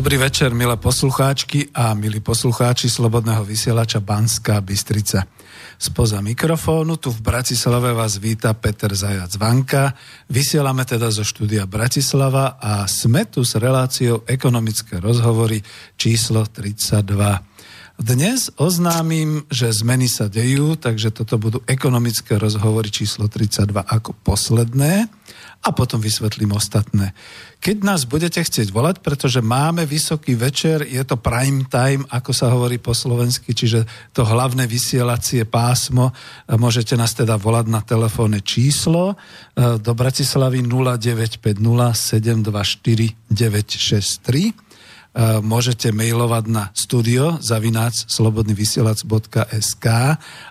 Dobrý večer, milé poslucháčky a milí poslucháči Slobodného vysielača Banská Bystrica. Spoza mikrofónu tu v Bratislave vás víta Peter Zajac Vanka. Vysielame teda zo štúdia Bratislava a sme tu s reláciou ekonomické rozhovory číslo 32. Dnes oznámim, že zmeny sa dejú, takže toto budú ekonomické rozhovory číslo 32 ako posledné a potom vysvetlím ostatné. Keď nás budete chcieť volať, pretože máme vysoký večer, je to prime time, ako sa hovorí po slovensky, čiže to hlavné vysielacie pásmo, môžete nás teda volať na telefónne číslo e, do Bratislavy 0950 724 963 E, môžete mailovať na studio zavináč slobodnyvysielac.sk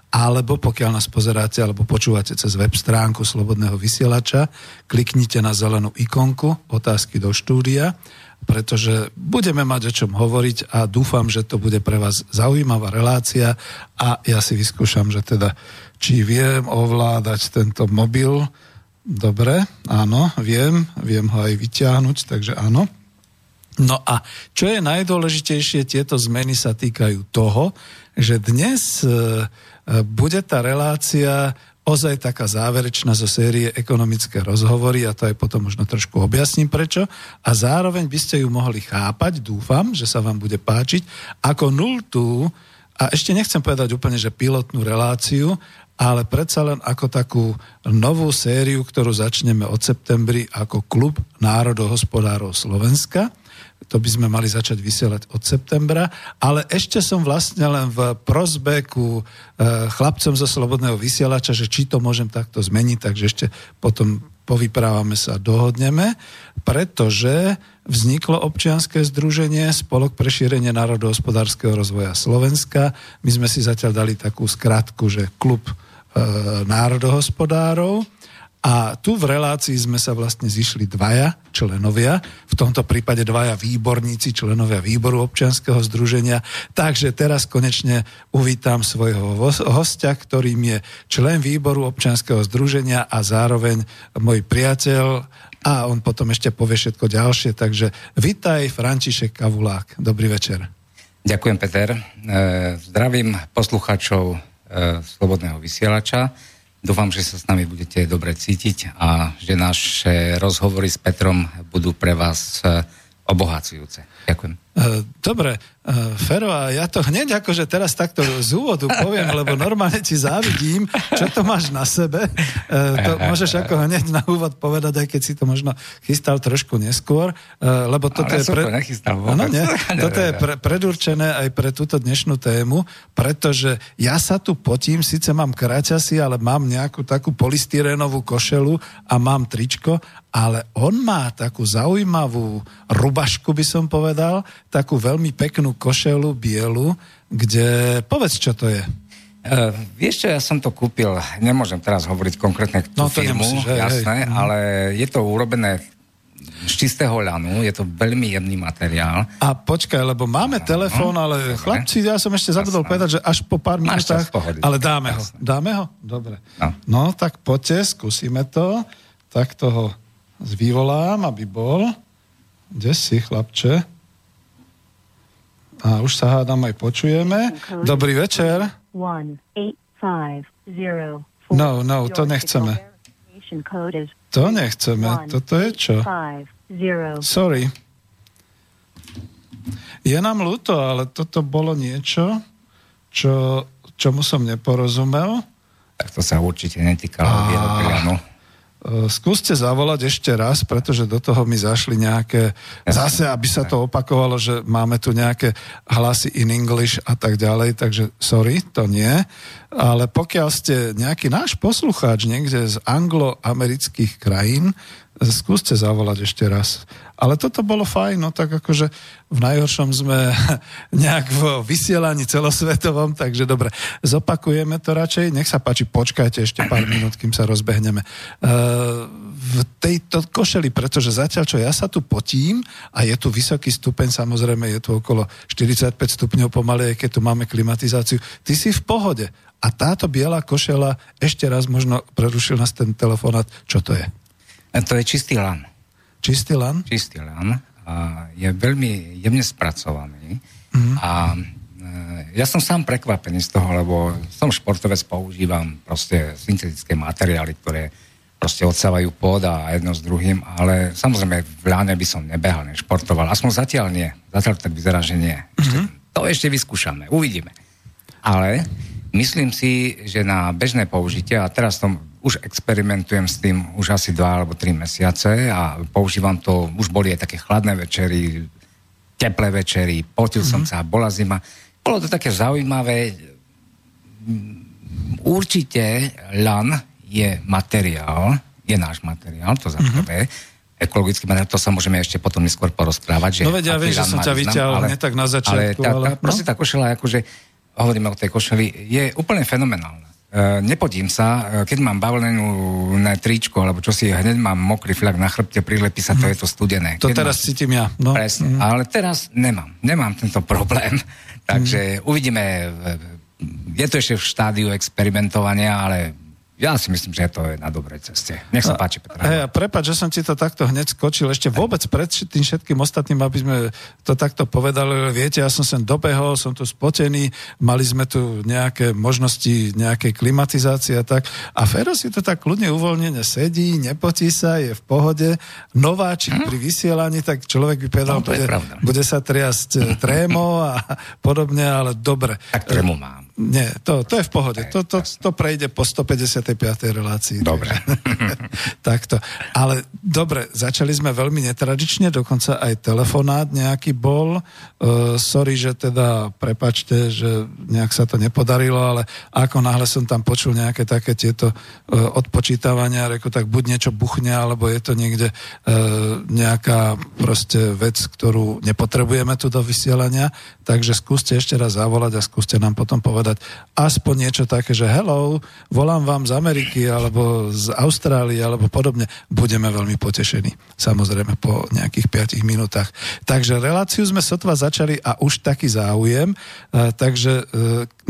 alebo pokiaľ nás pozeráte alebo počúvate cez web stránku Slobodného vysielača, kliknite na zelenú ikonku otázky do štúdia, pretože budeme mať o čom hovoriť a dúfam, že to bude pre vás zaujímavá relácia a ja si vyskúšam, že teda či viem ovládať tento mobil. Dobre, áno, viem, viem ho aj vyťahnuť, takže áno. No a čo je najdôležitejšie, tieto zmeny sa týkajú toho, že dnes e, e, bude tá relácia ozaj taká záverečná zo série ekonomické rozhovory a to aj potom možno trošku objasním prečo. A zároveň by ste ju mohli chápať, dúfam, že sa vám bude páčiť, ako nultú a ešte nechcem povedať úplne, že pilotnú reláciu, ale predsa len ako takú novú sériu, ktorú začneme od septembri ako Klub národohospodárov Slovenska to by sme mali začať vysielať od septembra, ale ešte som vlastne len v prozbe ku e, chlapcom zo Slobodného vysielača, že či to môžem takto zmeniť, takže ešte potom povyprávame sa a dohodneme, pretože vzniklo občianské združenie Spolok pre šírenie národohospodárskeho rozvoja Slovenska. My sme si zatiaľ dali takú skratku, že klub e, národohospodárov a tu v relácii sme sa vlastne zišli dvaja členovia, v tomto prípade dvaja výborníci, členovia výboru občianského združenia. Takže teraz konečne uvítam svojho hostia, ktorým je člen výboru občianského združenia a zároveň môj priateľ a on potom ešte povie všetko ďalšie. Takže vitaj František Kavulák. Dobrý večer. Ďakujem, Peter. E, zdravím poslucháčov e, Slobodného vysielača. Dúfam, že sa s nami budete dobre cítiť a že naše rozhovory s Petrom budú pre vás eh, obohacujúce. Ďakujem. Eh, dobre, Uh, Fero, a ja to hneď akože teraz takto z úvodu poviem, lebo normálne ti závidím, čo to máš na sebe. Uh, to môžeš ako hneď na úvod povedať, aj keď si to možno chystal trošku neskôr, lebo toto Ale je... Pre... To ano, nie? Toto je pre, predurčené aj pre túto dnešnú tému, pretože ja sa tu potím, síce mám kraťasy, ale mám nejakú takú polystyrénovú košelu a mám tričko, ale on má takú zaujímavú rubašku, by som povedal, takú veľmi peknú košelu bielu, kde... Povedz, čo to je. Uh, vieš čo, ja som to kúpil, nemôžem teraz hovoriť konkrétne tú no, to firmu, nemusíš, hej, jasné, hej. Mhm. ale je to urobené z čistého ľanu, je to veľmi jemný materiál. A počkaj, lebo máme no, telefón, ale dobre. chlapci, ja som ešte zabudol povedať, že až po pár minútach, ale dáme Jasne. ho. Dáme ho? Dobre. No. no, tak poďte, skúsime to. Tak toho zvyvolám, aby bol. Kde si, chlapče? A už sa hádam aj počujeme. Dobrý večer. No, no, to nechceme. To nechceme. Toto je čo? Sorry. Je nám ľúto, ale toto bolo niečo, čo, čomu som neporozumel. Tak to sa určite netýkalo a... E, skúste zavolať ešte raz, pretože do toho mi zašli nejaké, zase aby sa to opakovalo, že máme tu nejaké hlasy in English a tak ďalej, takže sorry, to nie. Ale pokiaľ ste nejaký náš poslucháč niekde z angloamerických krajín, skúste zavolať ešte raz. Ale toto bolo fajn, no tak akože v najhoršom sme nejak v vysielaní celosvetovom, takže dobre, zopakujeme to radšej. Nech sa páči, počkajte ešte pár minút, kým sa rozbehneme. Uh, v tejto košeli, pretože zatiaľ, čo ja sa tu potím a je tu vysoký stupeň, samozrejme je tu okolo 45 stupňov pomaly, keď tu máme klimatizáciu, ty si v pohode. A táto biela košela, ešte raz možno prerušil nás ten telefonát, čo to je? To je čistý lan. Čistý lan? Čistý lan. a je veľmi jemne spracovaný. Mm. A ja som sám prekvapený z toho, lebo som športovec, používam proste syntetické materiály, ktoré proste odsávajú pôd a jedno s druhým, ale samozrejme v ľane by som nebehal, nešportoval. Aspoň zatiaľ nie. Zatiaľ tak vyzerá, že nie. Ešte, mm-hmm. To ešte vyskúšame, uvidíme. Ale myslím si, že na bežné použitie, a teraz tom už experimentujem s tým už asi dva alebo tri mesiace a používam to, už boli aj také chladné večery, teplé večery, potil mm-hmm. som mhm. sa, bola zima bolo to také zaujímavé. Určite LAN je materiál, je náš materiál, to za mm-hmm. prvé. Ekologický materiál, to sa môžeme ešte potom neskôr porozprávať. Že no vedia, vieš, že som ťa vyťahol nie tak na začiatku. Ale, tá, tá, ale proste no? tá košela, akože hovoríme o tej košeli, je úplne fenomenálna. Uh, nepodím sa, uh, keď mám bavlenú na tričko, alebo čo si hneď mám mokrý flak na chrbte, prilepí sa, to mhm. je to studené. To keď teraz mám, cítim ja. No. Presne, mm. ale teraz nemám. Nemám tento problém. Takže mm. uvidíme, je to ešte v štádiu experimentovania, ale ja si myslím, že to je na dobrej ceste. Nech sa páči, Petra. Hej, prepáč, že som ti to takto hneď skočil. Ešte vôbec pred tým všetkým ostatným, aby sme to takto povedali. Viete, ja som sem dobehol, som tu spotený, mali sme tu nejaké možnosti nejakej klimatizácie a tak. A Fero si to tak kľudne uvoľnene sedí, nepotí sa, je v pohode. Nováčik hm? pri vysielaní, tak človek by povedal, no, bude, bude sa triasť eh, trémo a podobne, ale dobre. Tak trému mám. Nie, to, to je v pohode. To, to, to prejde po 155. relácii. Dobre. Takto. Ale dobre, začali sme veľmi netradične, dokonca aj telefonát nejaký bol. Uh, sorry, že teda, prepačte, že nejak sa to nepodarilo, ale ako náhle som tam počul nejaké také tieto uh, odpočítavania, reko, tak buď niečo buchne, alebo je to niekde uh, nejaká proste vec, ktorú nepotrebujeme tu do vysielania. Takže skúste ešte raz zavolať a skúste nám potom povedať, povedať aspoň niečo také, že hello, volám vám z Ameriky alebo z Austrálie alebo podobne, budeme veľmi potešení. Samozrejme po nejakých 5 minútach. Takže reláciu sme sotva začali a už taký záujem, e, takže e,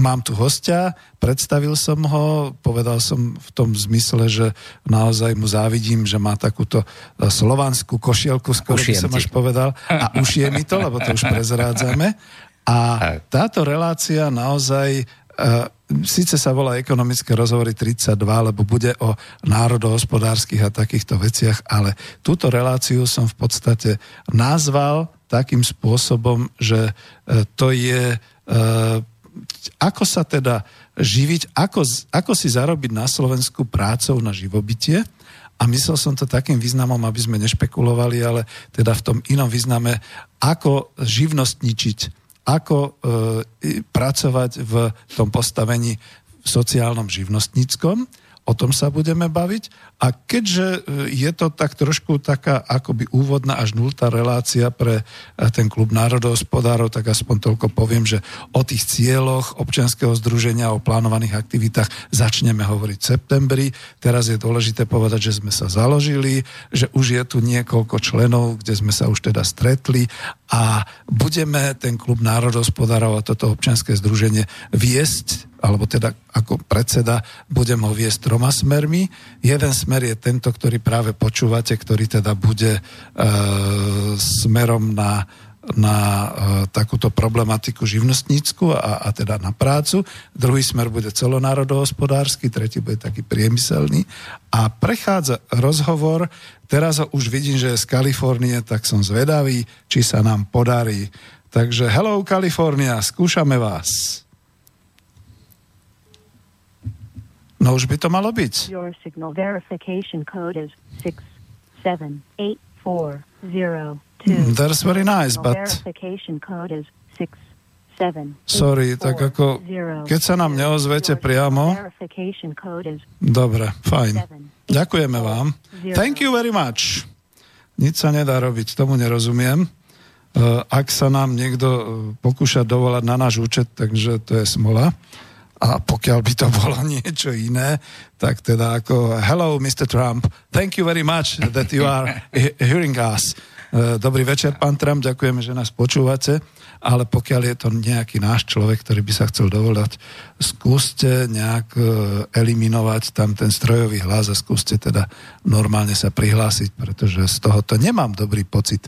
mám tu hostia, predstavil som ho, povedal som v tom zmysle, že naozaj mu závidím, že má takúto e, slovanskú košielku, skoro by som až povedal. A už je mi to, lebo to už prezrádzame. A táto relácia naozaj Uh, síce sa volá ekonomické rozhovory 32, lebo bude o národohospodárskych a takýchto veciach, ale túto reláciu som v podstate nazval takým spôsobom, že uh, to je uh, ako sa teda živiť, ako, ako si zarobiť na Slovensku prácou na živobytie. A myslel som to takým významom, aby sme nešpekulovali, ale teda v tom inom význame, ako živnostničiť ako e, pracovať v tom postavení sociálnom živnostníckom. O tom sa budeme baviť. A keďže e, je to tak trošku taká akoby úvodná až nultá relácia pre e, ten klub národohospodárov, tak aspoň toľko poviem, že o tých cieľoch občianského združenia, o plánovaných aktivitách začneme hovoriť v septembri. Teraz je dôležité povedať, že sme sa založili, že už je tu niekoľko členov, kde sme sa už teda stretli a budeme ten klub národohospodárov a toto občianské združenie viesť alebo teda ako predseda budem ho viesť troma smermi. Jeden smer je tento, ktorý práve počúvate, ktorý teda bude e, smerom na, na e, takúto problematiku živnostnícku a, a teda na prácu. Druhý smer bude celonárodohospodársky, tretí bude taký priemyselný. A prechádza rozhovor, teraz ho už vidím, že je z Kalifornie, tak som zvedavý, či sa nám podarí. Takže hello Kalifornia, skúšame vás. No už by to malo byť. Your signal verification code is 67840. Mm, that's very nice, but... Verification code is 6 Sorry, tak ako, keď sa nám neozvete priamo... Dobre, fajn. Ďakujeme vám. Thank you very much. Nič sa nedá robiť, tomu nerozumiem. Uh, ak sa nám niekto uh, pokúša dovolať na náš účet, takže to je smola. A pokiaľ by to bolo niečo iné, tak teda ako hello Mr. Trump, thank you very much that you are hearing us. E, dobrý večer, pán Trump, ďakujeme, že nás počúvate. ale pokiaľ je to nejaký náš človek, ktorý by sa chcel dovolať, skúste nejak e, eliminovať tam ten strojový hlas a skúste teda normálne sa prihlásiť, pretože z tohoto nemám dobrý pocit.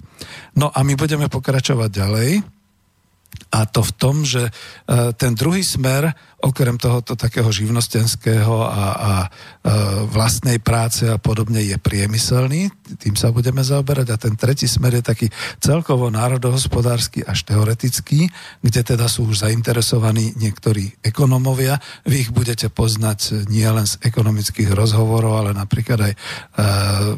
No a my budeme pokračovať ďalej. A to v tom, že e, ten druhý smer okrem tohoto takého živnostenského a, a vlastnej práce a podobne je priemyselný, tým sa budeme zaoberať. A ten tretí smer je taký celkovo národohospodársky až teoretický, kde teda sú už zainteresovaní niektorí ekonomovia. Vy ich budete poznať nie len z ekonomických rozhovorov, ale napríklad aj e,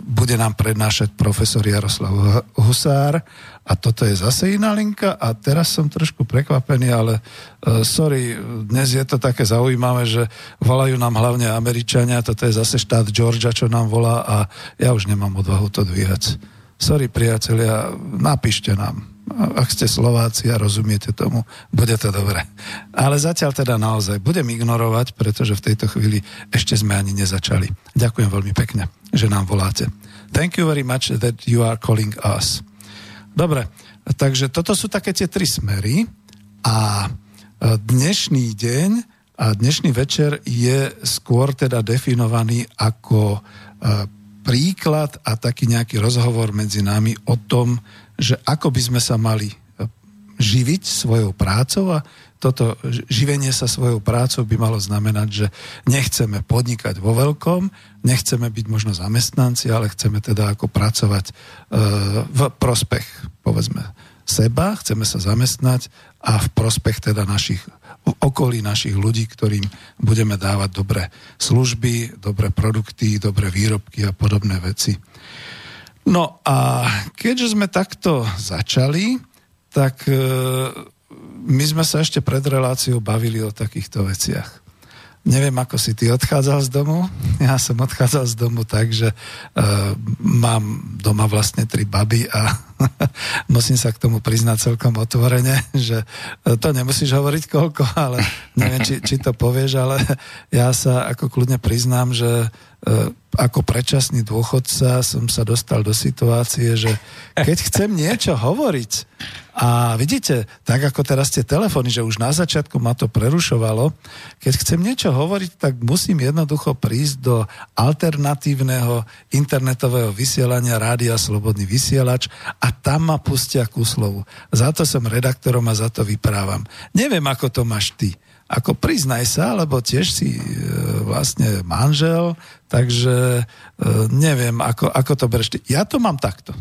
bude nám prednášať profesor Jaroslav Husár. A toto je zase iná linka. A teraz som trošku prekvapený, ale sorry, dnes je to také zaujímavé, že volajú nám hlavne Američania, toto je zase štát Georgia, čo nám volá a ja už nemám odvahu to dvíhať. Sorry priatelia, napíšte nám. Ak ste Slováci a rozumiete tomu, bude to dobré. Ale zatiaľ teda naozaj budem ignorovať, pretože v tejto chvíli ešte sme ani nezačali. Ďakujem veľmi pekne, že nám voláte. Thank you very much that you are calling us. Dobre, takže toto sú také tie tri smery a dnešný deň a dnešný večer je skôr teda definovaný ako e, príklad a taký nejaký rozhovor medzi nami o tom, že ako by sme sa mali e, živiť svojou prácou a toto živenie sa svojou prácou by malo znamenať, že nechceme podnikať vo veľkom, nechceme byť možno zamestnanci, ale chceme teda ako pracovať e, v prospech, povedzme, seba, chceme sa zamestnať a v prospech teda našich v okolí našich ľudí, ktorým budeme dávať dobré služby, dobré produkty, dobré výrobky a podobné veci. No a keďže sme takto začali, tak e, my sme sa ešte pred reláciou bavili o takýchto veciach. Neviem, ako si ty odchádzal z domu. Ja som odchádzal z domu tak, že uh, mám doma vlastne tri baby a musím sa k tomu priznať celkom otvorene, že e, to nemusíš hovoriť koľko, ale neviem, či, či to povieš, ale ja sa ako kľudne priznám, že ako predčasný dôchodca som sa dostal do situácie, že keď chcem niečo hovoriť a vidíte, tak ako teraz tie telefóny, že už na začiatku ma to prerušovalo, keď chcem niečo hovoriť, tak musím jednoducho prísť do alternatívneho internetového vysielania Rádia Slobodný vysielač a tam ma pustia ku slovu. Za to som redaktorom a za to vyprávam. Neviem, ako to máš ty. Ako priznaj sa, lebo tiež si e, vlastne manžel, takže e, neviem, ako, ako to bereš. Ja to mám takto.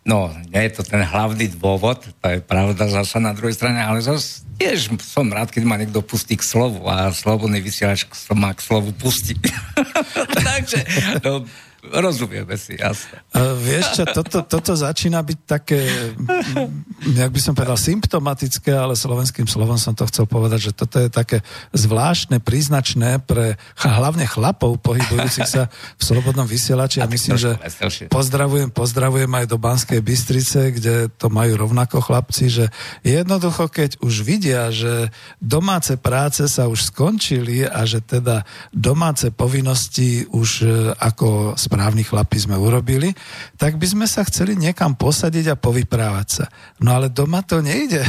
No, nie je to ten hlavný dôvod, to je pravda zasa na druhej strane, ale zase tiež som rád, keď ma niekto pustí k slovu a slobodný vysielač ma k slovu pustí. Takže, no, Rozumieme si, jasne. Uh, vieš čo, toto, toto začína byť také, jak by som povedal, symptomatické, ale slovenským slovom som to chcel povedať, že toto je také zvláštne, príznačné pre hlavne chlapov pohybujúcich sa v slobodnom vysielači a, a myslím, že pozdravujem, pozdravujem aj do Banskej Bystrice, kde to majú rovnako chlapci, že jednoducho, keď už vidia, že domáce práce sa už skončili a že teda domáce povinnosti už e, ako správni chlapi sme urobili, tak by sme sa chceli niekam posadiť a povyprávať sa. No ale doma to nejde.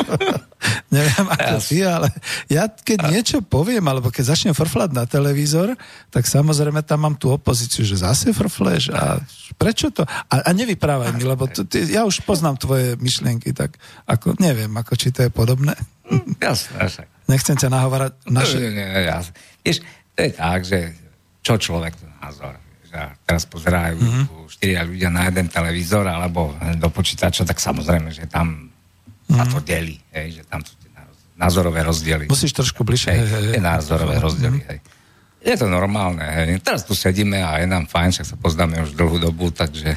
Neviem ako ja. ty, ale ja keď niečo poviem, alebo keď začnem frflať na televízor, tak samozrejme tam mám tú opozíciu, že zase frfleš a prečo to? A, a nevyprávaj mi, lebo to, ty, ja už poznám tvoje myšlienky, tak ako neviem, ako či to je podobné. Hm, jasné. Nechcem ťa nahovárať. Naše... Nie, nie, jasné. Vieš, to je tak, že čo človek to názor a teraz pozerajú mm-hmm. štyria ľudia na jeden televízor alebo do počítača, tak samozrejme, že tam mm-hmm. sa to mhm. delí, hej, že tam sú tie názorové rozdiely. Musíš trošku bližšie. Hej, hej, tie názorové mm-hmm. rozdiely, hej. Je to normálne, hej. Teraz tu sedíme a je nám fajn, však sa poznáme už dlhú dobu, takže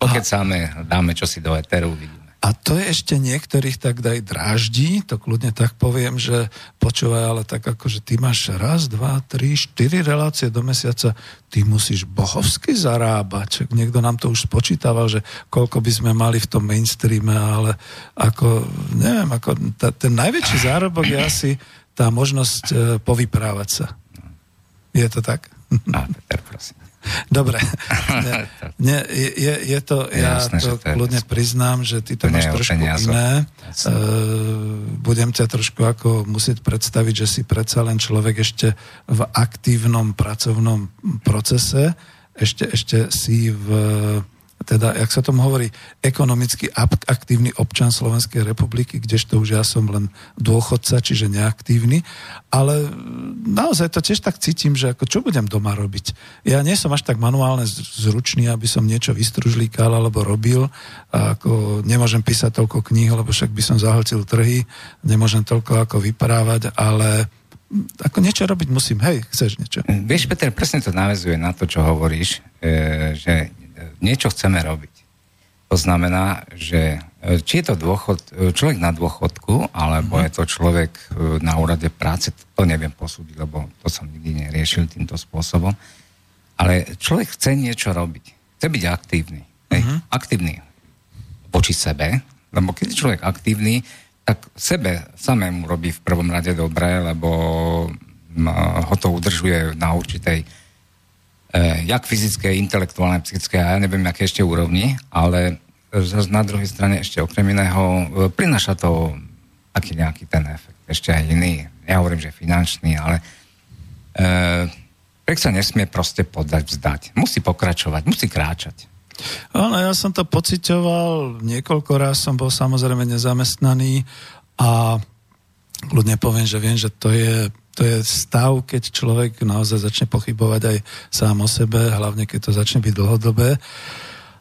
pokecáme, dáme čosi do eteru, vidíme. A to je ešte niektorých tak daj dráždí, to kľudne tak poviem, že počúvaj, ale tak ako, že ty máš raz, dva, tri, štyri relácie do mesiaca, ty musíš bohovsky zarábať. Niekto nám to už spočítaval, že koľko by sme mali v tom mainstreame, ale ako, neviem, ako ta, ten najväčší zárobok je asi tá možnosť e, povyprávať sa. Je to tak? Prosím. Dobre. Nie, nie, je, je to, ja jasné, to, to kľudne priznám, že ty to, to máš trošku peniazo. iné. Jasné. budem ťa trošku ako musieť predstaviť, že si predsa len človek ešte v aktívnom pracovnom procese, ešte, ešte si v teda, jak sa tomu hovorí, ekonomicky aktívny občan Slovenskej republiky, kdežto už ja som len dôchodca, čiže neaktívny, ale naozaj to tiež tak cítim, že ako čo budem doma robiť. Ja nie som až tak manuálne zručný, aby som niečo vystružlíkal alebo robil, a ako nemôžem písať toľko kníh, lebo však by som zahltil trhy, nemôžem toľko ako vyprávať, ale ako niečo robiť musím. Hej, chceš niečo? Vieš, Peter, presne to navezuje na to, čo hovoríš, e, že niečo chceme robiť. To znamená, že e, či je to dôchod, e, človek na dôchodku, alebo mm-hmm. je to človek e, na úrade práce, to neviem posúdiť, lebo to som nikdy neriešil týmto spôsobom. Ale človek chce niečo robiť. Chce byť aktívny. Mm-hmm. Aktívny voči sebe, lebo keď je človek aktívny, tak sebe samému robí v prvom rade dobre, lebo ho to udržuje na určitej jak fyzické, intelektuálne, psychické a ja neviem, aké ešte úrovni, ale zase na druhej strane ešte okrem iného e, prináša to aký nejaký ten efekt, ešte aj iný. Ja hovorím, že finančný, ale eh, Pek sa nesmie proste podať, vzdať. Musí pokračovať, musí kráčať. Áno, ja som to pocitoval, niekoľko raz som bol samozrejme nezamestnaný a ľudne poviem, že viem, že to je to je stav, keď človek naozaj začne pochybovať aj sám o sebe, hlavne keď to začne byť dlhodobé.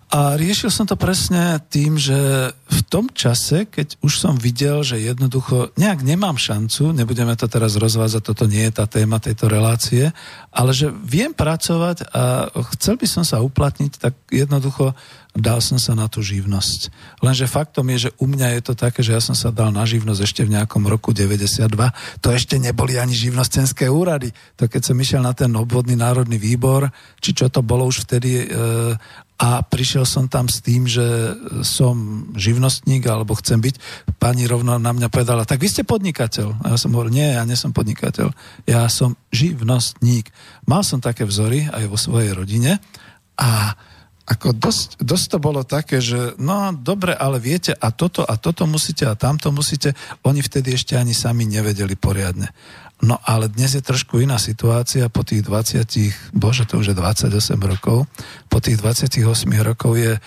A riešil som to presne tým, že v tom čase, keď už som videl, že jednoducho nejak nemám šancu, nebudeme to teraz rozvázať, toto nie je tá téma tejto relácie, ale že viem pracovať a chcel by som sa uplatniť, tak jednoducho dal som sa na tú živnosť. Lenže faktom je, že u mňa je to také, že ja som sa dal na živnosť ešte v nejakom roku 92. To ešte neboli ani živnostenské úrady. To keď som išiel na ten obvodný národný výbor, či čo to bolo už vtedy, e, a prišiel som tam s tým, že som živnostník alebo chcem byť. Pani rovno na mňa povedala, tak vy ste podnikateľ. A ja som hovoril, nie, ja nie som podnikateľ. Ja som živnostník. Mal som také vzory aj vo svojej rodine a ako dosť, dosť to bolo také, že no dobre, ale viete a toto a toto musíte a tamto musíte. Oni vtedy ešte ani sami nevedeli poriadne. No ale dnes je trošku iná situácia po tých 20, bože to už je 28 rokov, po tých 28 rokov je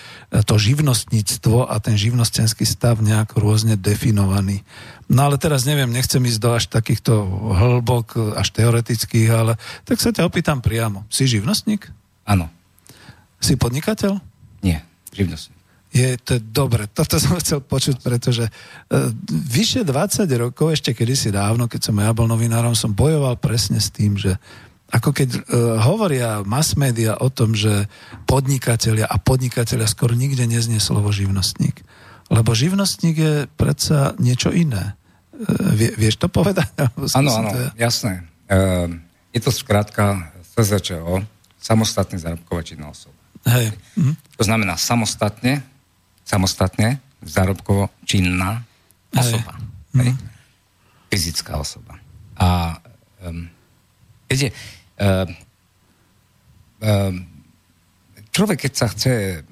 to živnostníctvo a ten živnostenský stav nejako rôzne definovaný. No ale teraz neviem, nechcem ísť do až takýchto hĺbok, až teoretických, ale tak sa ťa opýtam priamo. Si živnostník? Áno. Si podnikateľ? Nie, živnostník. Je to dobre, toto som chcel počuť, pretože uh, vyše 20 rokov, ešte kedysi dávno, keď som ja bol novinárom, som bojoval presne s tým, že ako keď uh, hovoria mass media o tom, že podnikatelia a podnikatelia skoro nikde neznie slovo živnostník. Lebo živnostník je predsa niečo iné. Uh, vie, vieš to povedať? Áno, áno, jasné. Uh, je to skrátka SZČO, samostatný zárobková činná osoba. Hej. Mhm. To znamená samostatne, samostatne, zárobkovo činná osoba. Hej. Hej. Mhm. Fyzická osoba. A um, keď je, um, um, človek, keď sa chce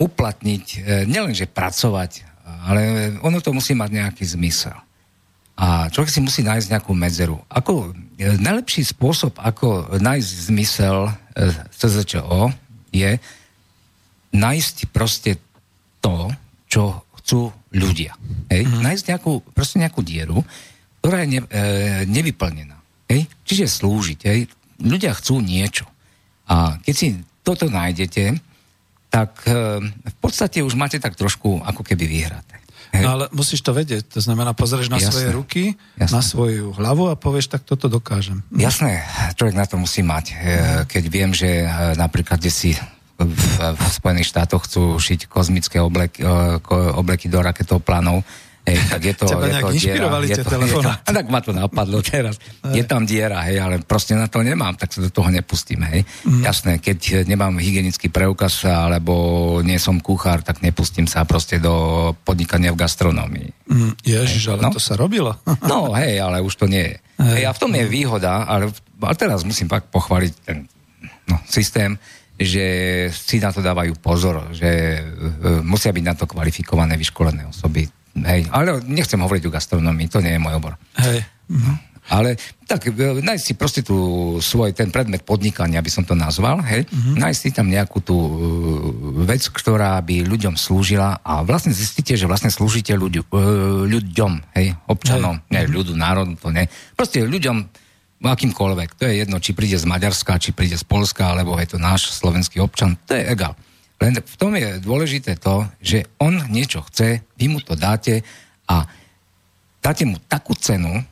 uplatniť, e, nielenže pracovať, ale ono to musí mať nejaký zmysel. A človek si musí nájsť nejakú medzeru. Ako, e, najlepší spôsob, ako nájsť zmysel e, SZČO, je nájsť proste to, čo chcú ľudia. Hej? Mm-hmm. Nájsť nejakú, proste nejakú dieru, ktorá je ne, e, nevyplnená. Hej? Čiže slúžiť. Hej? Ľudia chcú niečo. A keď si toto nájdete, tak e, v podstate už máte tak trošku ako keby vyhraté. Hej. No ale musíš to vedieť, to znamená, pozrieš na Jasné. svoje ruky, Jasné. na svoju hlavu a povieš, tak toto dokážem. Hm. Jasné, človek na to musí mať. Hm. Keď viem, že e, napríklad, kde si v, v Spojených štátoch chcú šiť kozmické obleky, e, obleky do raketoplánov, Hej, tak je to, Teba je to diera. Je to, je to, a tak ma to napadlo teraz. Hej. Je tam diera, hej, ale proste na to nemám, tak sa do toho nepustím, hej. Mm. Jasné, keď nemám hygienický preukaz alebo nie som kuchár, tak nepustím sa proste do podnikania v gastronómii. Mm, ježiš, ale no? to sa robilo. no, hej, ale už to nie je. Hej. Hej, a v tom je výhoda, ale, ale teraz musím pak pochváliť ten no, systém, že si na to dávajú pozor, že uh, musia byť na to kvalifikované, vyškolené osoby. Hej, ale nechcem hovoriť o gastronomii, to nie je môj obor. Hej. Mhm. Ale tak e, nájsť si proste tú svoj, ten predmet podnikania, aby som to nazval, hej, mm-hmm. nájsť si tam nejakú tú uh, vec, ktorá by ľuďom slúžila a vlastne zistíte, že vlastne slúžite ľuď, uh, ľuďom, hej, občanom, hej. nie ľudu, národu, to nie. Proste ľuďom akýmkoľvek, to je jedno, či príde z Maďarska, či príde z Polska, alebo je to náš slovenský občan, to je egal. Len v tom je dôležité to, že on niečo chce, vy mu to dáte a dáte mu takú cenu,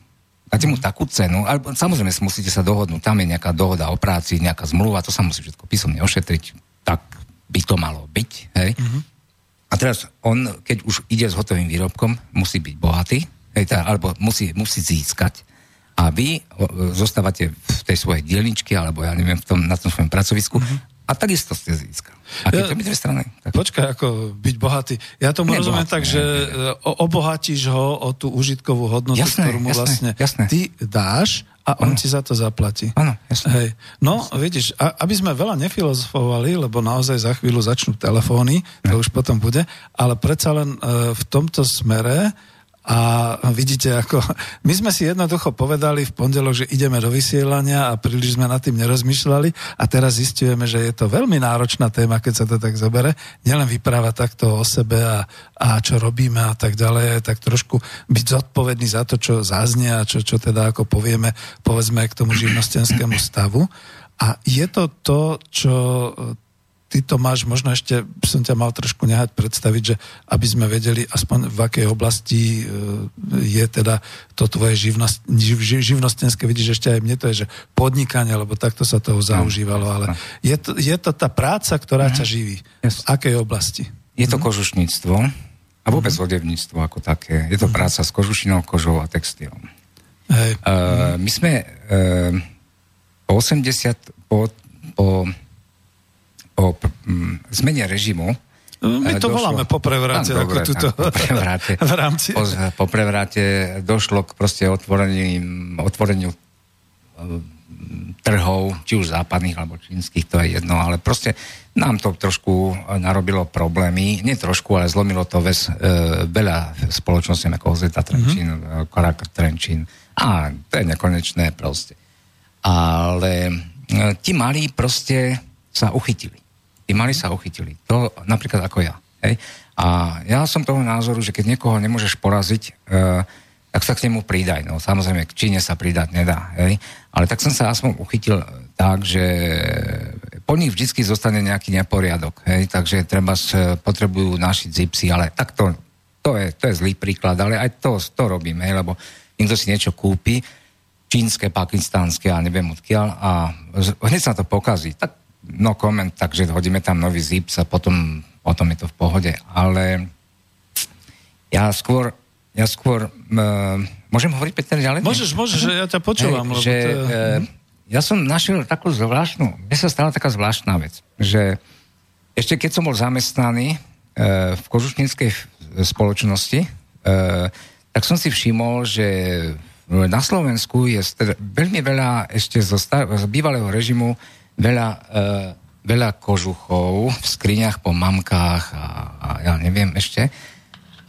dáte mu takú cenu, ale samozrejme musíte sa dohodnúť, tam je nejaká dohoda o práci, nejaká zmluva, to sa musí všetko písomne ošetriť, tak by to malo byť, hej. Mm-hmm. A teraz on, keď už ide s hotovým výrobkom, musí byť bohatý, hej, tá, alebo musí, musí získať a vy o, zostávate v tej svojej dielničke, alebo ja neviem, v tom, na tom svojom pracovisku mm-hmm a takisto ste získal. A keď ja, dve strany. Tak... Počkaj, ako byť bohatý. Ja tomu ne, rozumiem bohatý, tak, ne, že ne, ne. obohatíš ho o tú užitkovú hodnotu, jasné, ktorú mu jasné, vlastne jasné. ty dáš a on ano. ti za to zaplatí. Áno, jasné. Hej. No, jasné. vidíš, a, aby sme veľa nefilozofovali, lebo naozaj za chvíľu začnú telefóny, to už potom bude, ale predsa len e, v tomto smere a vidíte, ako my sme si jednoducho povedali v pondelok, že ideme do vysielania a príliš sme nad tým nerozmýšľali a teraz zistujeme, že je to veľmi náročná téma, keď sa to tak zobere. Nielen vyprávať takto o sebe a, a čo robíme a tak ďalej, tak trošku byť zodpovedný za to, čo zaznie a čo, čo teda ako povieme, povedzme k tomu živnostenskému stavu. A je to to, čo ty to máš, možno ešte som ťa mal trošku nehať predstaviť, že aby sme vedeli aspoň v akej oblasti e, je teda to tvoje živnost, živ, živnostenské, vidíš, ešte aj mne to je, že podnikanie, lebo takto sa toho zaužívalo, ale je to, je to tá práca, ktorá ťa živí. V akej oblasti? Je to mhm. kožušníctvo a vôbec odevníctvo ako také. Je to mhm. práca s kožušinou, kožou a textilom. Hej. Uh, my sme uh, po 80, po, po po m, zmene režimu no, my to došlo, voláme po prevráte. Dobre, ako tuto, po prevráte, v rámci. Po, po prevráte došlo k proste otvoreniu, otvoreniu trhov, či už západných alebo čínskych, to je jedno, ale proste nám to trošku narobilo problémy, nie trošku, ale zlomilo to ves, e, veľa spoločností ako Zeta Trenčín, mm-hmm. Korak Trenčín a to je nekonečné proste. Ale e, ti malí proste sa uchytili tí mali sa uchytili. To napríklad ako ja. Hej? A ja som toho názoru, že keď niekoho nemôžeš poraziť, e, tak sa k nemu pridaj. No samozrejme, k Číne sa pridať nedá. Hej? Ale tak som sa aspoň uchytil tak, že po nich vždy zostane nejaký neporiadok. Hej? Takže treba potrebujú našiť zipsy, ale tak to, to, je, to je zlý príklad, ale aj to, to robíme, hej? lebo niekto si niečo kúpi, čínske, pakistánske a neviem odkiaľ a hneď sa to pokazí. Tak no koment, takže hodíme tam nový zips a potom, potom je to v pohode. Ale ja skôr, ja skôr, uh, môžem hovoriť Peter ďalej? Môžeš, môžeš, že ja ťa počúvam. Hey, že, to... uh, ja som našiel takú zvláštnu, mne sa stala taká zvláštna vec, že ešte keď som bol zamestnaný uh, v kožušníckej spoločnosti, uh, tak som si všimol, že na Slovensku je veľmi veľa ešte zo, star- z bývalého režimu veľa, e, veľa kožuchov v skriniach po mamkách a, a ja neviem ešte.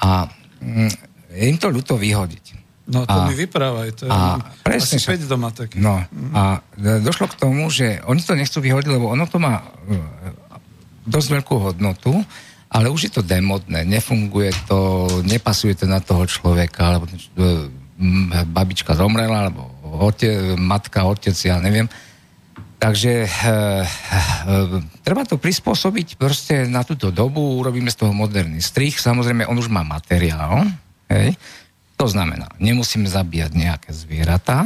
A mm, im to ľúto vyhodiť. No to a, mi vyprávaj, to je a presne, asi 5 doma tak. No mm. a došlo k tomu, že oni to nechcú vyhodiť, lebo ono to má e, dosť veľkú hodnotu, ale už je to demodné, nefunguje to, nepasuje to na toho človeka, alebo e, babička zomrela, alebo ote, matka, otec, ja neviem. Takže e, e, treba to prispôsobiť proste na túto dobu, urobíme z toho moderný strich, samozrejme on už má materiál, hej? to znamená, nemusíme zabíjať nejaké zvieratá,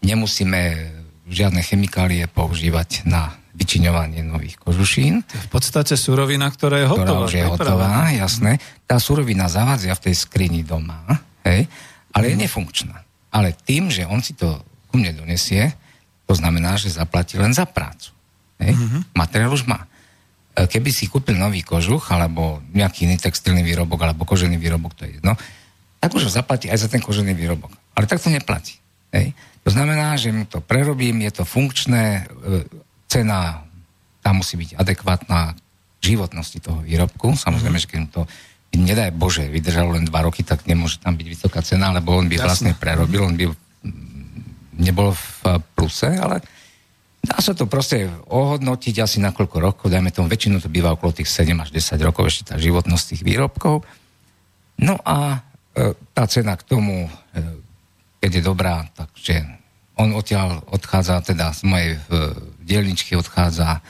nemusíme žiadne chemikálie používať na vyčiňovanie nových kožušín. V podstate surovina, ktorá je hotová. Ktorá už je hotová, jasné. Tá surovina zavadzia v tej skrini doma, hej? ale je mhm. nefunkčná. Ale tým, že on si to ku mne donesie, to znamená, že zaplatí len za prácu. Hej? Mm-hmm. Materiál už má. E, keby si kúpil nový kožuch, alebo nejaký iný textilný výrobok, alebo kožený výrobok, to je jedno, tak už ho zaplatí aj za ten kožený výrobok. Ale tak to neplatí. Hej? To znamená, že mu to prerobím, je to funkčné, e, cena tam musí byť adekvátna životnosti toho výrobku. Samozrejme, že keď to nedaj Bože, vydržalo len dva roky, tak nemôže tam byť vysoká cena, lebo on by Jasne. vlastne prerobil, on by nebol v pluse, ale dá sa to proste ohodnotiť asi na koľko rokov, dajme tomu, väčšinu to býva okolo tých 7 až 10 rokov, ešte tá životnosť tých výrobkov. No a e, tá cena k tomu, e, keď je dobrá, takže on odtiaľ odchádza, teda z mojej e, dielničky odchádza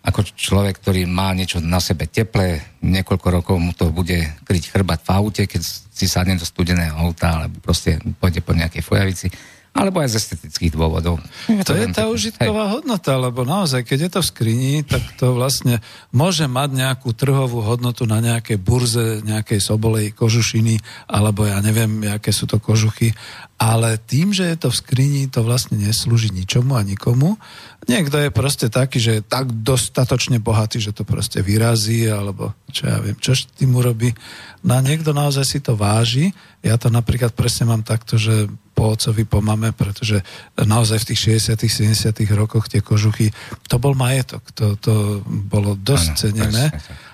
ako človek, ktorý má niečo na sebe teplé, niekoľko rokov mu to bude kryť chrbať v aute, keď si sadne do studeného auta, alebo proste pôjde po nejakej fojavici alebo aj z estetických dôvodov. Je to, to je tá užitková hej. hodnota, lebo naozaj, keď je to v skrini, tak to vlastne môže mať nejakú trhovú hodnotu na nejakej burze, nejakej sobolej kožušiny, alebo ja neviem, aké sú to kožuchy, ale tým, že je to v skrini, to vlastne neslúži ničomu a nikomu. Niekto je proste taký, že je tak dostatočne bohatý, že to proste vyrazí, alebo čo ja viem, čo s tým urobí. No a niekto naozaj si to váži. Ja to napríklad presne mám takto, že po ocovi, po mame, pretože naozaj v tých 60 70 rokoch tie kožuchy, to bol majetok, to, to bolo dosť ano, cenené.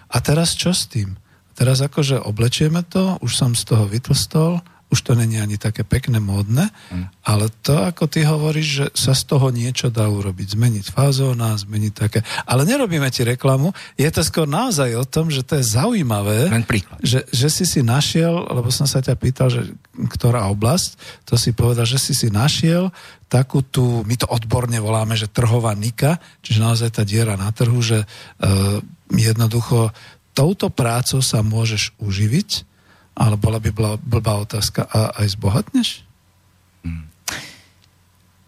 A teraz čo s tým? Teraz akože oblečieme to, už som z toho vytlstol, už to není ani také pekné, módne, mm. ale to, ako ty hovoríš, že sa z toho niečo dá urobiť, zmeniť fázóna, zmeniť také. Ale nerobíme ti reklamu, je to skôr naozaj o tom, že to je zaujímavé, že, že si si našiel, lebo som sa ťa pýtal, že ktorá oblasť, to si povedal, že si si našiel takú tú, my to odborne voláme, že trhová nika, čiže naozaj tá diera na trhu, že uh, jednoducho touto prácou sa môžeš uživiť, ale bola by bola blbá otázka. A aj zbohatneš? Hmm.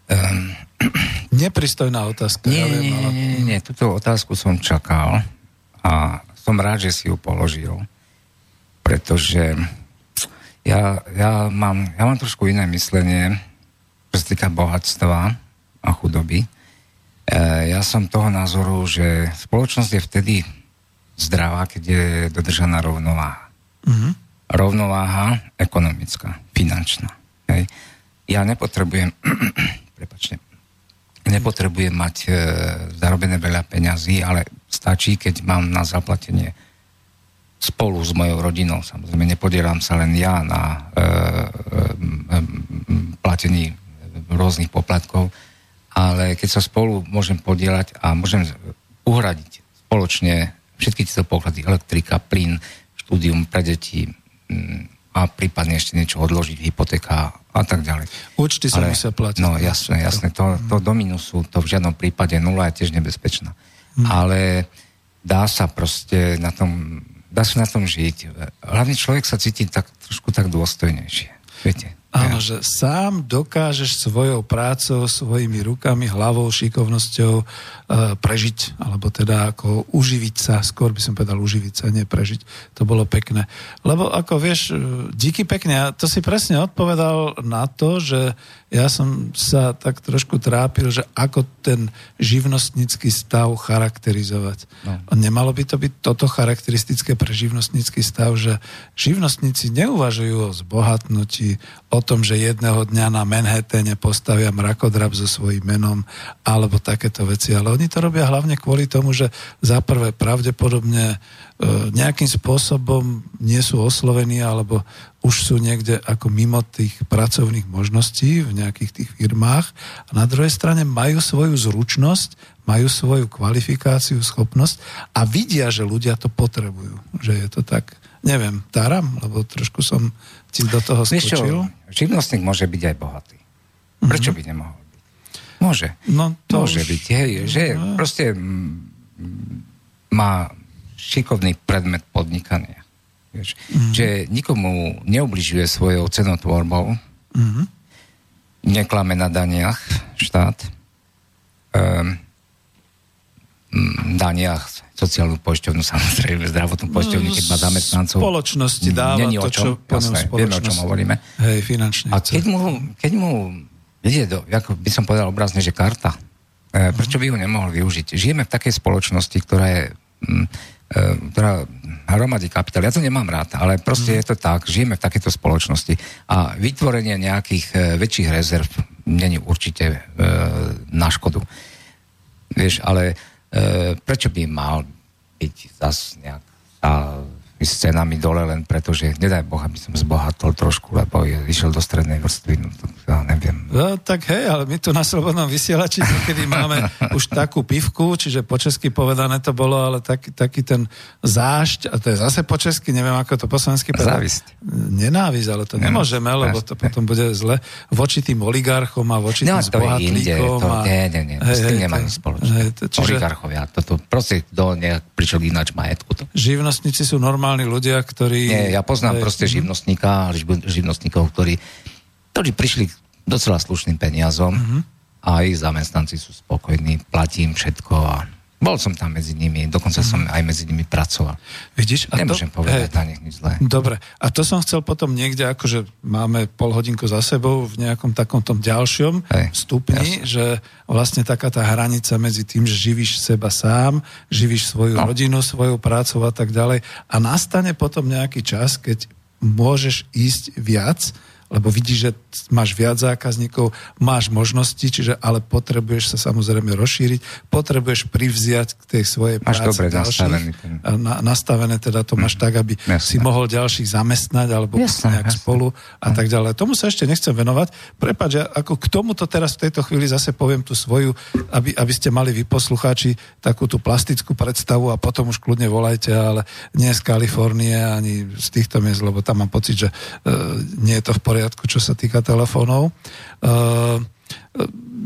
Um, Nepristojná otázka. Nie, ja viem, nie, ale... nie, nie, nie. Túto otázku som čakal a som rád, že si ju položil, pretože ja, ja, mám, ja mám trošku iné myslenie, čo sa týka bohatstva a chudoby. E, ja som toho názoru, že spoločnosť je vtedy zdravá, keď je dodržaná rovnováha. Mm-hmm rovnováha ekonomická, finančná. Hej. Ja nepotrebujem, prepačte, nepotrebujem mať e, zarobené veľa peňazí, ale stačí, keď mám na zaplatenie spolu s mojou rodinou. Samozrejme, nepodielam sa len ja na e, e, platení rôznych poplatkov, ale keď sa spolu môžem podielať a môžem uhradiť spoločne všetky tieto poklady, elektrika, plyn, štúdium pre deti, a prípadne ešte niečo odložiť, hypotéka a tak ďalej. Účty sa musia platiť. No jasné, jasné. To, to do minusu, to v žiadnom prípade nula je tiež nebezpečná. Hmm. Ale dá sa proste na tom, dá sa na tom žiť. Hlavne človek sa cíti tak, trošku tak dôstojnejšie. Viete? Áno, že sám dokážeš svojou prácou, svojimi rukami, hlavou, šikovnosťou e, prežiť, alebo teda ako uživiť sa, skôr by som povedal uživiť sa, nie prežiť. To bolo pekné. Lebo ako vieš, e, díky pekne, to si presne odpovedal na to, že ja som sa tak trošku trápil, že ako ten živnostnícky stav charakterizovať. No. Nemalo by to byť toto charakteristické pre živnostnícky stav, že živnostníci neuvažujú o zbohatnutí, o tom, že jedného dňa na Manhattane postavia mrakodrap so svojím menom alebo takéto veci, ale oni to robia hlavne kvôli tomu, že za prvé pravdepodobne nejakým spôsobom nie sú oslovení alebo už sú niekde ako mimo tých pracovných možností v nejakých tých firmách a na druhej strane majú svoju zručnosť, majú svoju kvalifikáciu, schopnosť a vidia, že ľudia to potrebujú. Že je to tak, neviem, taram, lebo trošku som ti do toho skočil. živnostník môže byť aj bohatý. Prečo mm-hmm. by nemohol byť? Môže. No, to môže už... byť. Hej, že no. proste má šikovný predmet podnikania. Vieš, mm-hmm. Že nikomu neubližuje svojou cenotvorbou, mm-hmm. neklame na daniach štát, um, daniach, sociálnu pošťovnú, samozrejme, zdravotnú pošťovňu, keď má zamestnancov. Spoločnosti dáva Není to, čo jasné, vieme, o čom hovoríme. Hej, finančne. A keď mu, keď mu ide do, ako by som povedal obrazne, že karta, e, prečo by ju nemohol využiť? Žijeme v takej spoločnosti, ktorá je mm, teda hromadí kapitál. Ja to nemám rád, ale proste mm. je to tak, žijeme v takejto spoločnosti a vytvorenie nejakých e, väčších rezerv není určite e, na škodu. Vieš, ale e, prečo by mal byť zase nejak a s cenami dole len preto, že nedaj Boha, aby som zbohatol trošku, lebo je, išiel do strednej vrstvy, no to ja neviem. No tak hej, ale my tu na Slobodnom vysielači kedy máme už takú pivku, čiže po česky povedané to bolo, ale taký, taký ten zášť, a to je zase po česky, neviem ako to po slovensky povedať. Závisť. Nenávisť, ale to nemôžeme, lebo to potom bude zle voči tým oligarchom a voči no, tým zbohatlíkom. To, a... Nie, nie, nie, hej, s tým nemá nič spoločné. Čiže... Oligarchovia, toto proste do nejak prišiel ináč majetku. To. Živnostníci sú normálne normálni ľudia, ktorí... Nie, ja poznám je... proste živnostníka, živnostníkov, ktorí, ktorí prišli docela slušným peniazom uh-huh. a ich zamestnanci sú spokojní, platím všetko a bol som tam medzi nimi, dokonca som aj medzi nimi pracoval. Vidíš? A Nemôžem to, povedať na nich nič zlé. Dobre. A to som chcel potom niekde, akože máme pol hodinku za sebou v nejakom takom tom ďalšom hej, stupni, jasne. že vlastne taká tá hranica medzi tým, že živíš seba sám, živíš svoju no. rodinu, svoju prácu a tak ďalej. A nastane potom nejaký čas, keď môžeš ísť viac, lebo vidíš, že máš viac zákazníkov, máš možnosti, čiže ale potrebuješ sa samozrejme rozšíriť, potrebuješ privziať k tej svojej máš práci dobre nastavený ten... na, nastavené, teda to máš mm. tak, aby jasne. si mohol ďalších zamestnať alebo jasne, nejak jasne. spolu a mm. tak ďalej. Tomu sa ešte nechcem venovať. Prepač, ja ako k tomuto teraz v tejto chvíli zase poviem tú svoju, aby, aby ste mali vy poslucháči takú tú plastickú predstavu a potom už kľudne volajte, ale nie z Kalifornie ani z týchto miest, lebo tam mám pocit, že uh, nie je to v poriadku poriadku, čo sa týka telefónov. Uh,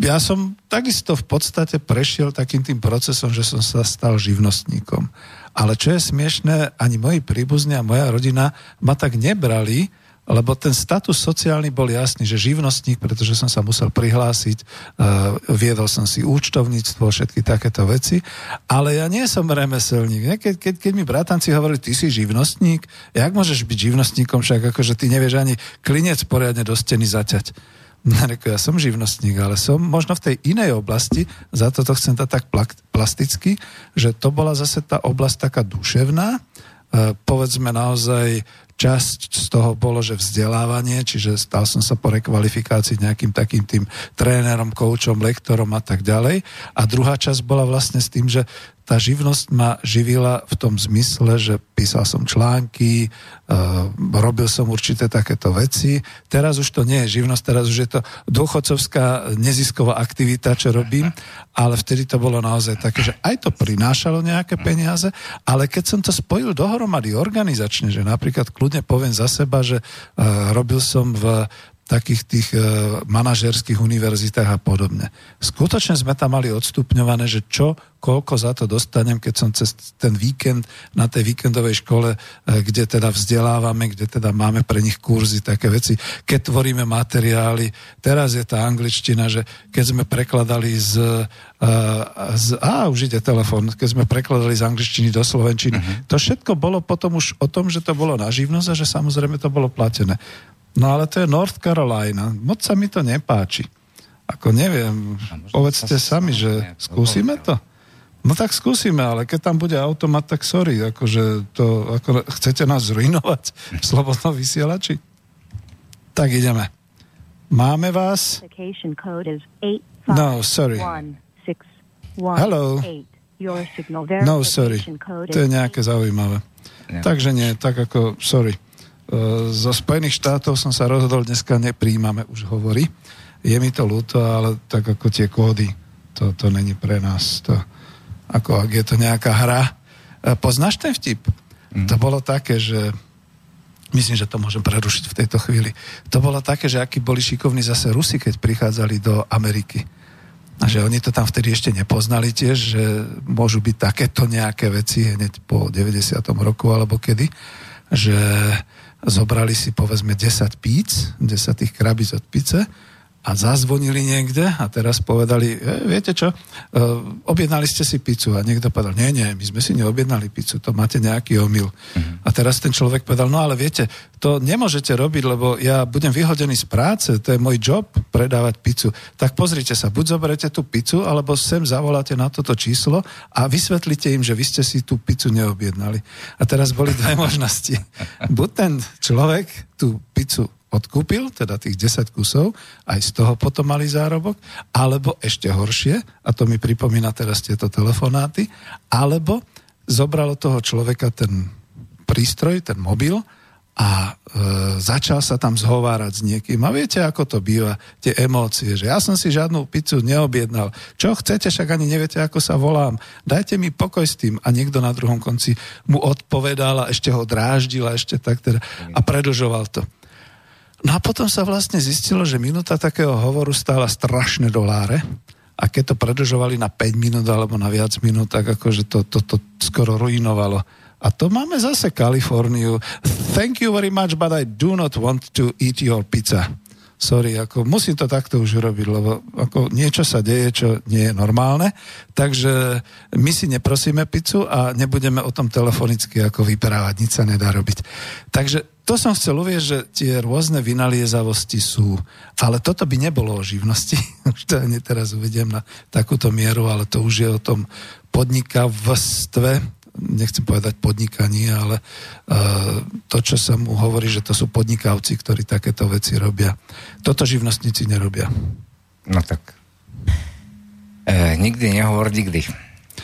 ja som takisto v podstate prešiel takým tým procesom, že som sa stal živnostníkom. Ale čo je smiešné, ani moji príbuzní a moja rodina ma tak nebrali, lebo ten status sociálny bol jasný, že živnostník, pretože som sa musel prihlásiť, uh, viedol som si účtovníctvo, všetky takéto veci, ale ja nie som remeselník. Keď, keď, keď mi bratanci hovorili, ty si živnostník, jak môžeš byť živnostníkom, však? Akože ty nevieš ani klinec poriadne do steny zaťať. Ja som živnostník, ale som možno v tej inej oblasti, za to to chcem to tak plasticky, že to bola zase tá oblasť taká duševná, uh, povedzme naozaj Časť z toho bolo, že vzdelávanie, čiže stal som sa po rekvalifikácii nejakým takým tým trénerom, koučom, lektorom a tak ďalej. A druhá časť bola vlastne s tým, že tá živnosť ma živila v tom zmysle, že písal som články, uh, robil som určité takéto veci. Teraz už to nie je živnosť, teraz už je to dôchodcovská nezisková aktivita, čo robím, ale vtedy to bolo naozaj také, že aj to prinášalo nejaké peniaze, ale keď som to spojil dohromady organizačne, že napríklad kľudne poviem za seba, že uh, robil som v takých tých e, manažerských univerzitách a podobne. Skutočne sme tam mali odstupňované, že čo, koľko za to dostanem, keď som cez ten víkend na tej víkendovej škole, e, kde teda vzdelávame, kde teda máme pre nich kurzy, také veci, keď tvoríme materiály. Teraz je tá angličtina, že keď sme prekladali z... E, z á, už ide telefon, keď sme prekladali z angličtiny do slovenčiny. Uh-huh. To všetko bolo potom už o tom, že to bolo na živnosť a že samozrejme to bolo platené. No ale to je North Carolina. Moc sa mi to nepáči. Ako neviem, povedzte sami, že skúsime to? No tak skúsime, ale keď tam bude automat, tak sorry, akože to, ako chcete nás zrujnovať v slobodnom vysielači? Tak ideme. Máme vás? No, sorry. Hello. No, sorry. To je nejaké zaujímavé. Takže nie, tak ako, sorry. Zo Spojených štátov som sa rozhodol, dneska nepríjmame, už hovorí. Je mi to ľúto, ale tak ako tie kódy, to, to není pre nás. To, ako ak je to nejaká hra. E, poznáš ten vtip? Mm. To bolo také, že myslím, že to môžem prerušiť v tejto chvíli. To bolo také, že akí boli šikovní zase Rusi, keď prichádzali do Ameriky. A že oni to tam vtedy ešte nepoznali tiež, že môžu byť takéto nejaké veci hneď po 90. roku alebo kedy, že zobrali si povedzme 10 píc, 10 tých krabíc od pice a zazvonili niekde a teraz povedali, e, viete čo, e, objednali ste si pizzu a niekto povedal, nie, nie, my sme si neobjednali pizzu, to máte nejaký omyl. Uh-huh. A teraz ten človek povedal, no ale viete, to nemôžete robiť, lebo ja budem vyhodený z práce, to je môj job, predávať pizzu. Tak pozrite sa, buď zoberete tú pizzu, alebo sem zavoláte na toto číslo a vysvetlite im, že vy ste si tú pizzu neobjednali. A teraz boli dve možnosti. Buď ten človek tú pizzu odkúpil, teda tých 10 kusov, aj z toho potom mali zárobok, alebo ešte horšie, a to mi pripomína teraz tieto telefonáty, alebo zobralo toho človeka ten prístroj, ten mobil a e, začal sa tam zhovárať s niekým. A viete, ako to býva, tie emócie, že ja som si žiadnu pizzu neobjednal. Čo chcete, však ani neviete, ako sa volám. Dajte mi pokoj s tým. A niekto na druhom konci mu odpovedal a ešte ho dráždil a ešte tak teda a predlžoval to. No a potom sa vlastne zistilo, že minúta takého hovoru stála strašné doláre a keď to predlžovali na 5 minút alebo na viac minút, tak akože to, to, to skoro ruinovalo a to máme zase Kaliforniu. Thank you very much, but I do not want to eat your pizza. Sorry, ako musím to takto už urobiť, lebo ako niečo sa deje, čo nie je normálne. Takže my si neprosíme pizzu a nebudeme o tom telefonicky ako vyprávať, nič sa nedá robiť. Takže to som chcel uvieť, že tie rôzne vynaliezavosti sú. Ale toto by nebolo o živnosti. Už to ani teraz uvediem na takúto mieru, ale to už je o tom podnikavstve, nechcem povedať podnikanie, ale uh, to, čo sa mu hovorí, že to sú podnikavci, ktorí takéto veci robia. Toto živnostníci nerobia. No tak. E, nikdy nehovor nikdy.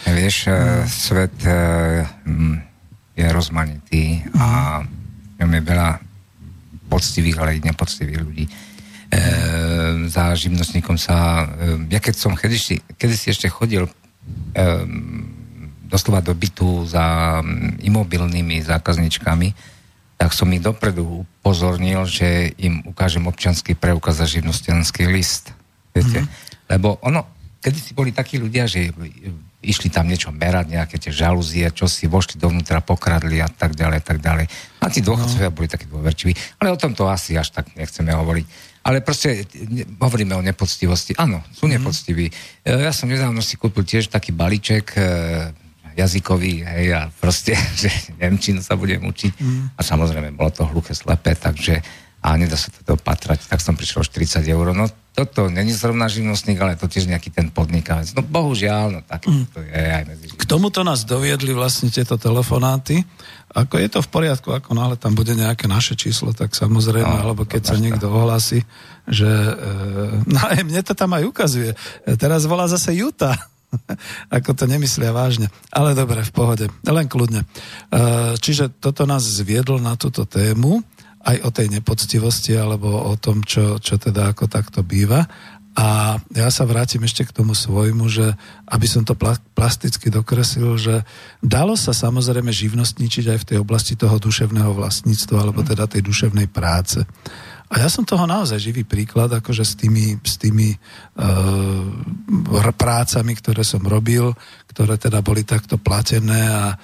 Vieš, e, svet e, je rozmanitý a ňom je veľa poctivých, ale aj nepoctivých ľudí. E, za živnostníkom sa... E, ja keď som kedy, kedy si ešte chodil e, doslova do bytu za mm, imobilnými zákazničkami, tak som ich dopredu upozornil, že im ukážem občanský preukaz za živnostenský list. Viete? Mm-hmm. Lebo ono, kedy si boli takí ľudia, že išli tam niečo merať, nejaké tie žalúzie, čo si vošli dovnútra, pokradli a tak ďalej, tak ďalej. A tí dôchodcovia no. boli takí dôverčiví. Ale o tom to asi až tak nechceme hovoriť. Ale proste hovoríme o nepoctivosti. Áno, sú mm. nepoctiví. E, ja som nedávno si kúpil tiež taký balíček e, jazykový, hej, a proste, že Nemčinu sa budem učiť. Mm. A samozrejme, bolo to hluché slepé, takže a nedá sa to dopatrať, tak som prišiel 40 eur. No toto není zrovna živnostník, ale to tiež nejaký ten podnikavec. No bohužiaľ, no tak mm. to je aj medzi K tomuto nás doviedli vlastne tieto telefonáty. Ako je to v poriadku, ako náhle tam bude nejaké naše číslo, tak samozrejme, no, alebo keď sa niekto ohlási, že... E, no aj mne to tam aj ukazuje. E, teraz volá zase Juta. ako to nemyslia vážne. Ale dobre, v pohode, len kľudne. E, čiže toto nás zviedlo na túto tému, aj o tej nepoctivosti, alebo o tom, čo, čo teda ako takto býva. A ja sa vrátim ešte k tomu svojmu, že aby som to plasticky dokreslil, že dalo sa samozrejme živnostničiť aj v tej oblasti toho duševného vlastníctva, alebo teda tej duševnej práce. A ja som toho naozaj živý príklad, akože s tými, s tými uh, prácami, ktoré som robil, ktoré teda boli takto platené a uh,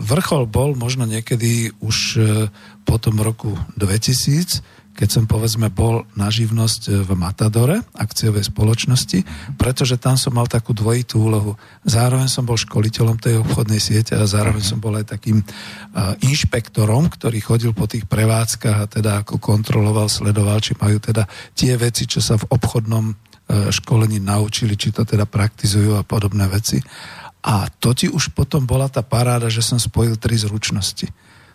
vrchol bol možno niekedy už uh, po tom roku 2000, keď som povedzme bol na živnosť e, v Matadore, akciovej spoločnosti, pretože tam som mal takú dvojitú úlohu. Zároveň som bol školiteľom tej obchodnej siete a zároveň som bol aj takým inšpektorom, ktorý chodil po tých prevádzkach a teda ako kontroloval, sledoval, či majú teda tie veci, čo sa v obchodnom uh, školení naučili, či to teda praktizujú a podobné veci. A to ti už potom bola tá paráda, že som spojil tri zručnosti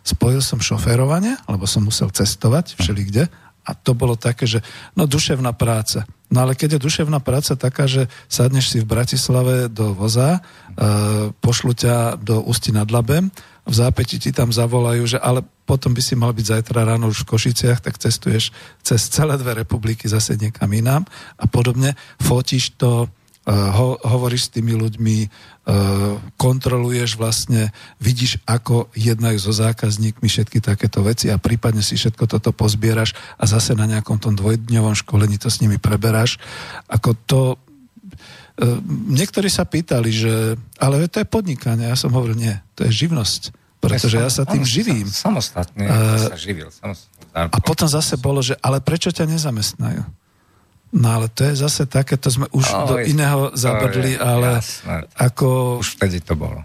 spojil som šoférovanie, lebo som musel cestovať všelikde a to bolo také, že no duševná práca. No ale keď je duševná práca taká, že sadneš si v Bratislave do voza, e, pošlu ťa do Ústi nad Labem, v zápäti ti tam zavolajú, že ale potom by si mal byť zajtra ráno už v Košiciach, tak cestuješ cez celé dve republiky zase niekam inám a podobne. Fotíš to, ho, hovoríš s tými ľuďmi, kontroluješ vlastne, vidíš, ako jednajú so zákazníkmi všetky takéto veci a prípadne si všetko toto pozbieraš a zase na nejakom tom dvojdňovom školení to s nimi preberáš. Ako to niektorí sa pýtali, že ale to je podnikanie. Ja som hovoril, nie, to je živnosť. Pretože ja sa tým živím. Samostatne uh, sa živil. Samostatne. A potom zase bolo, že ale prečo ťa nezamestnajú? No ale to je zase také, to sme už no, do je, iného zabrdli, ale jasné. ako... Už vtedy to bolo.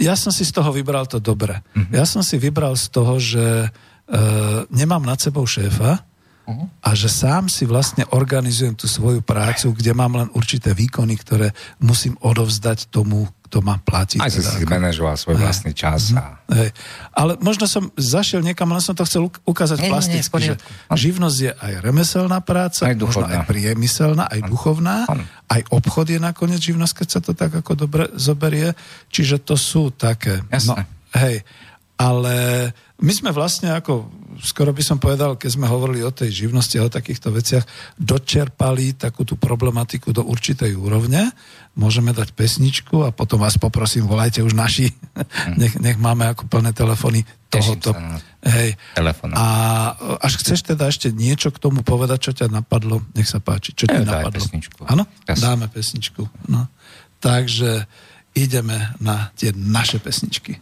Ja som si z toho vybral to dobre. Mm-hmm. Ja som si vybral z toho, že uh, nemám nad sebou šéfa, uh-huh. a že sám si vlastne organizujem tú svoju prácu, kde mám len určité výkony, ktoré musím odovzdať tomu, kto ma platí. Aj teda, si si manažoval svoj vlastný čas. Uh-huh. A... Hej. Ale možno som zašiel niekam, len som to chcel ukázať nie, plasticky, nie, nie, že živnosť je aj remeselná práca, aj možno aj priemyselná, aj duchovná, ano. aj obchod je nakoniec živnosť, keď sa to tak ako dobre zoberie. Čiže to sú také... Jasné. No, hej, ale my sme vlastne ako skoro by som povedal, keď sme hovorili o tej živnosti a o takýchto veciach, dočerpali takú tú problematiku do určitej úrovne. Môžeme dať pesničku a potom vás poprosím, volajte už naši, mm. nech, nech máme ako plné telefóny tohoto. Hej. A až chceš teda ešte niečo k tomu povedať, čo ťa napadlo, nech sa páči. Čo ti napadlo? Áno? Dáme pesničku. No. Takže ideme na tie naše pesničky.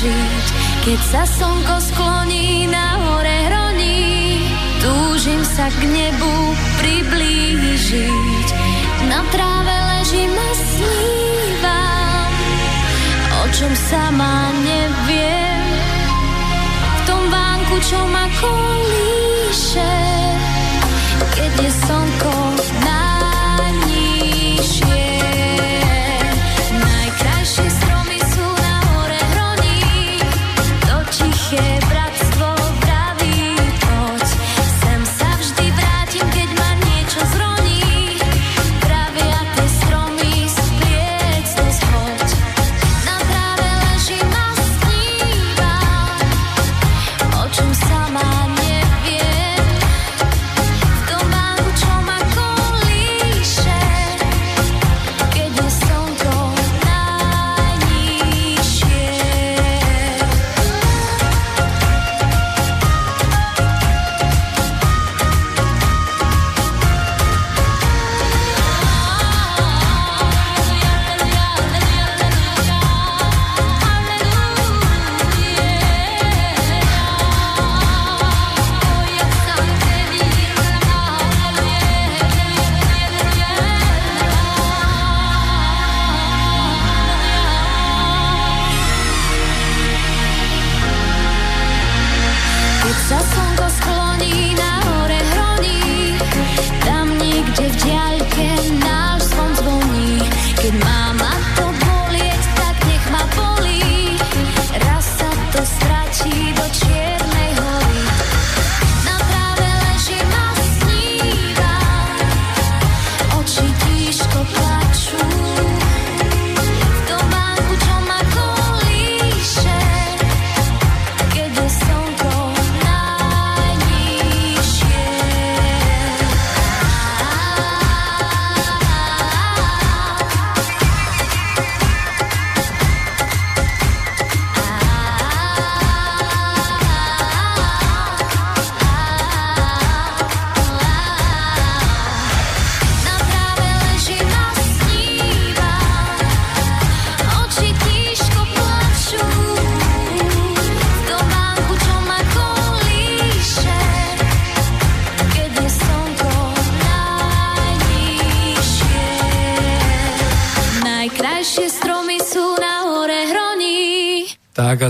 Žiť, keď sa slnko skloní na hore hroní. Túžim sa k nebu priblížiť, na tráve ležím a snívam, o čom sama neviem. V tom vánku, čo ma kolíše, keď je slnko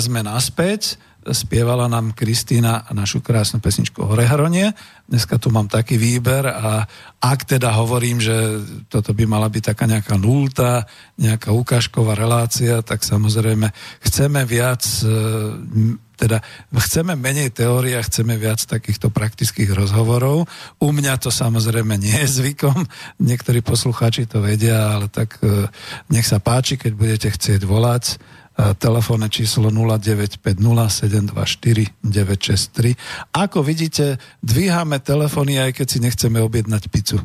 tak sme naspäť. Spievala nám Kristýna našu krásnu pesničku Horehronie. Dneska tu mám taký výber a ak teda hovorím, že toto by mala byť taká nejaká nulta, nejaká ukážková relácia, tak samozrejme chceme viac e, teda chceme menej teórie a chceme viac takýchto praktických rozhovorov. U mňa to samozrejme nie je zvykom, niektorí poslucháči to vedia, ale tak e, nech sa páči, keď budete chcieť volať telefónne číslo 0950724963. Ako vidíte, dvíhame telefóny, aj keď si nechceme objednať pizzu.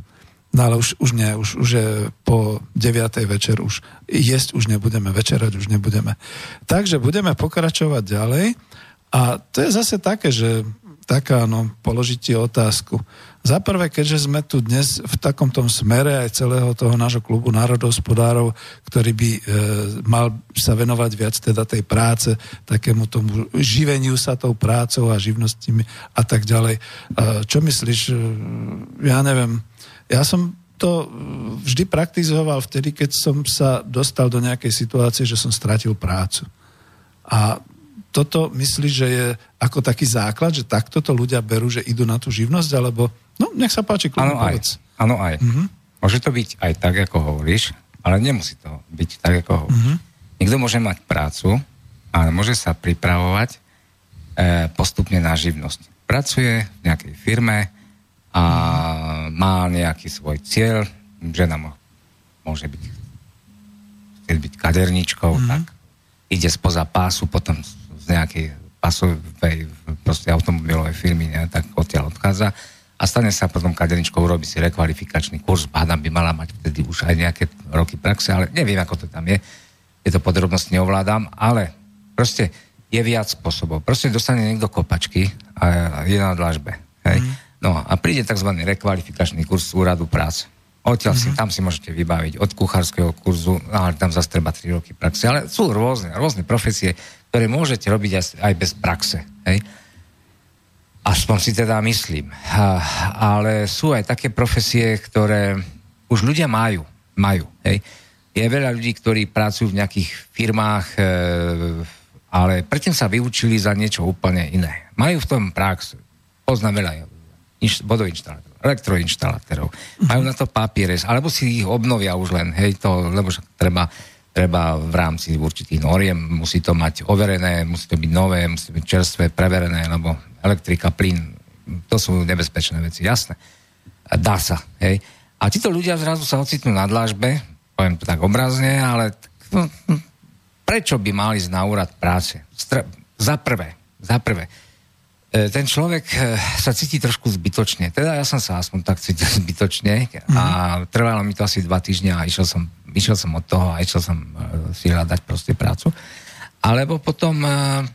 No ale už, už nie, už, už je po 9. večer, už jesť už nebudeme, večerať už nebudeme. Takže budeme pokračovať ďalej. A to je zase také, že taká, no, položiť ti otázku. Za prvé, keďže sme tu dnes v takomto smere aj celého toho nášho klubu národohospodárov, ktorý by e, mal sa venovať viac teda tej práce, takému tomu živeniu sa tou prácou a živnostimi a tak ďalej. E, čo myslíš? E, ja neviem. Ja som to vždy praktizoval vtedy, keď som sa dostal do nejakej situácie, že som stratil prácu. A toto myslíš, že je ako taký základ, že takto to ľudia berú, že idú na tú živnosť, alebo no, nech sa páči, kľudne povedz. Áno aj. Mm-hmm. Môže to byť aj tak, ako hovoríš, ale nemusí to byť tak, ako hovoríš. Mm-hmm. Niekto môže mať prácu, ale môže sa pripravovať e, postupne na živnosť. Pracuje v nejakej firme a má nejaký svoj cieľ, žena môže byť, byť kaderničkou, mm-hmm. tak ide spoza pásu, potom z nejakej pasovej proste automobilovej firmy, ne, tak odtiaľ odchádza a stane sa potom kaderničkou, urobí si rekvalifikačný kurz, hádam by mala mať vtedy už aj nejaké roky praxe, ale neviem, ako to tam je, tieto podrobnosti neovládam, ale proste je viac spôsobov. Proste dostane niekto kopačky a je na dlažbe. Hej? Mm. No a príde tzv. rekvalifikačný kurz úradu práce. Odtiaľ mm-hmm. si, tam si môžete vybaviť od kuchárskeho kurzu, ale tam zase treba 3 roky praxe. Ale sú rôzne, rôzne profesie, ktoré môžete robiť aj, aj bez praxe. Hej? Aspoň si teda myslím. A, ale sú aj také profesie, ktoré už ľudia majú. majú hej? Je veľa ľudí, ktorí pracujú v nejakých firmách, e, ale predtým sa vyučili za niečo úplne iné. Majú v tom prax. Poznám veľa vodoinštalátorov elektroinštalátorov. Majú na to papiere, alebo si ich obnovia už len, hej, to, lebo treba, treba v rámci určitých noriem, musí to mať overené, musí to byť nové, musí to byť čerstvé, preverené, lebo elektrika, plyn, to sú nebezpečné veci, jasné. Dá sa, hej. A títo ľudia zrazu sa ocitnú na dlážbe, poviem to tak obrazne, ale no, prečo by mali ísť na úrad práce? Str- za prvé, za prvé, ten človek e, sa cíti trošku zbytočne. Teda ja som sa aspoň tak cítil zbytočne a mhm. trvalo mi to asi dva týždne a išiel som, išiel som od toho a išiel som e, si hľadať proste prácu. Alebo potom um,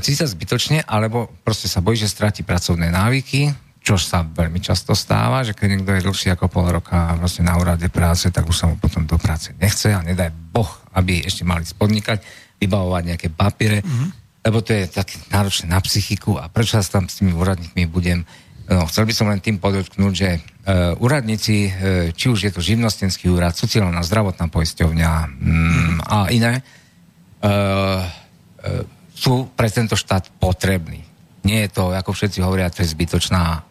cíti sa zbytočne, alebo proste sa bojí, že stráti pracovné návyky, čo sa veľmi často stáva, že keď niekto je dlhšie ako pol roka vlastne na úrade práce, tak už sa mu potom do práce nechce a nedaj Boh, aby ešte mali spodnikať, vybavovať nejaké papiere. Mm-hmm lebo to je tak náročné na psychiku a prečo sa tam s tými úradníkmi budem... No, chcel by som len tým podotknúť, že uh, úradníci, uh, či už je to živnostenský úrad, sociálna zdravotná poisťovňa um, a iné, uh, uh, sú pre tento štát potrební. Nie je to, ako všetci hovoria, to je zbytočná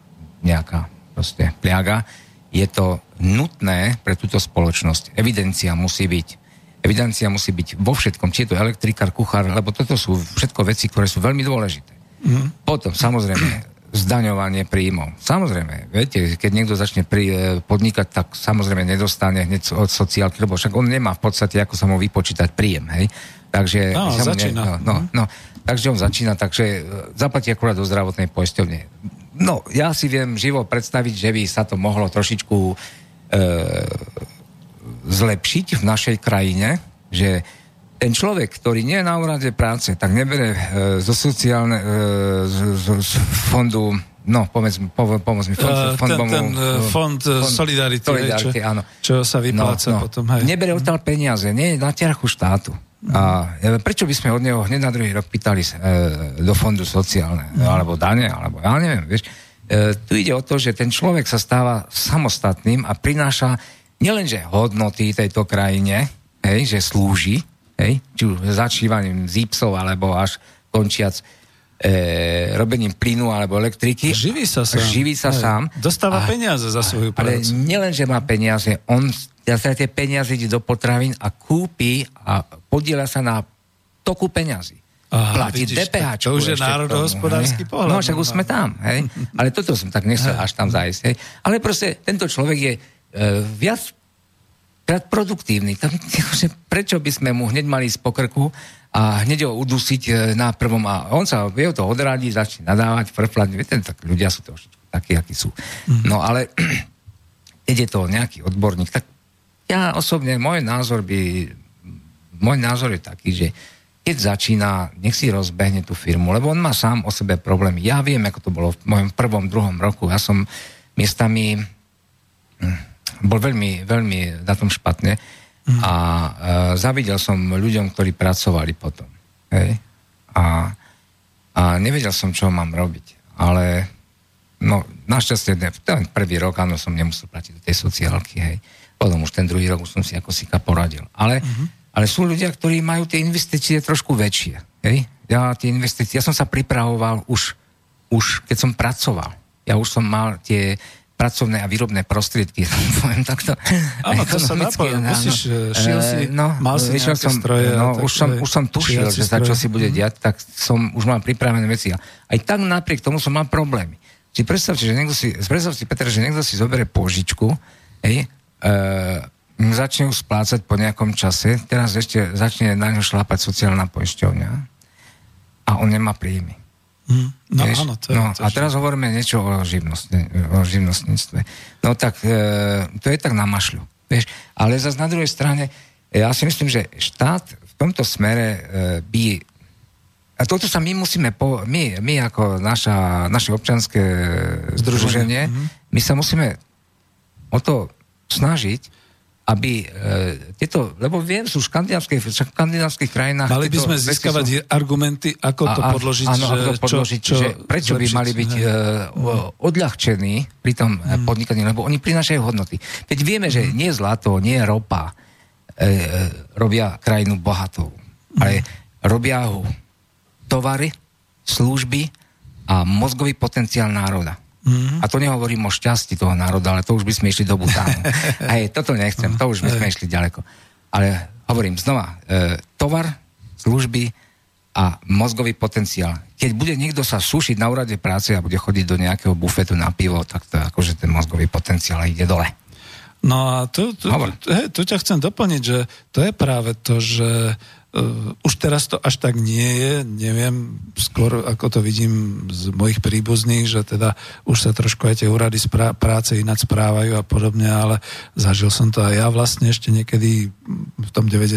nejaká proste pliaga. Je to nutné pre túto spoločnosť. Evidencia musí byť Evidencia musí byť vo všetkom, či je to elektrikár, kuchár, lebo toto sú všetko veci, ktoré sú veľmi dôležité. Mm. Potom, samozrejme, zdaňovanie príjmov. Samozrejme, viete, keď niekto začne pri, e, podnikať, tak samozrejme nedostane hneď od sociálky, lebo však on nemá v podstate, ako sa mu vypočítať príjem, hej. Takže, no, začína. Ne, no, no, no, takže on začína, takže e, zaplatí akurát do zdravotnej poisťovne. No, ja si viem živo predstaviť, že by sa to mohlo trošičku e, zlepšiť v našej krajine, že ten človek, ktorý nie je na úrade práce, tak nebere e, zo sociálne, e, z, z, z fondu, no, povedz mi, pomoz mi, fond, fond, ten, ten uh, fond, fond Solidarity, Solidarity čo, áno. čo sa vypláca no, no. potom. Hej. Nebere odtiaľ peniaze, nie je na ťarchu štátu. A prečo by sme od neho hneď na druhý rok pýtali e, do fondu sociálne, mm. alebo dane, alebo ja neviem, vieš. E, tu ide o to, že ten človek sa stáva samostatným a prináša nielenže hodnoty tejto krajine, hej, že slúži, hej, či už začívaním zípsov, alebo až končiac e, robením plynu alebo elektriky. Živí sa sám. Živí sa Aj, sám. Dostáva a, peniaze za svoju prácu. Ale nielenže má peniaze, on za tie peniaze ide do potravín a kúpi a podiela sa na toku peňazí. Aha, platí DPH. To už je národohospodársky pohľad. No však už sme tam. Hej? Ale toto som tak nechcel až tam zájsť. Hej? Ale proste tento človek je viac krát produktívny. Tam, akože, prečo by sme mu hneď mali z pokrku a hneď ho udusiť e, na prvom a on sa vie to odradí, začne nadávať, frflať, viete, tak ľudia sú to takí, akí sú. Mm. No ale keď je to nejaký odborník, tak ja osobne, môj názor by, môj názor je taký, že keď začína, nech si rozbehne tú firmu, lebo on má sám o sebe problémy. Ja viem, ako to bolo v mojom prvom, druhom roku. Ja som miestami hm, bol veľmi, veľmi na tom špatne mm. a e, zavidel som ľuďom, ktorí pracovali potom. Hej? A, a nevedel som, čo mám robiť. Ale no, našťastie ten prvý rok, áno, som nemusel platiť do tej sociálky, hej. Potom už ten druhý rok už som si ako si poradil. Ale mm-hmm ale sú ľudia, ktorí majú tie investície trošku väčšie. Hej? Ja, tie investície, ja som sa pripravoval už, už, keď som pracoval. Ja už som mal tie pracovné a výrobné prostriedky, poviem takto. Áno, to sa dá musíš, eh, šiel si, eh, no, mal si nejaké som, stroje. No, už, som, už som tušil, že za čo si bude mm. diať, tak som už mal pripravené veci. Aj tak napriek tomu som mal problémy. Si predstavte, že niekto si, predstav si, Peter, že niekto si zoberie požičku, hej, e, začne ju splácať po nejakom čase, teraz ešte začne na ňo šlápať sociálna poisťovňa a on nemá príjmy. Mm, no Vieš? áno, to je, no, to a teraz hovoríme niečo o, živnostne, o živnostníctve. No tak e, to je tak na mašľu. Vieš? Ale zase na druhej strane, ja si myslím, že štát v tomto smere e, by a toto sa my musíme, po, my, my ako naša, naše občanské združenie, mm-hmm. my sa musíme o to snažiť, aby e, tieto, lebo viem, sú v škandinávskych, škandinávskych krajinách... Mali by sme získavať sú, argumenty, ako to podložiť, áno, že, ako to podložiť, čo, čo že prečo by mali byť e, odľahčení pri tom hmm. podnikaní, lebo oni prinášajú hodnoty. Veď vieme, že nie zlato, nie ropa e, e, robia krajinu bohatou, hmm. ale robia ho tovary, služby a mozgový potenciál národa. Mm-hmm. A to nehovorím o šťastí toho národa, ale to už by sme išli do Butánu. Hej, toto nechcem, to už by sme išli ďaleko. Ale hovorím znova, e, tovar, služby a mozgový potenciál. Keď bude niekto sa sušiť na úrade práce a bude chodiť do nejakého bufetu na pivo, tak to akože ten mozgový potenciál ide dole. No a tu, tu, tu, hej, tu ťa chcem doplniť, že to je práve to, že Uh, už teraz to až tak nie je, neviem, skôr ako to vidím z mojich príbuzných, že teda už sa trošku aj tie úrady sprá- práce ináč správajú a podobne, ale zažil som to aj ja vlastne ešte niekedy v tom 90.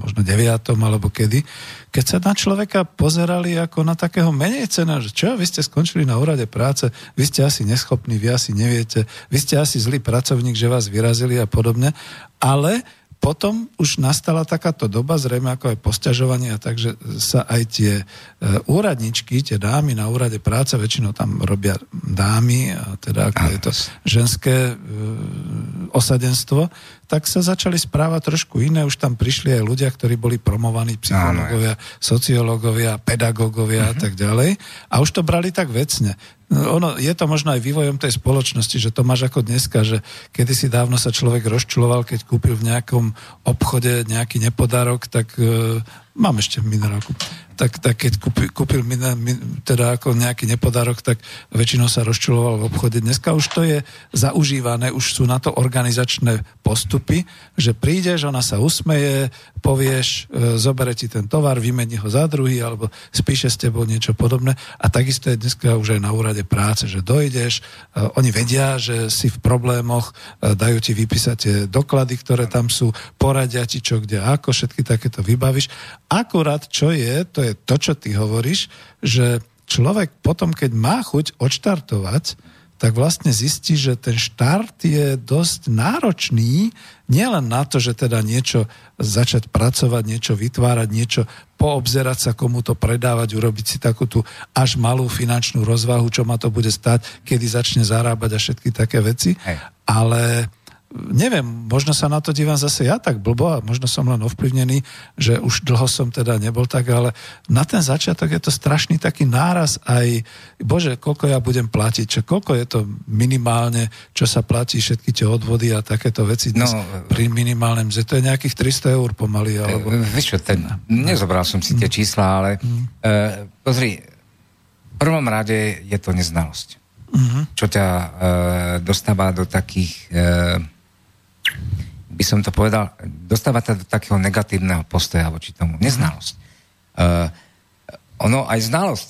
možno 9. alebo kedy, keď sa na človeka pozerali ako na takého menej cena, že čo, vy ste skončili na úrade práce, vy ste asi neschopní, vy asi neviete, vy ste asi zlý pracovník, že vás vyrazili a podobne, ale potom už nastala takáto doba, zrejme ako aj posťažovanie, takže sa aj tie e, úradničky, tie dámy na úrade práce, väčšinou tam robia dámy, a teda ako je to ženské e, osadenstvo, tak sa začali správať trošku iné. Už tam prišli aj ľudia, ktorí boli promovaní, psychológovia, sociológovia, pedagógovia a mhm. tak ďalej. A už to brali tak vecne. No, ono, je to možno aj vývojom tej spoločnosti, že to máš ako dneska, že kedysi dávno sa človek rozčuloval, keď kúpil v nejakom obchode nejaký nepodárok, tak e, mám ešte minerálku tak, tak keď kúpil, kúpil min, min, teda ako nejaký nepodárok, tak väčšinou sa rozčuloval v obchode. Dneska už to je zaužívané, už sú na to organizačné postupy, že prídeš, ona sa usmeje, povieš, e, zobere ti ten tovar, vymení ho za druhý, alebo spíše s tebou niečo podobné. A takisto je dneska už aj na úrade práce, že dojdeš, e, oni vedia, že si v problémoch, e, dajú ti vypísať tie doklady, ktoré tam sú, poradia ti čo, kde, ako, všetky takéto vybavíš. Akurát, čo je, to je to, čo ty hovoríš, že človek potom, keď má chuť odštartovať, tak vlastne zistí, že ten štart je dosť náročný, nielen na to, že teda niečo začať pracovať, niečo vytvárať, niečo poobzerať sa, komu to predávať, urobiť si takú tú až malú finančnú rozvahu, čo ma to bude stať, kedy začne zarábať a všetky také veci. Hej. Ale neviem, možno sa na to dívam zase ja tak blbo a možno som len ovplyvnený, že už dlho som teda nebol tak, ale na ten začiatok je to strašný taký náraz aj, bože, koľko ja budem platiť, čo koľko je to minimálne, čo sa platí, všetky tie odvody a takéto veci dnes no, pri minimálnem, že to je nejakých 300 eur pomaly. Alebo... E, vieš čo, ten, nezobral som si tie mm. čísla, ale mm. uh, pozri, v prvom rade je to neznalosť. Mm-hmm. Čo ťa uh, dostáva do takých uh, by som to povedal, dostáva do takého negatívneho postoja voči tomu. Neznalosť. Uh, ono aj znalosť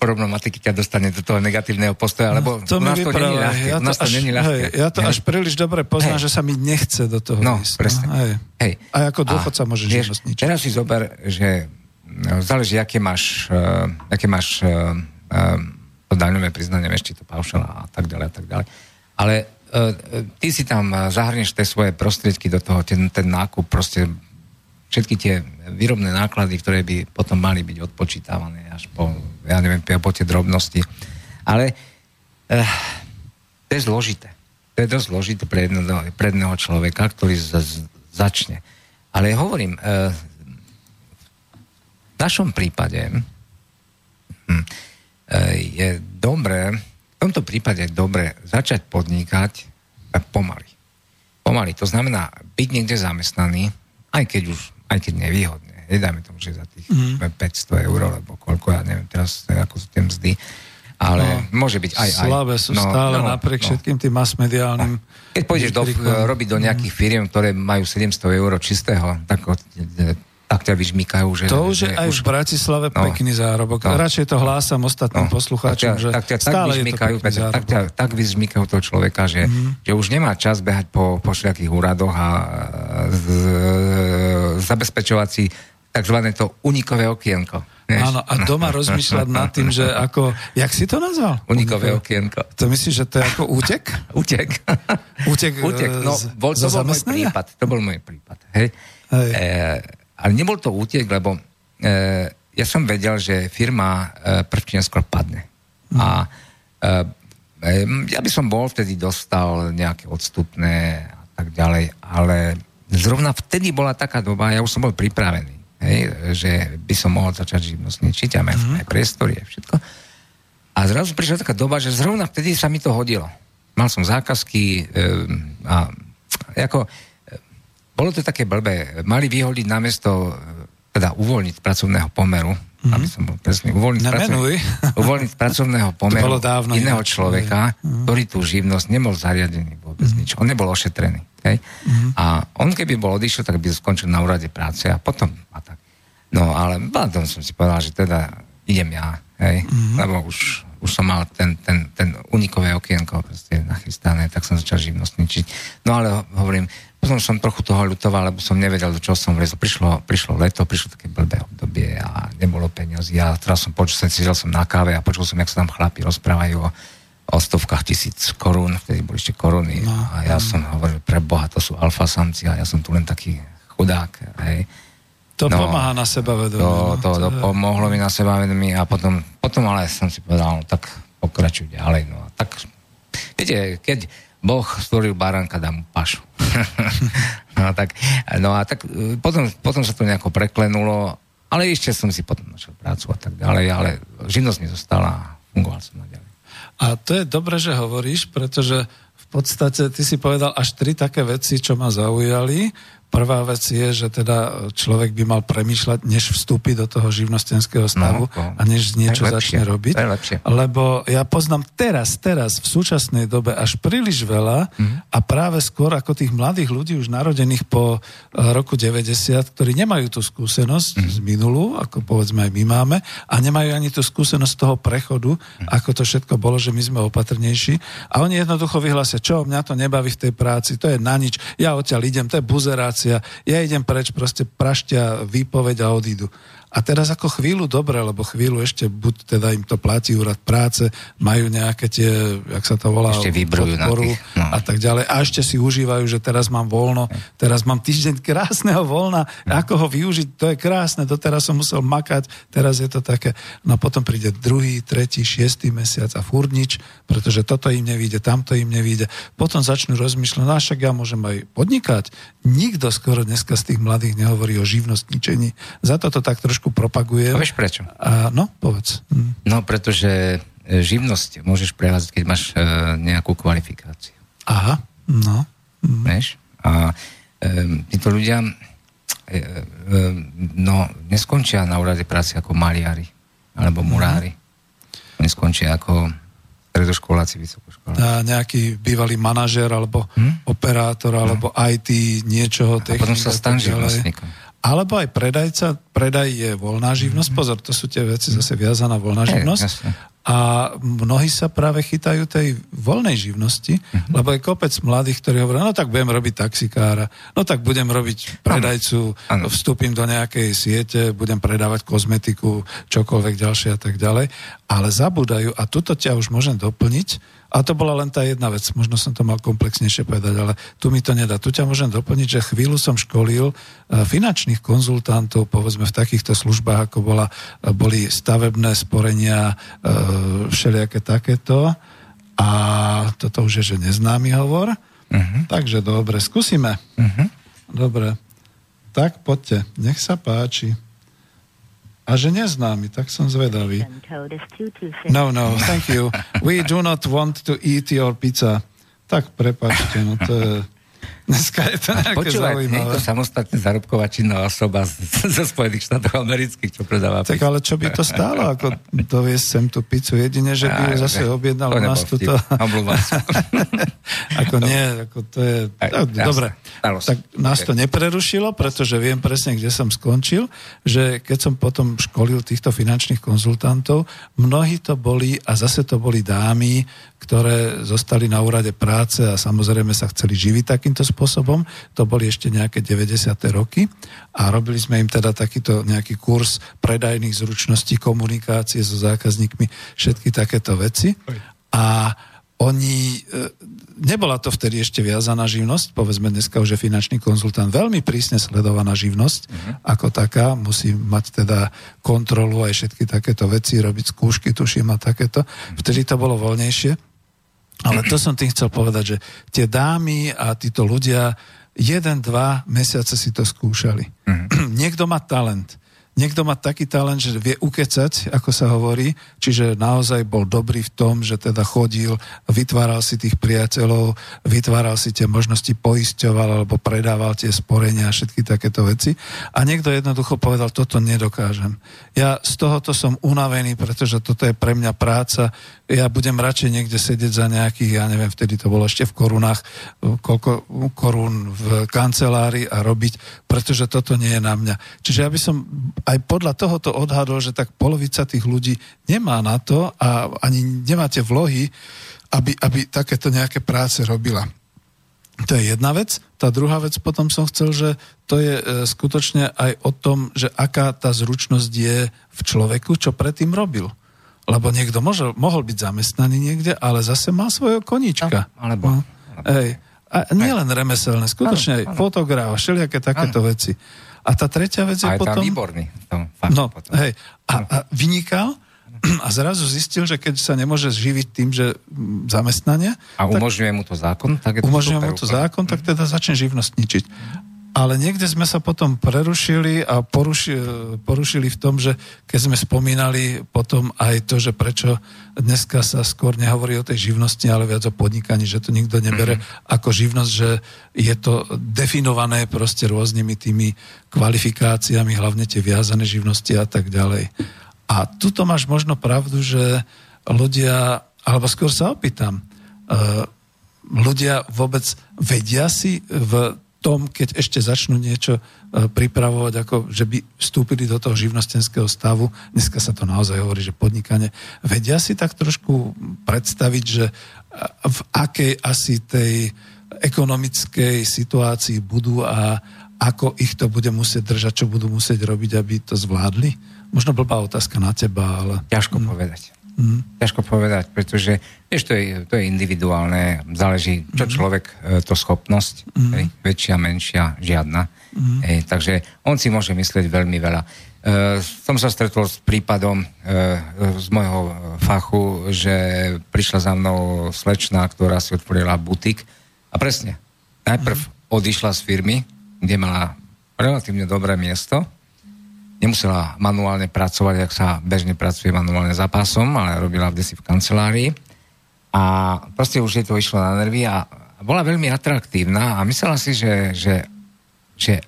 problematiky ťa dostane do toho negatívneho postoja, lebo No, to u nás to není ľahké. Ja nás to až- není ľahké. hej, ja to Hej. až príliš dobre poznám, Hej. že sa mi nechce do toho No, ísť. presne. hej. Hej. A ako dôchodca môžeš vieš, živnostničiť. Teraz si zober, že no, záleží, aké máš, uh, aké máš uh, uh, to daňové priznanie, či to paušal a tak ďalej a tak ďalej. Ale ty si tam uh, zahrnieš tie svoje prostriedky do toho, ten, ten nákup, proste všetky tie výrobné náklady, ktoré by potom mali byť odpočítavané až po, ja neviem, po tie drobnosti. Ale uh, to je zložité. To je dosť zložité pre jedného, pre jedného človeka, ktorý z, z, začne. Ale hovorím, e, v našom prípade hm, e, je dobré, tomto prípade je dobré začať podnikať pomaly. Pomaly. To znamená byť niekde zamestnaný, aj keď už, aj keď nevýhodne. Nedajme tomu, že za tých mm. 500 eur, alebo koľko, ja neviem teraz, ako sú tie mzdy. Ale no, môže byť aj aj. Slabé sú no, stále no, napriek no. všetkým tým masmediálnym... Keď pôjdeš do, robiť do nejakých firiem, ktoré majú 700 eur čistého, tak, tak ťa vyžmýkajú, že... To už je že aj v Bratislave No. pekný zárobok. No. Radšej to hlásam ostatným poslucháčom, že tak ťa tak stále je to Peter, tak, ťa, tak vyžmýkajú toho človeka, že, mm. že už nemá čas behať po, po všelijakých úradoch a z, zabezpečovať si takzvané to unikové okienko. vieš? Áno, a doma rozmýšľať nad tým, že ako... Jak si to nazval? Unikové okienko. To myslíš, že to je ako útek? Útek, Utek. e, No, z- bol, to bol môj prípad. To bol môj prípad. Hej. Hej. E, ale nebol to útek, lebo e, ja som vedel, že firma e, prv či neskôr padne. A e, e, ja by som bol vtedy dostal nejaké odstupné a tak ďalej, ale zrovna vtedy bola taká doba, ja už som bol pripravený, hej, že by som mohol začať živnostničiť a mm-hmm. aj priestory a všetko. A zrazu prišla taká doba, že zrovna vtedy sa mi to hodilo. Mal som zákazky um, a ako, e, bolo to také blbé. Mali vyhodiť namiesto, e, teda uvoľniť pracovného pomeru, mm-hmm. aby som bol presný, uvoľniť, Nemenuj. pracovného, uvoľniť pracovného pomeru bolo dávno iného človeka, mm-hmm. ktorý tú živnosť nebol zariadený vôbec mm-hmm. nič. On nebol ošetrený. Okay? Mm-hmm. A on keby bol odišiel, tak by skončil na úrade práce a potom a tak. No ale potom som si povedal, že teda idem ja, hej, mm-hmm. lebo už, už som mal ten, ten, ten unikové okienko proste nachystané, tak som začal živnostničiť. No ale ho- hovorím, potom som trochu toho ľutoval, lebo som nevedel, do čoho som vlezol. Prišlo, prišlo leto, prišlo také blbé obdobie a nebolo peniazy. A teraz som počul, sedel som na káve a počul som, jak sa tam chlapi rozprávajú o, o stovkách tisíc korún, vtedy boli ešte koruny. No, a ja som hovoril, pre Boha, to sú alfasamci a ja som tu len taký chudák. Hej. To No, pomáha na sebavedomie. To, no. to, to je- pomohlo mi na sebavedomí a potom, potom ale som si povedal, no tak pokračuj ďalej. No tak, viete, keď Boh stvoril baránka, dá mu pašu. no, tak, no a tak e, potom, potom sa to nejako preklenulo, ale ešte som si potom našiel prácu a tak ďalej, ale živnosť mi zostala a fungoval som naďalej. A to je dobre, že hovoríš, pretože v podstate ty si povedal až tri také veci, čo ma zaujali. Prvá vec je, že teda človek by mal premýšľať, než vstúpi do toho živnostenského stavu No, to- a než niečo začne robiť. Lebo ja poznám teraz, teraz, v súčasnej dobe až príliš veľa Mhm. a práve skôr ako tých mladých ľudí už narodených po eh, roku 90, ktorí nemajú tú skúsenosť Mhm. z minulú, ako povedzme aj my máme, a nemajú ani tú skúsenosť toho prechodu, Mhm. ako to všetko bolo, že my sme opatrnejší. A oni jednoducho vyhlásia, čo, mňa to nebaví v tej práci, to je na nič, ja odtiaľ idem, to je buzerácia, ja idem preč, proste praštia výpoveď a odídu. A teraz ako chvíľu dobre, lebo chvíľu ešte buď teda im to platí úrad práce, majú nejaké tie, jak sa to volá, Ešte vybrujú na podporu tých, no. a tak ďalej. A ešte si užívajú, že teraz mám voľno, teraz mám týždeň krásneho voľna, ako ho využiť, to je krásne, doteraz som musel makať, teraz je to také. No a potom príde druhý, tretí, šiestý mesiac a furt nič, pretože toto im nevíde, tamto im nevíde. Potom začnú rozmýšľať, no však ja môžem aj podnikať. Nikto skoro dneska z tých mladých nehovorí o živnostničení. Za to to tak trošku propaguje. A vieš prečo? A, no, povedz. Hm. No, pretože e, živnosť môžeš prevádzať, keď máš e, nejakú kvalifikáciu. Aha, no. Hm. Vieš? A e, títo ľudia e, e, no, neskončia na úrade práce ako maliari alebo murári. Oni skončia ako stredoškoláci, vysokoškoláci. a nejaký bývalý manažer alebo Hm? operátor alebo IT niečoho, A potom sa stan živnostníkom. Alebo aj predajca, predaj je voľná živnosť, pozor, to sú tie veci zase viazaná voľná živnosť. A mnohí sa práve chytajú tej voľnej živnosti, uh-huh. lebo je kopec mladých, ktorí hovoria, no tak budem robiť taxikára, no tak budem robiť predajcu, ano. vstúpim do nejakej siete, budem predávať kozmetiku, čokoľvek ďalšie a tak ďalej. Ale zabúdajú, a tuto ťa už môžem doplniť, a to bola len tá jedna vec, možno som to mal komplexnejšie povedať, ale tu mi to nedá. Tu ťa môžem doplniť, že chvíľu som školil e, finančných konzultantov, povedzme v takýchto službách, ako bola, e, boli stavebné sporenia, e, všelijaké takéto. A toto už je, že neznámy hovor. Uh-huh. Takže dobre, skúsime. Uh-huh. Dobre. Tak poďte, nech sa páči. A že neznámy, tak som zvedavý. No, no, thank you. We do not want to eat your pizza. Tak prepačte, no to je... Dneska je to nejaké Počúvaj, zaujímavé. je samostatne zárobková činná osoba zo Spojených štátov amerických, čo predáva Tak ale čo by to stálo, ako doviesť sem tú pizzu? Jedine, že by ja, zase objednal to nás túto... ako nie, ako to je... Aj, no, dobre, tak nás to neprerušilo, pretože viem presne, kde som skončil, že keď som potom školil týchto finančných konzultantov, mnohí to boli, a zase to boli dámy, ktoré zostali na úrade práce a samozrejme sa chceli živiť takýmto spôsobom. To boli ešte nejaké 90. roky a robili sme im teda takýto nejaký kurz predajných zručností, komunikácie so zákazníkmi, všetky takéto veci. A oni, e, nebola to vtedy ešte viazaná živnosť, povedzme dneska už je finančný konzultant veľmi prísne sledovaná živnosť uh-huh. ako taká, musí mať teda kontrolu aj všetky takéto veci, robiť skúšky, tuším a takéto. Vtedy to bolo voľnejšie. Ale to som tým chcel povedať, že tie dámy a títo ľudia jeden, dva mesiace si to skúšali. Mm-hmm. Niekto má talent niekto má taký talent, že vie ukecať, ako sa hovorí, čiže naozaj bol dobrý v tom, že teda chodil, vytváral si tých priateľov, vytváral si tie možnosti, poisťoval alebo predával tie sporenia a všetky takéto veci. A niekto jednoducho povedal, toto nedokážem. Ja z tohoto som unavený, pretože toto je pre mňa práca, ja budem radšej niekde sedieť za nejakých, ja neviem, vtedy to bolo ešte v korunách, koľko korún v kancelárii a robiť, pretože toto nie je na mňa. Čiže ja by som aj podľa tohoto odhadol, že tak polovica tých ľudí nemá na to a ani nemáte vlohy, aby, aby takéto nejaké práce robila. To je jedna vec. Tá druhá vec potom som chcel, že to je e, skutočne aj o tom, že aká tá zručnosť je v človeku, čo predtým robil. Lebo niekto môže, mohol byť zamestnaný niekde, ale zase má svojho konička. No, alebo... No. Hej. A nie len remeselné, skutočne aj fotograf, všelijaké takéto ano. veci. A tá tretia vec je a potom... Aj výborný. Tom, fakt, no, potom. hej. A, a vynikal a zrazu zistil, že keď sa nemôže živiť tým, že zamestnanie... A umožňuje mu to zákon? Tak je to umožňuje mu to zákon, tak teda začne živnosť ničiť ale niekde sme sa potom prerušili a poruši, porušili v tom, že keď sme spomínali potom aj to, že prečo dneska sa skôr nehovorí o tej živnosti, ale viac o podnikaní, že to nikto nebere mm-hmm. ako živnosť, že je to definované proste rôznymi tými kvalifikáciami, hlavne tie viazané živnosti a tak ďalej. A tuto máš možno pravdu, že ľudia, alebo skôr sa opýtam, uh, ľudia vôbec vedia si v tom, keď ešte začnú niečo e, pripravovať, ako že by vstúpili do toho živnostenského stavu, dneska sa to naozaj hovorí, že podnikanie, vedia si tak trošku predstaviť, že e, v akej asi tej ekonomickej situácii budú a ako ich to bude musieť držať, čo budú musieť robiť, aby to zvládli? Možno blbá otázka na teba, ale... Ťažko povedať. Mm. Ťažko povedať, pretože vieš, to, je, to je individuálne, záleží, čo mm. človek, e, to schopnosť, mm. hej, väčšia, menšia, žiadna. Mm. Hej, takže on si môže myslieť veľmi veľa. Uh, som sa stretol s prípadom uh, z môjho fachu, že prišla za mnou slečna, ktorá si otvorila butik a presne, najprv mm. odišla z firmy, kde mala relatívne dobré miesto, nemusela manuálne pracovať, ak sa bežne pracuje manuálne za pásom, ale robila v desi v kancelárii. A proste už jej to išlo na nervy a bola veľmi atraktívna a myslela si, že, že, že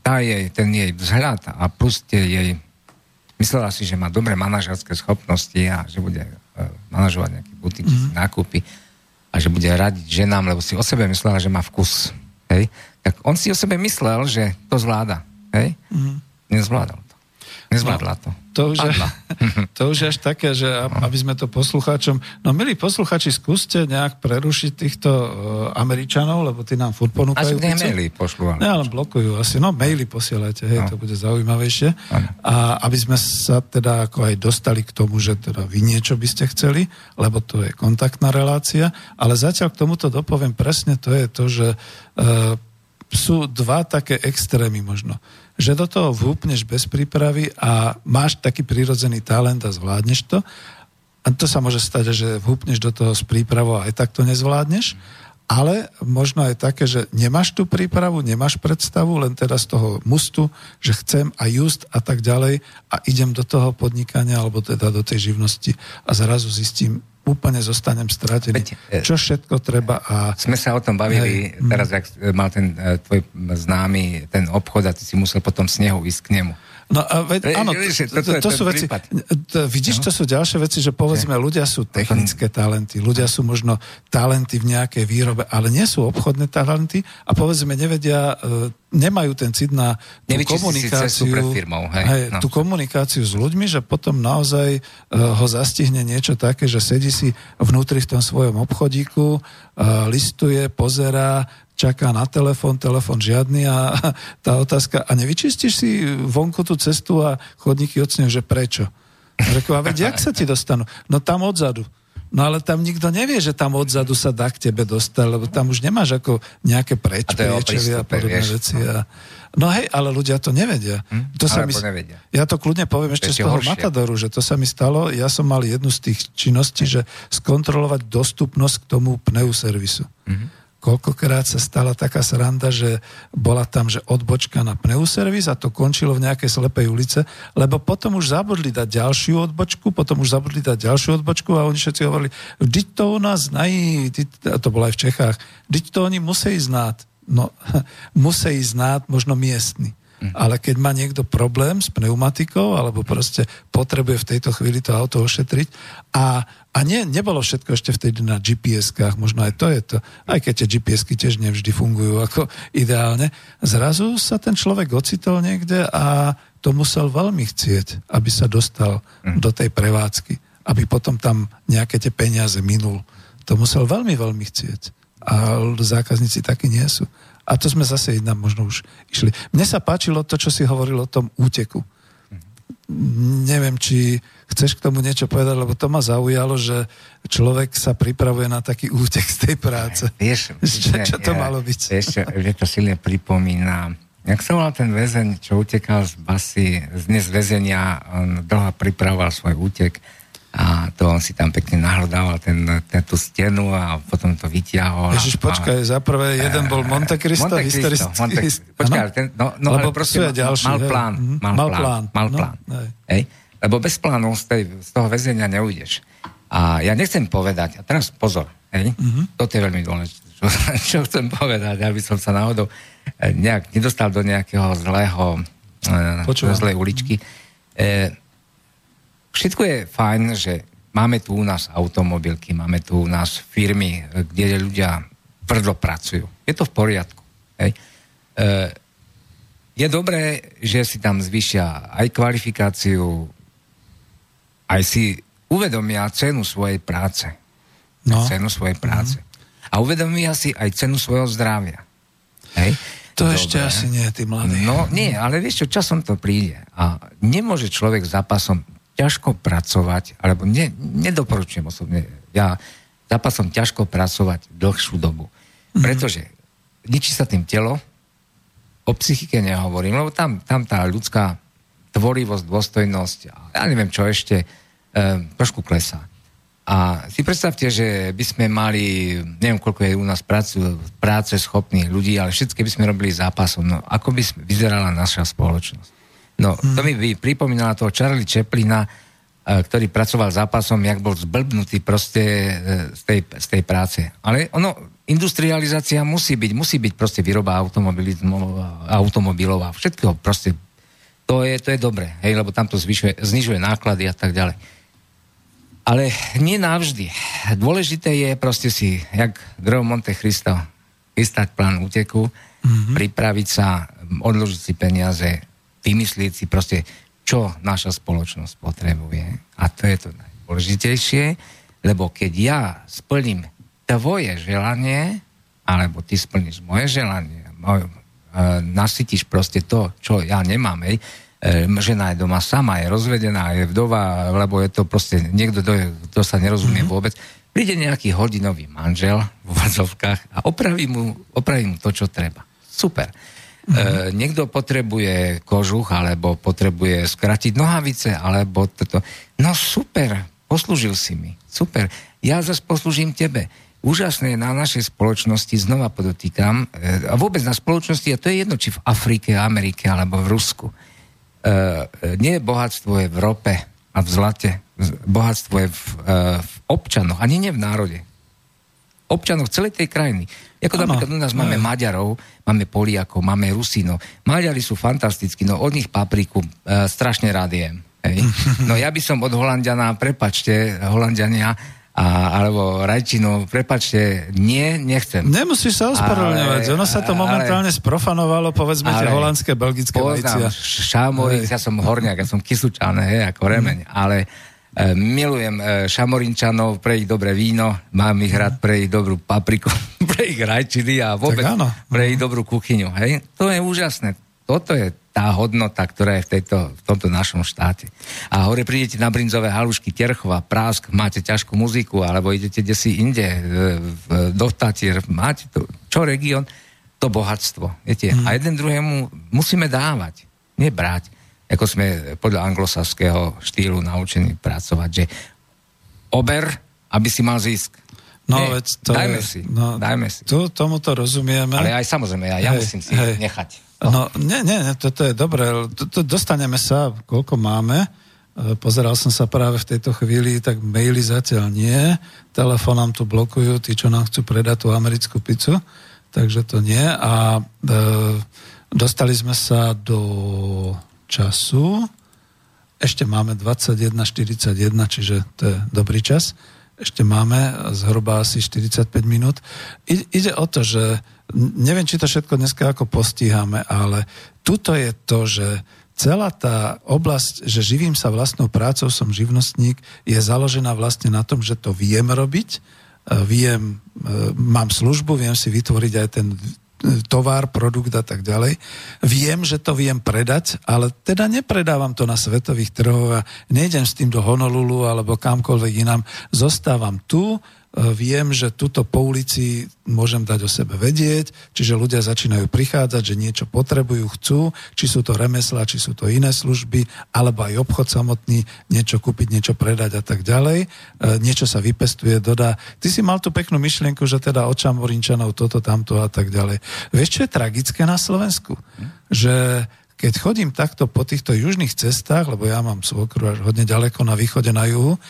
tá jej, ten jej vzhľad a plus tie jej myslela si, že má dobré manažerské schopnosti a že bude uh, manažovať nejaký butik, mm-hmm. nákupy a že bude radiť ženám, lebo si o sebe myslela, že má vkus. Hej? Tak on si o sebe myslel, že to zvláda Hej? Mm. Nezvládol to. Nezvládla to. To už, je, to už je až také, že aby sme to poslucháčom... No milí posluchači, skúste nejak prerušiť týchto uh, Američanov, lebo tí nám furt ponúkajú. Asi maily pošlú. Ne, ale blokujú asi. No maily posielajte, hej, no. to bude zaujímavejšie. Ano. A aby sme sa teda ako aj dostali k tomu, že teda vy niečo by ste chceli, lebo to je kontaktná relácia, ale zatiaľ k tomuto dopoviem presne, to je to, že uh, sú dva také extrémy možno že do toho vhúpneš bez prípravy a máš taký prírodzený talent a zvládneš to. A to sa môže stať, že vhúpneš do toho s prípravou a aj tak to nezvládneš. Ale možno aj také, že nemáš tú prípravu, nemáš predstavu, len teda z toho mustu, že chcem a just a tak ďalej a idem do toho podnikania alebo teda do tej živnosti a zrazu zistím, úplne zostanem stratený. Veď, e, Čo všetko treba a... Sme sa o tom bavili hej, teraz, jak mal ten e, tvoj známy ten obchod a ty si musel potom snehu ísť k nemu. No a veď, áno, to, to, sú veci, to, vidíš, no. to sú ďalšie veci, že povedzme, ľudia sú technické talenty, ľudia sú možno talenty v nejakej výrobe, ale nie sú obchodné talenty a povedzme, nevedia, e, nemajú ten cit na tú komunikáciu, firmou, hej? Hej, no. tú komunikáciu s ľuďmi, že potom naozaj uh, ho zastihne niečo také, že sedí si vnútri v tom svojom obchodíku, uh, listuje, pozerá, čaká na telefón, telefón žiadny a tá otázka, a nevyčistíš si vonku tú cestu a chodníky odsnehu, že prečo? Reku, a veď, jak sa ti dostanú? No tam odzadu. No ale tam nikto nevie, že tam odzadu sa dá k tebe dostať, lebo tam už nemáš ako nejaké prečky, a podobné vieš, veci. A, no hej, ale ľudia to nevedia. Hm? To sa mi, nevedia. Ja to kľudne poviem ešte z toho horšie. Matadoru, že to sa mi stalo, ja som mal jednu z tých činností, že skontrolovať dostupnosť k tomu pneu servisu. Koľkokrát sa stala taká sranda, že bola tam, že odbočka na pneuservis a to končilo v nejakej slepej ulice, lebo potom už zabudli dať ďalšiu odbočku, potom už zabudli dať ďalšiu odbočku a oni všetci hovorili, vždyť to u nás nají, a to bolo aj v Čechách, vždyť to oni musí znát. No, musí znát možno miestny. Mhm. Ale keď má niekto problém s pneumatikou, alebo proste potrebuje v tejto chvíli to auto ošetriť a, a nie, nebolo všetko ešte vtedy na GPS-kách, možno aj to je to, aj keď tie GPS-ky tiež nevždy fungujú ako ideálne, zrazu sa ten človek ocitol niekde a to musel veľmi chcieť, aby sa dostal mm. do tej prevádzky, aby potom tam nejaké tie peniaze minul. To musel veľmi, veľmi chcieť. A zákazníci takí nie sú. A to sme zase jedna možno už išli. Mne sa páčilo to, čo si hovoril o tom úteku. Neviem, či chceš k tomu niečo povedať, lebo to ma zaujalo, že človek sa pripravuje na taký útek z tej práce. Vieš, čo, čo to ja, malo byť? Čo, že to silne pripomína Jak sa volal ten väzeň, čo utekal z basy, z dnes väzenia, on dlho pripravoval svoj útek a to on si tam pekne nahľadával ten, ten, tú stenu a potom to vyťahol. Ježiš, počkaj, a, za prvé jeden bol Monte Cristo, Monte Cristo Monte, počkaj, ten, no, no ale proste mal, ďalší, mal plán. Mal, mal plán. Mal no, plán. Hej. Hej. Lebo bez plánu z, tej, z toho väzenia neujdeš. A ja nechcem povedať, a teraz pozor, hej, mm-hmm. toto je veľmi dôležité, čo, čo chcem povedať, aby som sa náhodou eh, nejak nedostal do nejakého zlého, Počúvam. zlej uličky. E, Všetko je fajn, že máme tu u nás automobilky, máme tu u nás firmy, kde ľudia tvrdo pracujú. Je to v poriadku. Hej. E, je dobré, že si tam zvyšia aj kvalifikáciu, aj si uvedomia cenu svojej práce. No. Cenu svojej práce. Mm. A uvedomia si aj cenu svojho zdravia. Hej. To Dobre. ešte asi nie, ty mladý. No nie, ale vieš čo, časom to príde. A nemôže človek zápasom ťažko pracovať, alebo ne, nedoporučujem osobne, ja zápasom ťažko pracovať dlhšiu dobu. Mm-hmm. Pretože ničí sa tým telo, o psychike nehovorím, lebo tam, tam tá ľudská tvorivosť, dôstojnosť, ja neviem čo ešte, e, trošku klesá. A si predstavte, že by sme mali, neviem koľko je u nás prácu, práce schopných ľudí, ale všetky by sme robili zápasom. No ako by vyzerala naša spoločnosť? No, hmm. to mi pripomínalo toho Charlie Chaplina, eh, ktorý pracoval zápasom, jak bol zblbnutý proste eh, z tej, z tej práce. Ale ono, industrializácia musí byť, musí byť proste výroba automobilov a všetkého proste. To je, to je dobré, hej, lebo tam to zvyšuje, znižuje náklady a tak ďalej. Ale nie navždy. Dôležité je proste si, jak Grove Monte Cristo, chystať plán úteku, mm-hmm. pripraviť sa, odložiť si peniaze, vymyslieť si proste, čo naša spoločnosť potrebuje. A to je to najdôležitejšie, lebo keď ja splním tvoje želanie, alebo ty splníš moje želanie, moj, e, nasytíš proste to, čo ja nemám, hej, e, žena je doma sama, je rozvedená, je vdova, lebo je to proste niekto, kto sa nerozumie mm-hmm. vôbec, príde nejaký hodinový manžel v uvadzovkách a opraví mu, opraví mu to, čo treba. Super. Mm-hmm. E, niekto potrebuje kožuch, alebo potrebuje skratiť nohavice, alebo toto. No super, poslúžil si mi. Super. Ja zase poslúžim tebe. Úžasné na našej spoločnosti, znova podotýkam, e, a vôbec na spoločnosti, a to je jedno, či v Afrike, Amerike, alebo v Rusku. E, nie je bohatstvo je v rope a v zlate. Bohatstvo je v, v občanoch, ani nie v národe. Občanoch celej tej krajiny. Ako ano, napríklad u nás máme aj. Maďarov, máme Poliakov, máme Rusino. Maďari sú fantastickí, no od nich papriku strašne rád jem. Hej. No ja by som od Holandiana, prepačte, Holandiania, a, alebo rajčinu, prepačte, nie, nechcem. Nemusíš sa ospravedlňovať, ono sa to momentálne ale, sprofanovalo, povedzme ale, tie holandské, belgické vajcia. Šámoric, ja som horniak, ja som kysučan, hej, ako remeň, mm. ale e, milujem e, šamorinčanov, pre ich dobré víno, mám ich rád pre ich dobrú papriku, pre ich rajčiny a vôbec pre ich dobrú kuchyňu, hej. To je úžasné. Toto je tá hodnota, ktorá je v, tejto, v tomto našom štáte. A hore prídete na Brinzové halušky, Terchova, Prásk, máte ťažkú muziku, alebo idete kde si inde, do Tatier, máte to, čo región, to bohatstvo. Viete? Mm. A jeden druhému musíme dávať, nebrať, ako sme podľa anglosaského štýlu naučení pracovať, že ober, aby si mal zisk. No, Nie, veď to dajme je, si, no, dajme si. Tu, tomuto rozumieme. Ale aj samozrejme, ja, ja hej, musím si hej. nechať. No, nie, nie, toto je dobré. Dostaneme sa, koľko máme. E, pozeral som sa práve v tejto chvíli, tak maily zatiaľ nie. Telefón nám tu blokujú, tí, čo nám chcú predať tú americkú pizzu. Takže to nie. A e, dostali sme sa do času. Ešte máme 21.41, čiže to je dobrý čas. Ešte máme zhruba asi 45 minút. I, ide o to, že neviem, či to všetko dneska ako postíhame, ale tuto je to, že celá tá oblasť, že živím sa vlastnou prácou, som živnostník, je založená vlastne na tom, že to viem robiť, e, viem, e, mám službu, viem si vytvoriť aj ten tovar, produkt a tak ďalej. Viem, že to viem predať, ale teda nepredávam to na svetových trhoch a nejdem s tým do Honolulu alebo kamkoľvek inám. Zostávam tu, E, viem, že tuto po ulici môžem dať o sebe vedieť, čiže ľudia začínajú prichádzať, že niečo potrebujú, chcú, či sú to remesla, či sú to iné služby, alebo aj obchod samotný, niečo kúpiť, niečo predať a tak ďalej. E, niečo sa vypestuje, dodá. Ty si mal tú peknú myšlienku, že teda od Čamorinčanov toto, tamto a tak ďalej. Vieš, čo je tragické na Slovensku? Že keď chodím takto po týchto južných cestách, lebo ja mám svokru až hodne ďaleko na východe, na juhu, uh,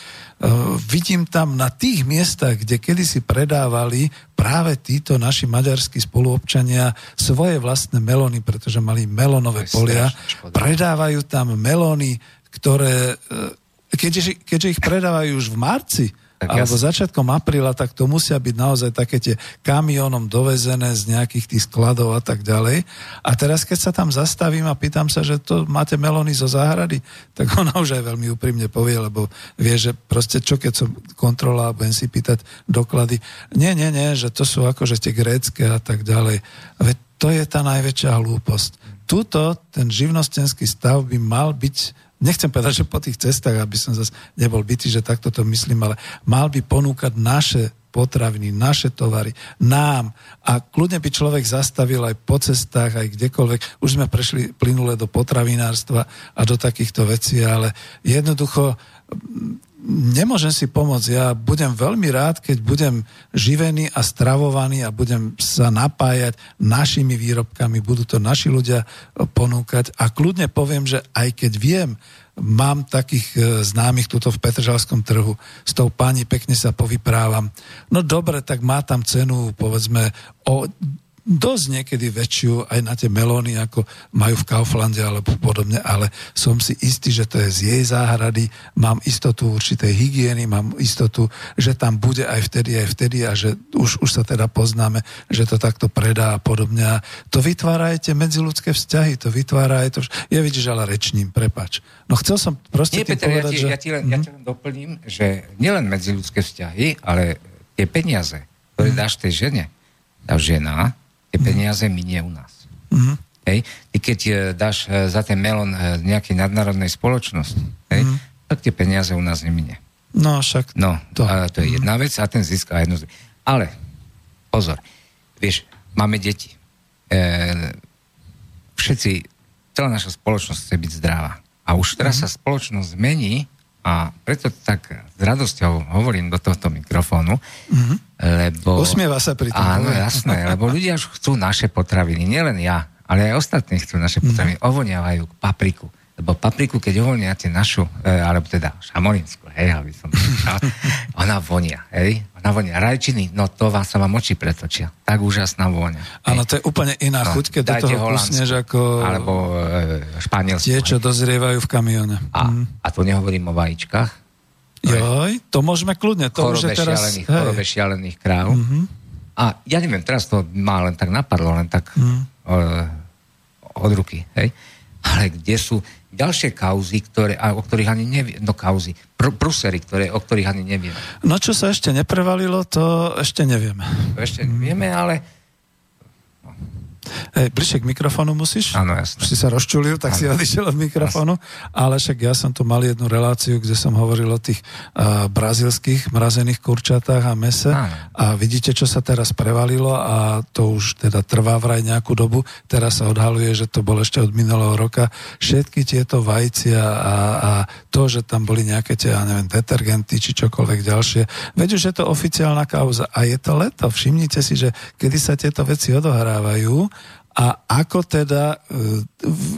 vidím tam na tých miestach, kde kedysi predávali práve títo naši maďarskí spoluobčania svoje vlastné melóny, pretože mali melónové polia, predávajú tam melóny, ktoré, uh, keďže, keďže ich predávajú už v marci, tak alebo ja... začiatkom apríla, tak to musia byť naozaj také tie kamionom dovezené z nejakých tých skladov a tak ďalej. A teraz, keď sa tam zastavím a pýtam sa, že to máte melóny zo záhrady, tak ona už aj veľmi úprimne povie, lebo vie, že proste čo keď som kontrola a budem si pýtať doklady. Nie, nie, nie, že to sú akože tie grécké a tak ďalej. Veď to je tá najväčšia hlúposť. Tuto ten živnostenský stav by mal byť nechcem povedať, že po tých cestách, aby som zase nebol bytý, že takto to myslím, ale mal by ponúkať naše potraviny, naše tovary, nám. A kľudne by človek zastavil aj po cestách, aj kdekoľvek. Už sme prešli plynule do potravinárstva a do takýchto vecí, ale jednoducho nemôžem si pomôcť. Ja budem veľmi rád, keď budem živený a stravovaný a budem sa napájať našimi výrobkami, budú to naši ľudia ponúkať a kľudne poviem, že aj keď viem, mám takých e, známych tuto v Petržalskom trhu, s tou pani pekne sa povyprávam. No dobre, tak má tam cenu, povedzme, o dosť niekedy väčšiu aj na tie melóny, ako majú v Kauflande alebo podobne, ale som si istý, že to je z jej záhrady, mám istotu určitej hygieny, mám istotu, že tam bude aj vtedy, aj vtedy a že už, už sa teda poznáme, že to takto predá a podobne. A to vytvára aj tie medziludské vzťahy, to vytvára aj to... Ja vidíš, ale rečním, prepač. No chcel som proste Nie, Peter, povedať, ja ti, že... Ja ti, len, mm-hmm. ja ti len doplním, že nielen medziludské vzťahy, ale tie peniaze, ktoré mm-hmm. dáš tej žene, tá žena tie peniaze minie u nás. Mm-hmm. Hej? Ty keď e, dáš e, za ten melón e, nejakej nadnárodnej spoločnosti, hej, mm-hmm. tak tie peniaze u nás neminie. No však No, to, a to je jedna vec a ten získa jednu z... Ale, pozor, vieš, máme deti. E, všetci, celá naša spoločnosť chce byť zdravá. A už teraz mm-hmm. sa spoločnosť zmení a preto tak s radosťou hovorím do tohto mikrofónu, mm-hmm. lebo... Usmieva sa pri tom. Áno, jasné, lebo ľudia už chcú naše potraviny, nielen ja, ale aj ostatní chcú naše potraviny. Mm-hmm. Ovoniavajú papriku. Lebo papriku, keď ovoniate našu, e, alebo teda šamorinsku, hej, aby som ona vonia, hej, ona vonia. Rajčiny, no to vás sa vám oči pretočia. Tak úžasná vôňa. Áno, to je úplne iná no, chuť, keď do toho kusneš ako... Alebo e, španielsku. Tie, čo dozrievajú v kamione. A, mm. a to nehovorím o vajíčkach. Joj, to môžeme kľudne. To už je teraz... Šialených, chorobe šialených kráv. Mm-hmm. A ja neviem, teraz to má len tak napadlo, len tak mm. o, od ruky, hej. Ale kde sú ďalšie kauzy, ktoré, a o ktorých ani neviem, no kauzy, pr- prusery, ktoré, o ktorých ani neviem. No čo sa ešte neprevalilo, to ešte nevieme. To ešte nevieme, ale Hej, bližšie k mikrofónu musíš? Áno, jasne. Si sa rozčulil, tak ano. si odišiel od mikrofónu. Jasne. Ale však ja som tu mal jednu reláciu, kde som hovoril o tých uh, brazilských mrazených kurčatách a mese. Ano. A vidíte, čo sa teraz prevalilo a to už teda trvá vraj nejakú dobu. Teraz sa odhaluje, že to bolo ešte od minulého roka. Všetky tieto vajcia a, a to, že tam boli nejaké tie, ja neviem, detergenty či čokoľvek ďalšie. Veď už je to oficiálna kauza. A je to leto. Všimnite si, že kedy sa tieto veci odohrávajú, a ako teda, e,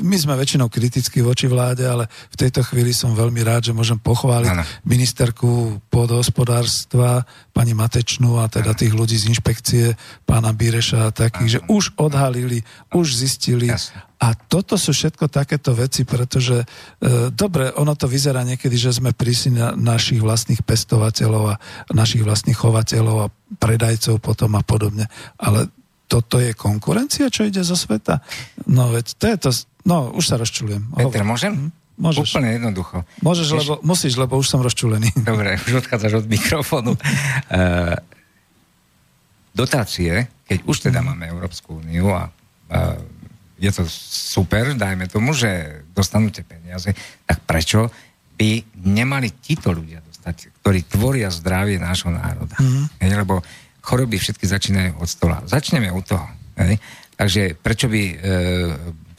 my sme väčšinou kritickí voči vláde, ale v tejto chvíli som veľmi rád, že môžem pochváliť ano. ministerku pôdohospodárstva, pani Matečnú a teda ano. tých ľudí z inšpekcie, pána Bíreša a takých, ano. že už odhalili, už zistili. Jasne. A toto sú všetko takéto veci, pretože e, dobre, ono to vyzerá niekedy, že sme prísni na našich vlastných pestovateľov a našich vlastných chovateľov a predajcov potom a podobne. Ale toto je konkurencia, čo ide zo sveta? No veď to je to... No, už sa rozčulujem. Peter, môžem? Hm? Môžeš. Úplne jednoducho. Môžeš, Vieš... lebo, musíš, lebo už som rozčulený. Dobre, už odchádzaš od mikrofónu. Uh, dotácie, keď už teda máme Európsku úniu a uh, je to super, dajme tomu, že dostanú tie peniaze, tak prečo by nemali títo ľudia dostať, ktorí tvoria zdravie nášho národa? Mm. Hej, lebo choroby všetky začínajú od stola. Začneme u toho. Hej? Takže prečo by e,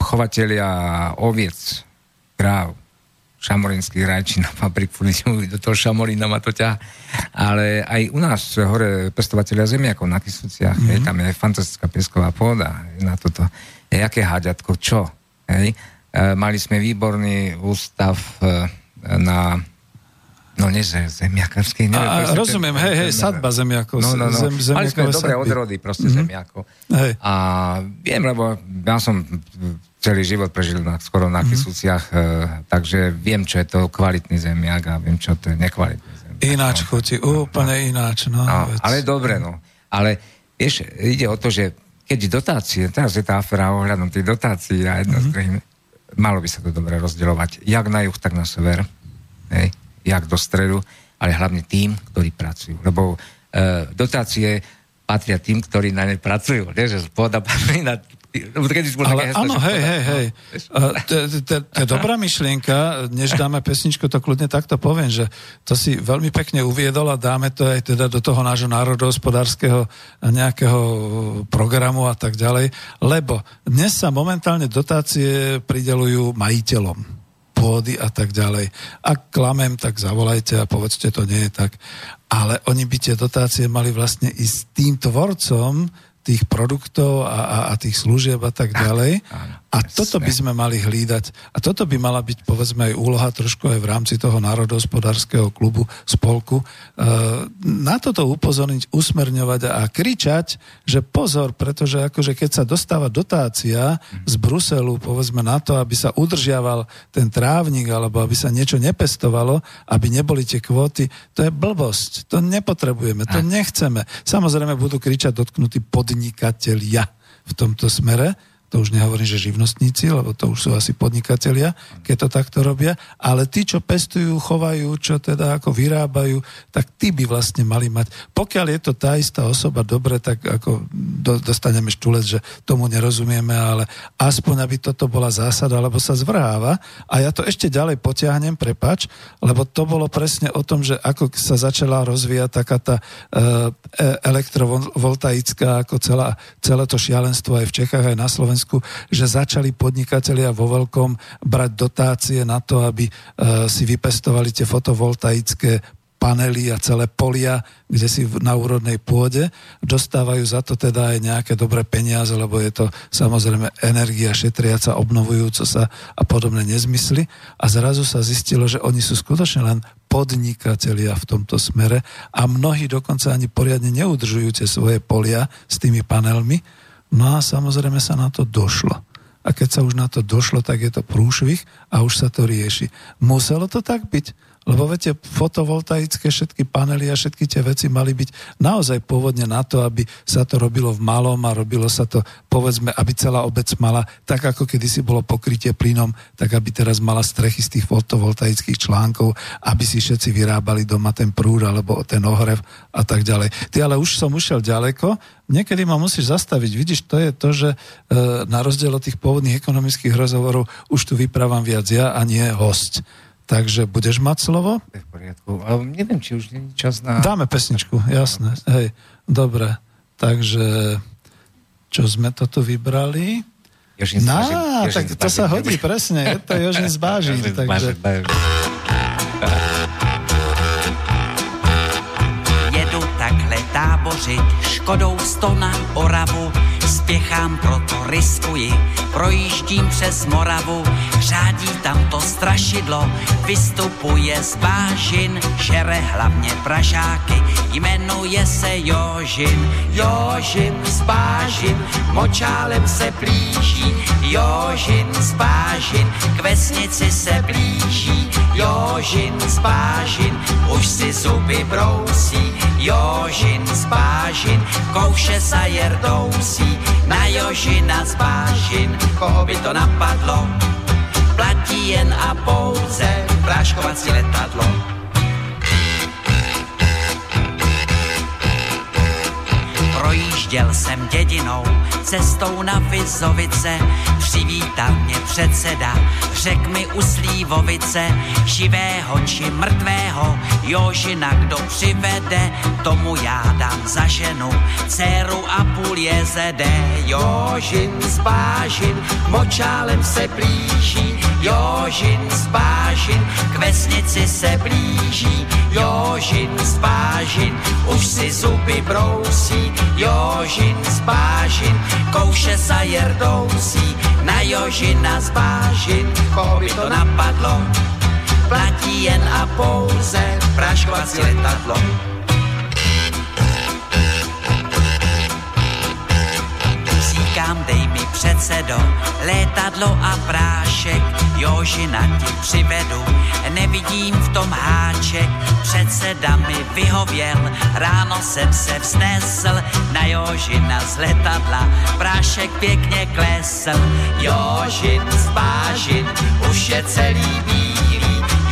chovatelia oviec, kráv, šamorinských rajčín na fabrik do toho šamorína ma to ťa. Ale aj u nás hore pestovateľia zemiakov na Kysúciach, mm-hmm. tam je fantastická piesková pôda na toto. Je, aké háďatko, čo? Hej? E, mali sme výborný ústav e, na No nie zemiakarskej, neviem. A, rozumiem, ten, hej, hej, sadba zemiakov. No, no, no. Zem, Mali sme dobré odrody proste mm-hmm. zemiakov. Hej. A viem, lebo ja som celý život prežil na, skoro na mm-hmm. E, takže viem, čo je to kvalitný zemiak a viem, čo to je nekvalitný zemiak. Ináč no. chutí, úplne no. ináč. No, no, ale dobre, no. Ale vieš, ide o to, že keď dotácie, teraz je tá afera ohľadom tých dotácií a jedno mm-hmm. malo by sa to dobre rozdeľovať, jak na juh, tak na sever. Hej jak do stredu, ale hlavne tým, ktorí pracujú. Lebo e, dotácie patria tým, ktorí na ne pracujú. Nie, že pôda patrí na ale áno, hej, hej, hej. To je dobrá myšlienka, než dáme pesničku, to kľudne takto poviem, že to si veľmi pekne uviedol a dáme to aj teda do toho nášho národohospodárskeho nejakého programu a tak ďalej, lebo dnes sa momentálne dotácie pridelujú majiteľom pôdy a tak ďalej. Ak klamem, tak zavolajte a povedzte, to nie je tak. Ale oni by tie dotácie mali vlastne ísť tým tvorcom tých produktov a, a, a tých služieb a tak ďalej. A toto by sme mali hlídať. A toto by mala byť, povedzme, aj úloha trošku aj v rámci toho národohospodárskeho klubu, spolku. E, na toto upozorniť, usmerňovať a kričať, že pozor, pretože akože keď sa dostáva dotácia z Bruselu, povedzme, na to, aby sa udržiaval ten trávnik, alebo aby sa niečo nepestovalo, aby neboli tie kvóty, to je blbosť. To nepotrebujeme, to nechceme. Samozrejme budú kričať dotknutí podnikatelia v tomto smere, to už nehovorím, že živnostníci, lebo to už sú asi podnikatelia, keď to takto robia, ale tí, čo pestujú, chovajú, čo teda ako vyrábajú, tak tí by vlastne mali mať. Pokiaľ je to tá istá osoba, dobre, tak ako do, dostaneme štulec, že tomu nerozumieme, ale aspoň, aby toto bola zásada, lebo sa zvrháva. A ja to ešte ďalej potiahnem, prepač, lebo to bolo presne o tom, že ako sa začala rozvíjať taká tá uh, elektrovoltaická, ako celá, celé to šialenstvo aj v Čechách, aj na Slovensku, Slovensku, že začali podnikatelia vo veľkom brať dotácie na to, aby e, si vypestovali tie fotovoltaické panely a celé polia, kde si na úrodnej pôde. Dostávajú za to teda aj nejaké dobré peniaze, lebo je to samozrejme energia šetriaca, obnovujúca sa a podobné nezmysly. A zrazu sa zistilo, že oni sú skutočne len podnikatelia v tomto smere a mnohí dokonca ani poriadne neudržujú tie svoje polia s tými panelmi, No a samozrejme sa na to došlo. A keď sa už na to došlo, tak je to prúšvih a už sa to rieši. Muselo to tak byť. Lebo viete, fotovoltaické všetky panely a všetky tie veci mali byť naozaj pôvodne na to, aby sa to robilo v malom a robilo sa to, povedzme, aby celá obec mala, tak ako kedysi bolo pokrytie plynom, tak aby teraz mala strechy z tých fotovoltaických článkov, aby si všetci vyrábali doma ten prúd alebo ten ohrev a tak ďalej. Ty ale už som ušiel ďaleko, niekedy ma musíš zastaviť. Vidíš, to je to, že e, na rozdiel od tých pôvodných ekonomických rozhovorov už tu vyprávam viac ja a nie host. Takže budeš mať slovo? v poriadku. Ale neviem, či už nie je čas na... Dáme pesničku, jasné. Hej, dobre. Takže, čo sme to tu vybrali? Jožin Ná, tak to sa hodí, presne. Je to Jožin z Bážin. takže... Jedu takhle tábořit Škodou sto na Oravu Spěchám, proto riskuji, projíždím přes Moravu, řádí tam to strašidlo, vystupuje z bážin, šere hlavně pražáky, jmenuje se Jožin. Jožin z bážin, močálem se blíží, Jožin z bážin, k vesnici se blíží, Jožin z bážin, už si zuby brousí, Jožin z bážin, kouše sa jerdousí, na Jožina z Bážin, koho by to napadlo, platí jen a pouze práškovací letadlo. Projížděl jsem dědinou, cestou na Vizovice, přivítal mě předseda, řek mi u Slívovice, živého či mrtvého, Jožina kdo přivede, tomu já dám za ženu, dceru a půl jezede. Jožin z Bážin, močálem se blíží, Jožin z Bážin, k vesnici se blíží, Jožin z Bážin, už si zuby brousí, Jožin z Bážin, kouše sa jerdousí, na Jožina z Bážin, koho by to napadlo, platí jen a pouze praškovací letadlo. Říkám, dej mi předsedo, létadlo a prášek, Jožina ti přivedu, nevidím v tom háček, předseda mi vyhověl, ráno jsem se vznesl, na Jožina z letadla, prášek pěkně klesl, Jožin z už je celý bílý,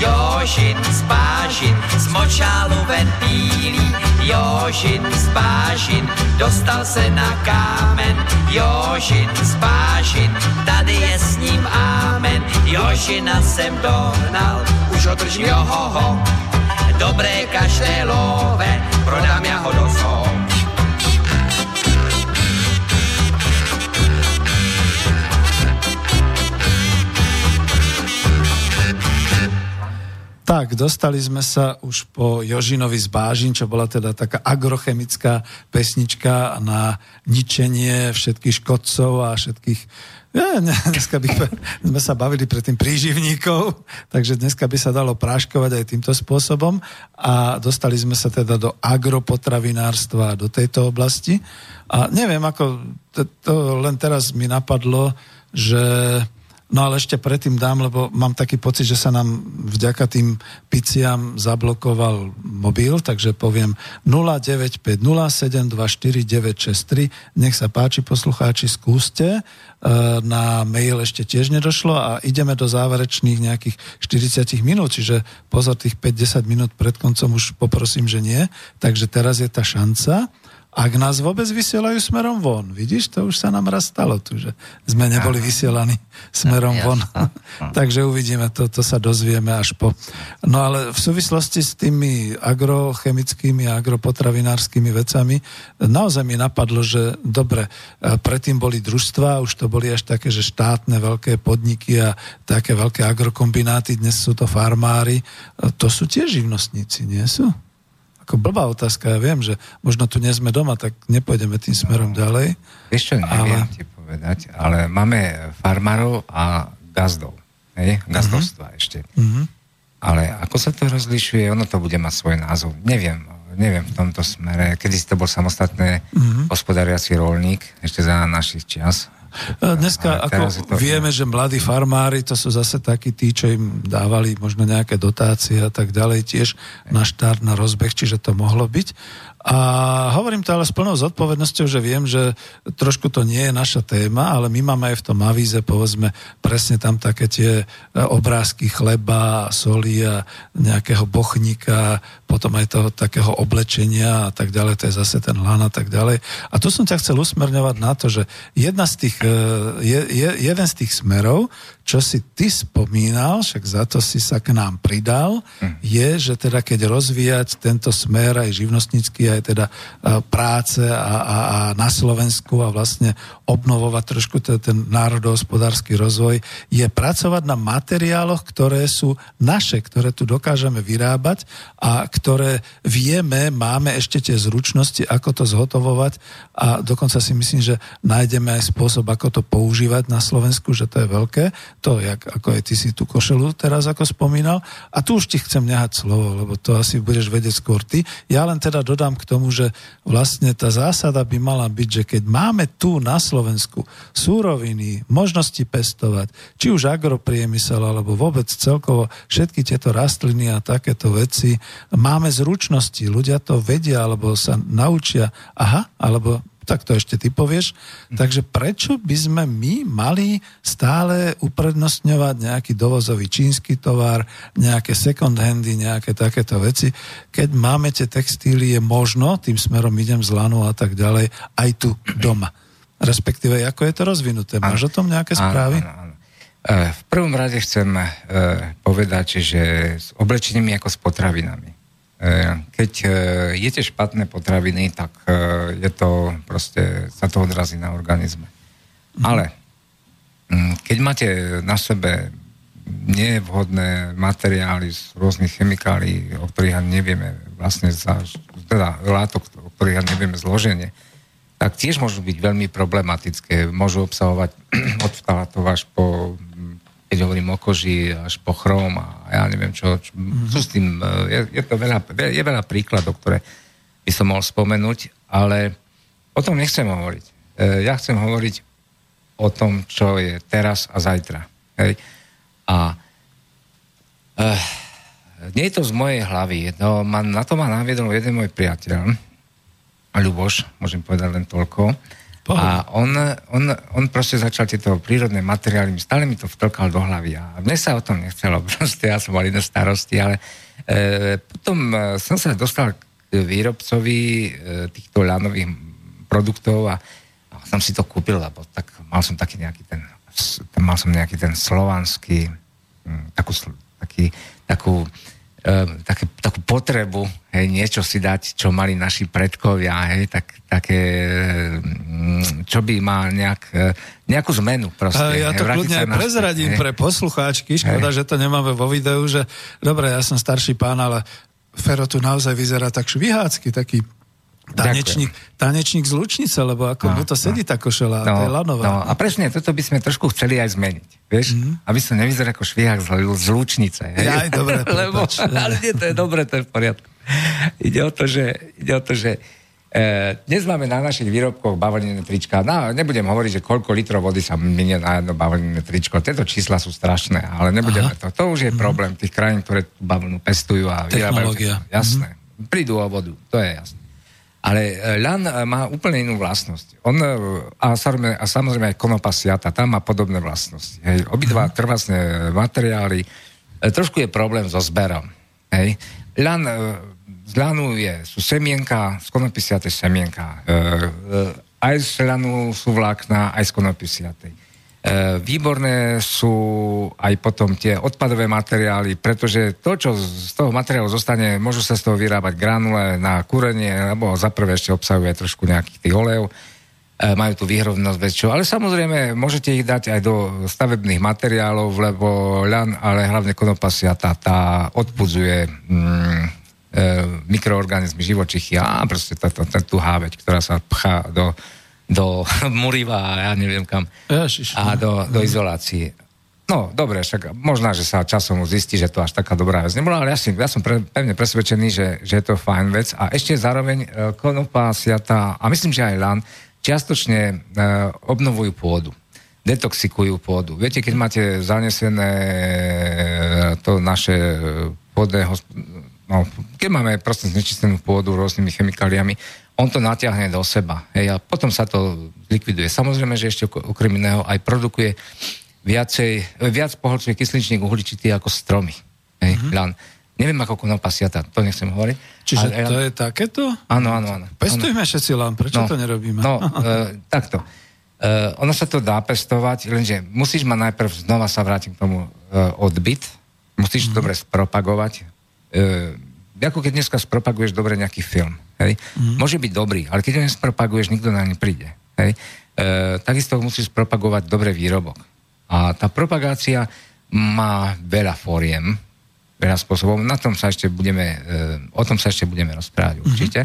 Jožin z bážin, z močálu ven pílí, Jožin z bážin, dostal se na kámen, Jožin z bážin, tady je s ním ámen, Jožina jsem dohnal, už ho držím johoho, dobré kaštélové, prodám ja ho do zoo. Tak, dostali sme sa už po Jožinovi z Bážin, čo bola teda taká agrochemická pesnička na ničenie všetkých škodcov a všetkých ja, ne, dneska by sme sa bavili tým príživníkov, takže dneska by sa dalo práškovať aj týmto spôsobom a dostali sme sa teda do agropotravinárstva, do tejto oblasti. A neviem, ako to, to len teraz mi napadlo, že No ale ešte predtým dám, lebo mám taký pocit, že sa nám vďaka tým piciam zablokoval mobil, takže poviem 0950724963. Nech sa páči, poslucháči, skúste. E, na mail ešte tiež nedošlo a ideme do záverečných nejakých 40 minút, čiže pozor, tých 5-10 minút pred koncom už poprosím, že nie. Takže teraz je tá šanca ak nás vôbec vysielajú smerom von. Vidíš, to už sa nám raz stalo tu, že sme neboli vysielaní smerom von. Takže uvidíme, to, to sa dozvieme až po... No ale v súvislosti s tými agrochemickými a agropotravinárskymi vecami naozaj mi napadlo, že dobre, predtým boli družstva, už to boli až také, že štátne veľké podniky a také veľké agrokombináty, dnes sú to farmári. To sú tiež živnostníci, nie sú? Ako blbá otázka, ja viem, že možno tu nie sme doma, tak nepôjdeme tým smerom no, ďalej. Ešte neviem ale... ti povedať, ale máme farmárov a gazdov. Hej? Gazdovstva uh-huh. ešte. Uh-huh. Ale ako sa to rozlišuje, ono to bude mať svoj názov. Neviem, neviem v tomto smere. Kedy to bol samostatné uh-huh. hospodáriaci rolník, ešte za našich čas. E, dneska ako to... vieme, že mladí farmári to sú zase takí tí, čo im dávali možno nejaké dotácie a tak ďalej tiež na štart, na rozbeh, čiže to mohlo byť. A hovorím to ale s plnou zodpovednosťou, že viem, že trošku to nie je naša téma, ale my máme aj v tom avíze, povedzme, presne tam také tie e, obrázky chleba, soli a nejakého bochníka, potom aj toho takého oblečenia a tak ďalej, to je zase ten lán a tak ďalej. A tu som ťa chcel usmerňovať na to, že jedna z tých, e, je, je, jeden z tých smerov, čo si ty spomínal, však za to si sa k nám pridal, mm. je, že teda keď rozvíjať tento smer aj živnostnícky, aj teda e, práce a, a, a na Slovensku a vlastne obnovovať trošku ten, ten národohospodársky rozvoj, je pracovať na materiáloch, ktoré sú naše, ktoré tu dokážeme vyrábať a ktoré vieme, máme ešte tie zručnosti, ako to zhotovovať a dokonca si myslím, že nájdeme aj spôsob, ako to používať na Slovensku, že to je veľké to, jak, ako aj ty si tú košelu teraz ako spomínal. A tu už ti chcem nehať slovo, lebo to asi budeš vedieť skôr ty. Ja len teda dodám k tomu, že vlastne tá zásada by mala byť, že keď máme tu na Slovensku súroviny, možnosti pestovať, či už agropriemysel, alebo vôbec celkovo všetky tieto rastliny a takéto veci, máme zručnosti, ľudia to vedia, alebo sa naučia, aha, alebo tak to ešte ty povieš. Mhm. Takže prečo by sme my mali stále uprednostňovať nejaký dovozový čínsky tovar, nejaké second handy, nejaké takéto veci, keď máme tie textílie možno, tým smerom idem z lanu a tak ďalej, aj tu doma. Respektíve, ako je to rozvinuté. Máš o tom nejaké správy? Áno, áno. E, v prvom rade chcem e, povedať, že s oblečením ako s potravinami. E, keď jete špatné potraviny, tak je to proste, sa to odrazí na organizme. Mm. Ale mm, keď máte na sebe nevhodné materiály z rôznych chemikálií, o ktorých ani nevieme vlastne, za, teda látok, o ktorých ani nevieme zloženie, tak tiež môžu byť veľmi problematické. Môžu obsahovať od vtalatov až po keď hovorím o koži, až po chrom a ja neviem čo. čo mm-hmm. sú s tým, e, je, je to veľa, je veľa príkladov, ktoré by som mohol spomenúť, ale o tom nechcem hovoriť. E, ja chcem hovoriť o tom, čo je teraz a zajtra. Hej. A e, nie je to z mojej hlavy. No, man, na to ma naviedol jeden môj priateľ, Ľuboš, môžem povedať len toľko, a on, on, on proste začal tieto prírodné materiály, stále mi to vtlkal do hlavy. A mne sa o tom nechcelo, proste ja som mal iné starosti, ale e, potom e, som sa dostal k výrobcovi e, týchto ľanových produktov a, a som si to kúpil, lebo tak, mal som taký nejaký ten, mal som nejaký ten slovanský, m, takú, taký, takú také, takú potrebu hej, niečo si dať, čo mali naši predkovia, hej, tak, také, mm, čo by mal nejak, e, nejakú zmenu proste. Ja to kľudne aj prezradím hej. pre poslucháčky, škoda, hej. že to nemáme vo videu, že dobre, ja som starší pán, ale Fero tu naozaj vyzerá tak švihácky, taký Tanečník, tanečník z Lučnice, lebo ako no, mu to sedí no. tá košela, no, to je lanová. No, a presne toto by sme trošku chceli aj zmeniť, vieš? Mm-hmm. Aby som nevyzeral ako švihák z, z Lučnice. Hej? Ja, aj dobre, lebo, ale nie, to je dobre, to je v poriadku. Ide o to, že, ide o to, že e, dnes máme na našich výrobkoch bavlnené trička. No, nebudem hovoriť, že koľko litrov vody sa minie na jedno bavlnené tričko. Tieto čísla sú strašné, ale nebudeme Aha. to. To už je mm-hmm. problém tých krajín, ktoré bavlnu pestujú a vyrábajú. Jasné. Mm-hmm. Prídu o vodu, to je jasné. Ale e, ľan e, má úplne inú vlastnosť. On, e, a, samozrejme, a samozrejme aj konopa siata, tam má podobné vlastnosti. Hej. Obidva mm. trvasné materiály. Trošku je problém so zberom. Hej. Ľan, z ľanu je, sú semienka, z konopy siatej semienka. Aj z ľanu sú vlákna, aj z konopy siatej. E, výborné sú aj potom tie odpadové materiály, pretože to, čo z toho materiálu zostane, môžu sa z toho vyrábať granule na kúrenie, alebo za ešte obsahuje trošku nejakých tých olejov, e, majú tú výhrovnosť väčšiu. Ale samozrejme, môžete ich dať aj do stavebných materiálov, lebo ľan, ale hlavne konopasiata, tá odpudzuje mm, e, mikroorganizmy živočichy a proste tá, tá, tá tuhá veď, ktorá sa pchá do do Muriva a ja neviem kam. Ježiš, a do, do izolácie. No, dobre, však možná, že sa časom zistí, že to až taká dobrá vec nebola, ale ja, si, ja som pre, pevne presvedčený, že, že je to fajn vec. A ešte zároveň e, konopa, siata a myslím, že aj lan čiastočne e, obnovujú pôdu detoxikujú pôdu. Viete, keď máte zanesené e, to naše pôdne, no, keď máme proste znečistenú pôdu rôznymi chemikáliami, on to natiahne do seba. Hej, a potom sa to likviduje. Samozrejme, že ešte okrem iného aj produkuje viacej, viac poholcuje kysličník uhličitý ako stromy. Hej, mm-hmm. ľan. Neviem ako konopasiata, to nechcem hovoriť. Čiže ale, to je takéto? Áno, áno, áno. Pestujme všetci lán, prečo no, to nerobíme? No, e, takto. E, ono sa to dá pestovať, lenže musíš ma najprv, znova sa vrátiť k tomu e, odbyt, musíš mm-hmm. dobre spropagovať. E, ako keď dneska spropaguješ dobre nejaký film. Hej? Mm. Môže byť dobrý, ale keď ho nespropaguješ, nikto na ne príde. Hej? E, takisto musíš propagovať dobre výrobok. A tá propagácia má veľa fóriem, veľa spôsobov. Na tom sa ešte budeme, e, o tom sa ešte budeme rozprávať mm-hmm. určite.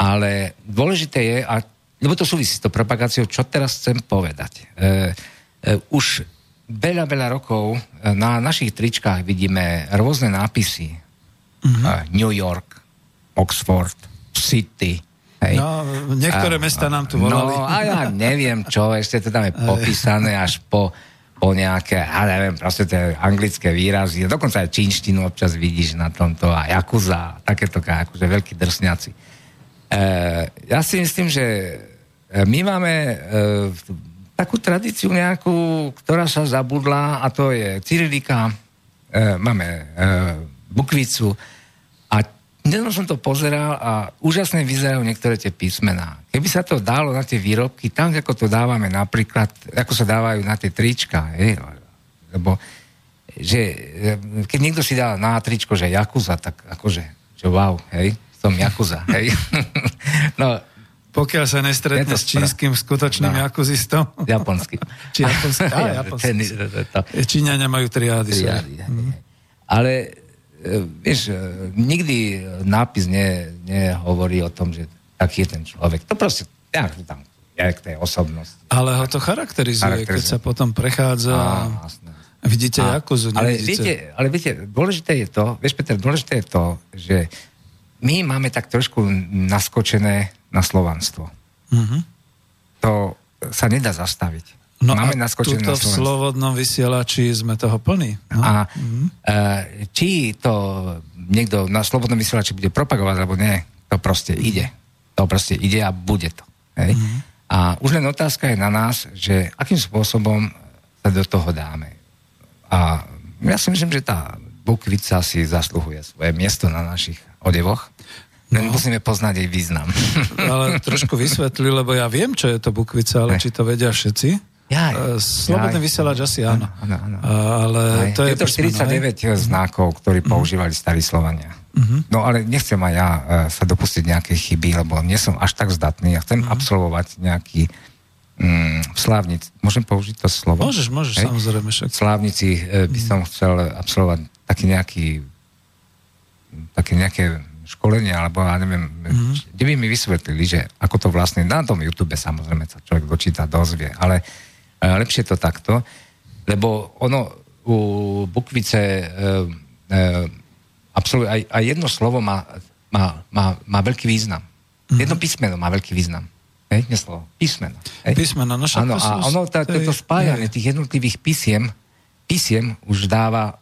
Ale dôležité je, a, lebo to súvisí s tou propagáciou, čo teraz chcem povedať. E, e, už veľa, veľa rokov e, na našich tričkách vidíme rôzne nápisy uh-huh. New York, Oxford, City. Hej. No, niektoré a, mesta nám tu volali. No, a ja neviem čo, ešte to tam je popísané až po, po nejaké, ja neviem, proste tie anglické výrazy, dokonca aj čínštinu občas vidíš na tomto a Jakuza, takéto akože veľkí drsňaci. E, ja si myslím, že e, my máme e, takú tradíciu nejakú, ktorá sa zabudla a to je Cyrilika, e, máme e, bukvicu. A dnes som to pozeral a úžasne vyzerajú niektoré tie písmená. Keby sa to dalo na tie výrobky, tak ako to dávame napríklad, ako sa dávajú na tie trička, hej, lebo že keď niekto si dá na tričko, že Jakuza, tak akože, že wow, hej, som Jakuza, hej. no, pokiaľ sa nestretne s čínskym skutočným no. jakuzistom. Japonským. Či japonský. Á, japonský. Číňania majú triády. triády mm. Ale E, vieš, e, nikdy nápis ne, nehovorí o tom, že taký je ten človek. To proste, ja tam, ja k tej osobnosti. Ale ho to charakterizuje, charakterizuje. keď sa potom prechádza a, vidíte a, Jakuzu. Ale viete, ale viete, dôležité je to, vieš Peter, dôležité je to, že my máme tak trošku naskočené na slovanstvo. Mm-hmm. To sa nedá zastaviť. No Máme a tuto v slobodnom vysielači sme toho plní. No. A mm. či to niekto na slobodnom vysielači bude propagovať, alebo nie, to proste ide. To proste ide a bude to. Hej? Mm. A už len otázka je na nás, že akým spôsobom sa do toho dáme. A ja si myslím, že tá bukvica si zasluhuje svoje miesto na našich odevoch. No. Musíme poznať jej význam. Ale trošku vysvetli, lebo ja viem, čo je to bukvica, ale či to vedia všetci? Jaj, Slobodný jaj. vysielač asi áno. Áno, áno, áno. Ale Aj, to je, je to písmeno, 49 hej? znakov, ktorí používali starí Slovania. No ale nechcem aj ja e, sa dopustiť nejakej chyby, lebo nie som až tak zdatný. Ja chcem absolvovať nejaký mm, slávnic. Môžem použiť to slovo? Môžeš, môžeš, Hej? samozrejme. Však. Slávnici by som chcel absolvovať taký nejaký také nejaké školenie, alebo ja neviem, mm-hmm. kde by mi vysvetlili, že ako to vlastne, na tom YouTube samozrejme sa človek dočíta, dozvie, ale e, lepšie to takto, lebo ono u Bukvice e, e, aj, aj jedno slovo má, má, má, má veľký význam. Mm-hmm. Jedno písmeno má veľký význam. Hej, nie slovo, písmeno. Hej. Písmeno, no Áno, a ono, tá, toto spájanie tých jednotlivých písiem, písiem už dáva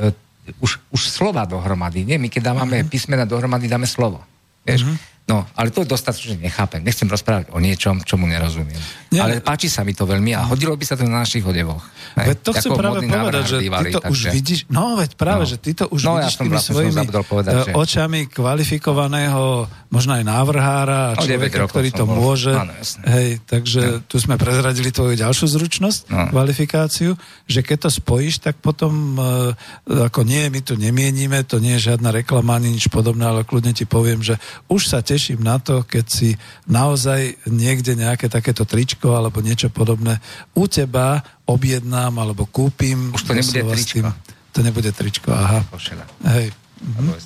e, už, už slova dohromady. Nie, my keď dávame Mhm. písmena dohromady, dáme slovo. Vieš? No, ale to dostatočne nechápem. Nechcem rozprávať o niečom, čomu nerozumiem. Nie. Ale páči sa mi to veľmi a hodilo by sa to na našich odevoch. Veď to chcem práve povedať, že bývalý, ty to už takže- vidíš, no veď práve, No. že ty to už No, ja vidíš som tými vlastne svojimi povedať, e, že- očami kvalifikovaného, možno aj návrhára a No, 9 človeka, ktorý to bol. môže. Áno. Hej, takže tu sme prezradili tvoju ďalšiu zručnosť, No. kvalifikáciu, že keď to spojíš, tak potom e, ako nie, my tu nemienime, to nie je žiadna reklama ani nič podobné, ale kľudne ti poviem, že už sa teším na to, keď si naozaj niekde nejaké takéto tričko alebo niečo podobné u teba objednám alebo kúpim. Už to nebude tričko. To nebude tričko, aha. Košela. Hej. Vieš.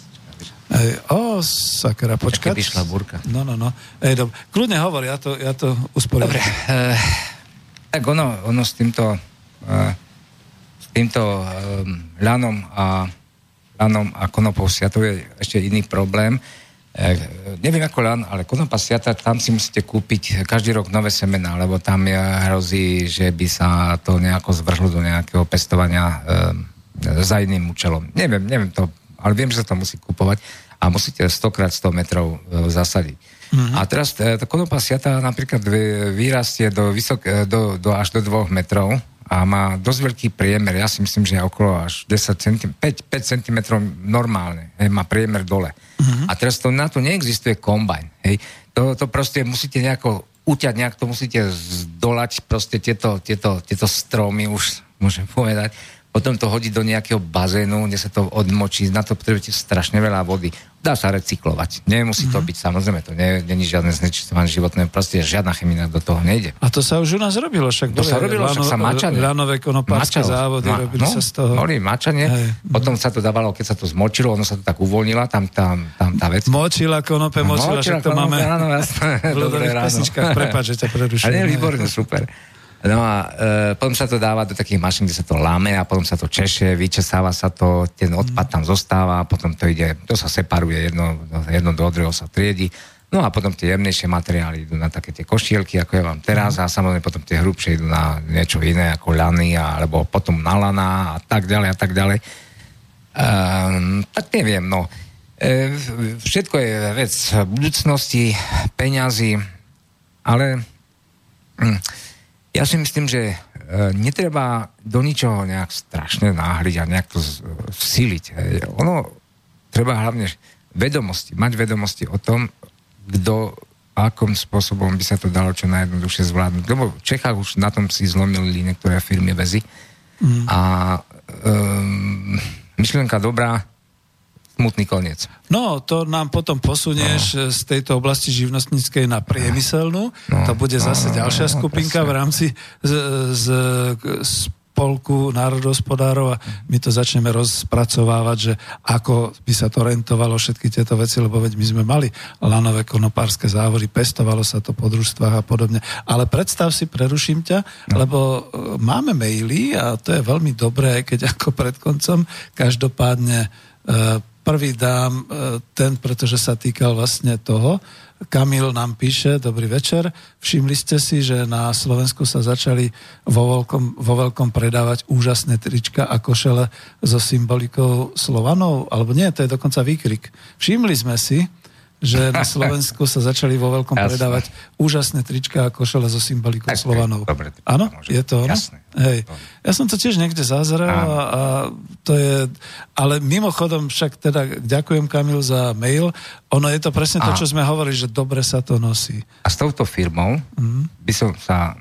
Hej, o, sakra, počkať. Keby šla búrka. No, no, no. Ej, dob- Kľudne hovor, ja to, ja to usporiadam. Dobre, eh, tak ono, ono s týmto eh, s týmto eh, ľanom a ľanom a konopou siatou je ešte iný problém. Neviem ako ľan, ale konopa siata, tam si musíte kúpiť každý rok nové semená, lebo tam je, hrozí, že by sa to nejako zvrhlo do nejakého pestovania eh, za iným účelom. Neviem, neviem to, ale viem, že sa to musí kupovať a musíte 100 krát 100 metrov eh, zasadiť. Mm-hmm. A teraz e, tá konopa siata napríklad vy- vyrastie do, vysok, e, do, do, až do 2 metrov a má dosť veľký priemer, ja si myslím, že je okolo až 10 cm, 5, 5 cm normálne, hej, má priemer dole. Mm-hmm. A teraz to, na to neexistuje kombajn, hej. To, to proste musíte nejako uťať, nejak to musíte zdolať proste tieto, tieto, tieto stromy, už môžem povedať, potom to hodiť do nejakého bazénu, kde sa to odmočí, na to potrebujete strašne veľa vody. Dá sa recyklovať. Nemusí to byť, samozrejme, to nie, je žiadne znečistovanie životné, proste žiadna chemina do toho nejde. A to sa už u nás robilo, však To sa robilo, však sa mačanie. Ránové konopárske Mačalo. závody Ma- robili no, sa z toho. Boli mačanie, Hej. potom sa to dávalo, keď sa to zmočilo, ono sa to tak uvoľnila, tam, tam, tam tá vec. Močila konope, močila, však to konope, máme Áno, jasné. ľudových pesničkách. Prepáč, že ťa prerušujem. Ale nie, výborné, super. No a e, potom sa to dáva do takých mašín, kde sa to láme a potom sa to češe, vyčesáva sa to, ten odpad tam zostáva, potom to ide, to sa separuje, jedno, jedno do druhého sa triedi. No a potom tie jemnejšie materiály idú na také tie košielky, ako ja vám teraz, a samozrejme potom tie hrubšie idú na niečo iné, ako ľany, alebo potom na lana a tak ďalej a tak ďalej. Um, tak neviem, no. E, všetko je vec budúcnosti, peňazí, ale hm, ja si myslím, že e, netreba do ničoho nejak strašne náhliť a nejak to. Hej. Ono treba hlavne vedomosti, mať vedomosti o tom, kto akým spôsobom by sa to dalo čo najjednoduchšie zvládnuť. Lebo v Čechách už na tom si zlomili niektoré firmy väzy. Mm. A um, myšlienka dobrá, smutný koniec. No, to nám potom posunieš no. z tejto oblasti živnostníckej na priemyselnú. No. To bude zase No, ďalšia no, skupinka v rámci z, z, spolku národohospodárov a my to začneme rozpracovávať, že ako by sa to rentovalo všetky tieto veci, lebo veď my sme mali lanové konopárske závody, pestovalo sa to po družstvách a podobne. Ale predstav si, preruším ťa, no. lebo e, máme maily a to je veľmi dobré, keď ako pred koncom každopádne e, prvý dám e, ten, pretože sa týkal vlastne toho. Kamil nám píše, dobrý večer, všimli ste si, že na Slovensku sa začali vo veľkom, vo veľkom predávať úžasné trička a košele so symbolikou Slovanov? Alebo nie, to je dokonca výkrik. Všimli sme si, že na Slovensku sa začali vo veľkom Jasné. predávať úžasné trička a košele so symbolikou Tak, Slovanov. dobre, Áno, je to ono? Jasné. Hej. Ja som to tiež niekde zazrel a, a to je... Ale mimochodom však teda ďakujem Kamil za mail. Ono je to presne to, A- čo sme hovorili, že dobre sa to nosí. A s touto firmou Mhm. by som sa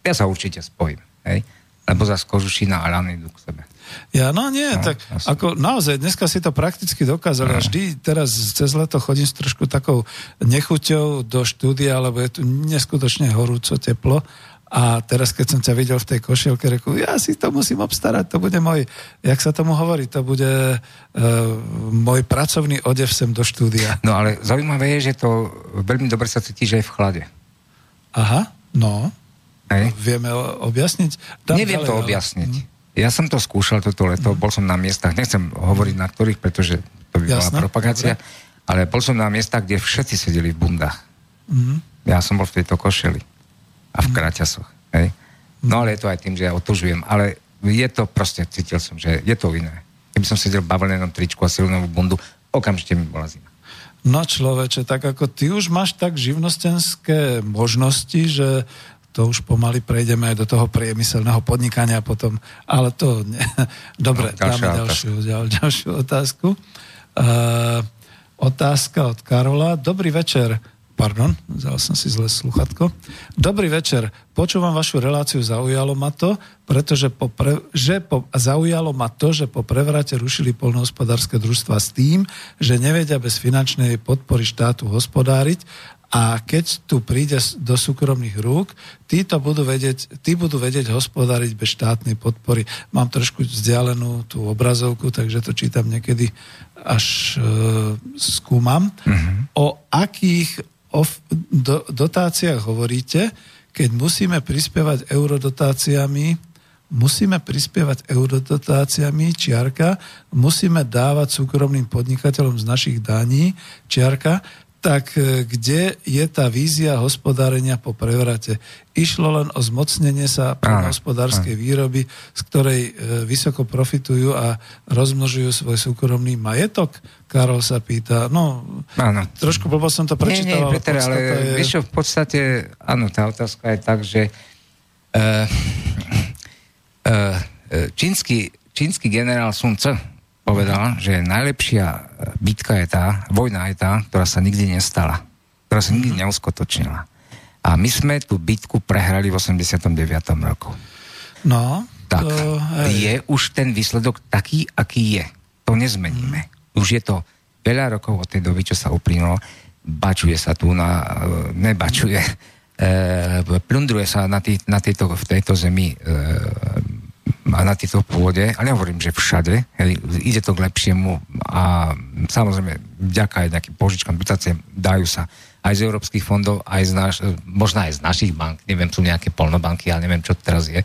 Ja sa určite spojím, hej? lebo za kožušina a rany idú k sebe. Ja, no nie, No, tak jasne. ako naozaj, dneska si to prakticky dokázali. A vždy teraz cez leto chodím s trošku takou nechuťou do štúdia, lebo je tu neskutočne horúco teplo. A teraz, keď som ťa videl v tej košielke, reku, ja si to musím obstarať, to bude môj, jak sa tomu hovorí, to bude uh, môj pracovný odev sem do štúdia. No ale zaujímavé je, že to veľmi dobre sa cíti, že je v chlade. Aha, no, Hej? vieme objasniť? Dám Neviem ďalej, to ale- objasniť. Ja som to skúšal toto leto, bol som na miestach, nechcem hovoriť na ktorých, pretože to by bola Jasné, propagácia, ale bol som na miestach, kde všetci sedeli v bundách. Mhm. Ja som bol v tejto košeli a v kraťasoch. Hej? No ale je to aj tým, že ja otužujem, ale je to proste, cítil som, že je to iné. Keby som sedel v bavlnenom tričku a silnovú bundu, okamžite mi bola zima. No človeče, tak ako ty už máš tak živnostenské možnosti, že to už pomaly prejdeme aj do toho priemyselného podnikania potom, ale to nie. Dobre, No, dáme ďalšiu, ďal, ďalšiu otázku. Uh, otázka od Karola. Dobrý večer. Pardon, vzal som si zle sluchatko. Dobrý večer. Počúvam vašu reláciu, zaujalo ma to, pretože po pre, že po, zaujalo ma to, že po prevrate rušili polnohospodárske družstva s tým, že nevedia bez finančnej podpory štátu hospodáriť a keď tu príde do súkromných rúk, tí, to budú vedieť, tí budú vedieť hospodáriť bez štátnej podpory. Mám trošku vzdialenú tú obrazovku, takže to čítam niekedy až e, skúmam. O akých of, do, dotáciách hovoríte, keď musíme prispievať eurodotáciami, musíme prispievať eurodotáciami, čiarka, musíme dávať súkromným podnikateľom z našich daní, čiarka, tak e, kde je tá vízia hospodárenia po prevrate? Išlo len o zmocnenie sa hospodárskej výroby, z ktorej e, vysoko profitujú a rozmnožujú svoj súkromný majetok? Karol sa pýta. No, Áno. trošku blbo som to prečítal, nie, nie, Peter, ale je... vieš v podstate, áno, tá otázka je tak, že uh, uh, čínsky, čínsky generál Sun Tzu povedal, že najlepšia bitka je tá, vojna je tá, ktorá sa nikdy nestala, ktorá sa Mhm. nikdy neuskutočnila. A my sme tú bitku prehrali v 89. roku. No, Tak to, hej. je už ten výsledok taký, aký je. To nezmeníme. Už je to veľa rokov od tej doby, čo sa uplynulo. Bačuje sa tu na... e, Nebačuje. E, plundruje sa na, tý, na tejto, v tejto zemi e, na tejto pôde, ale nehovorím, že všade, hej, ide to k lepšiemu a samozrejme vďaka aj nejakým požičkám, dotáciám dajú sa aj z európskych fondov, aj z naš, možno aj z našich bank, neviem, sú nejaké polnobanky, ale neviem, čo teraz je.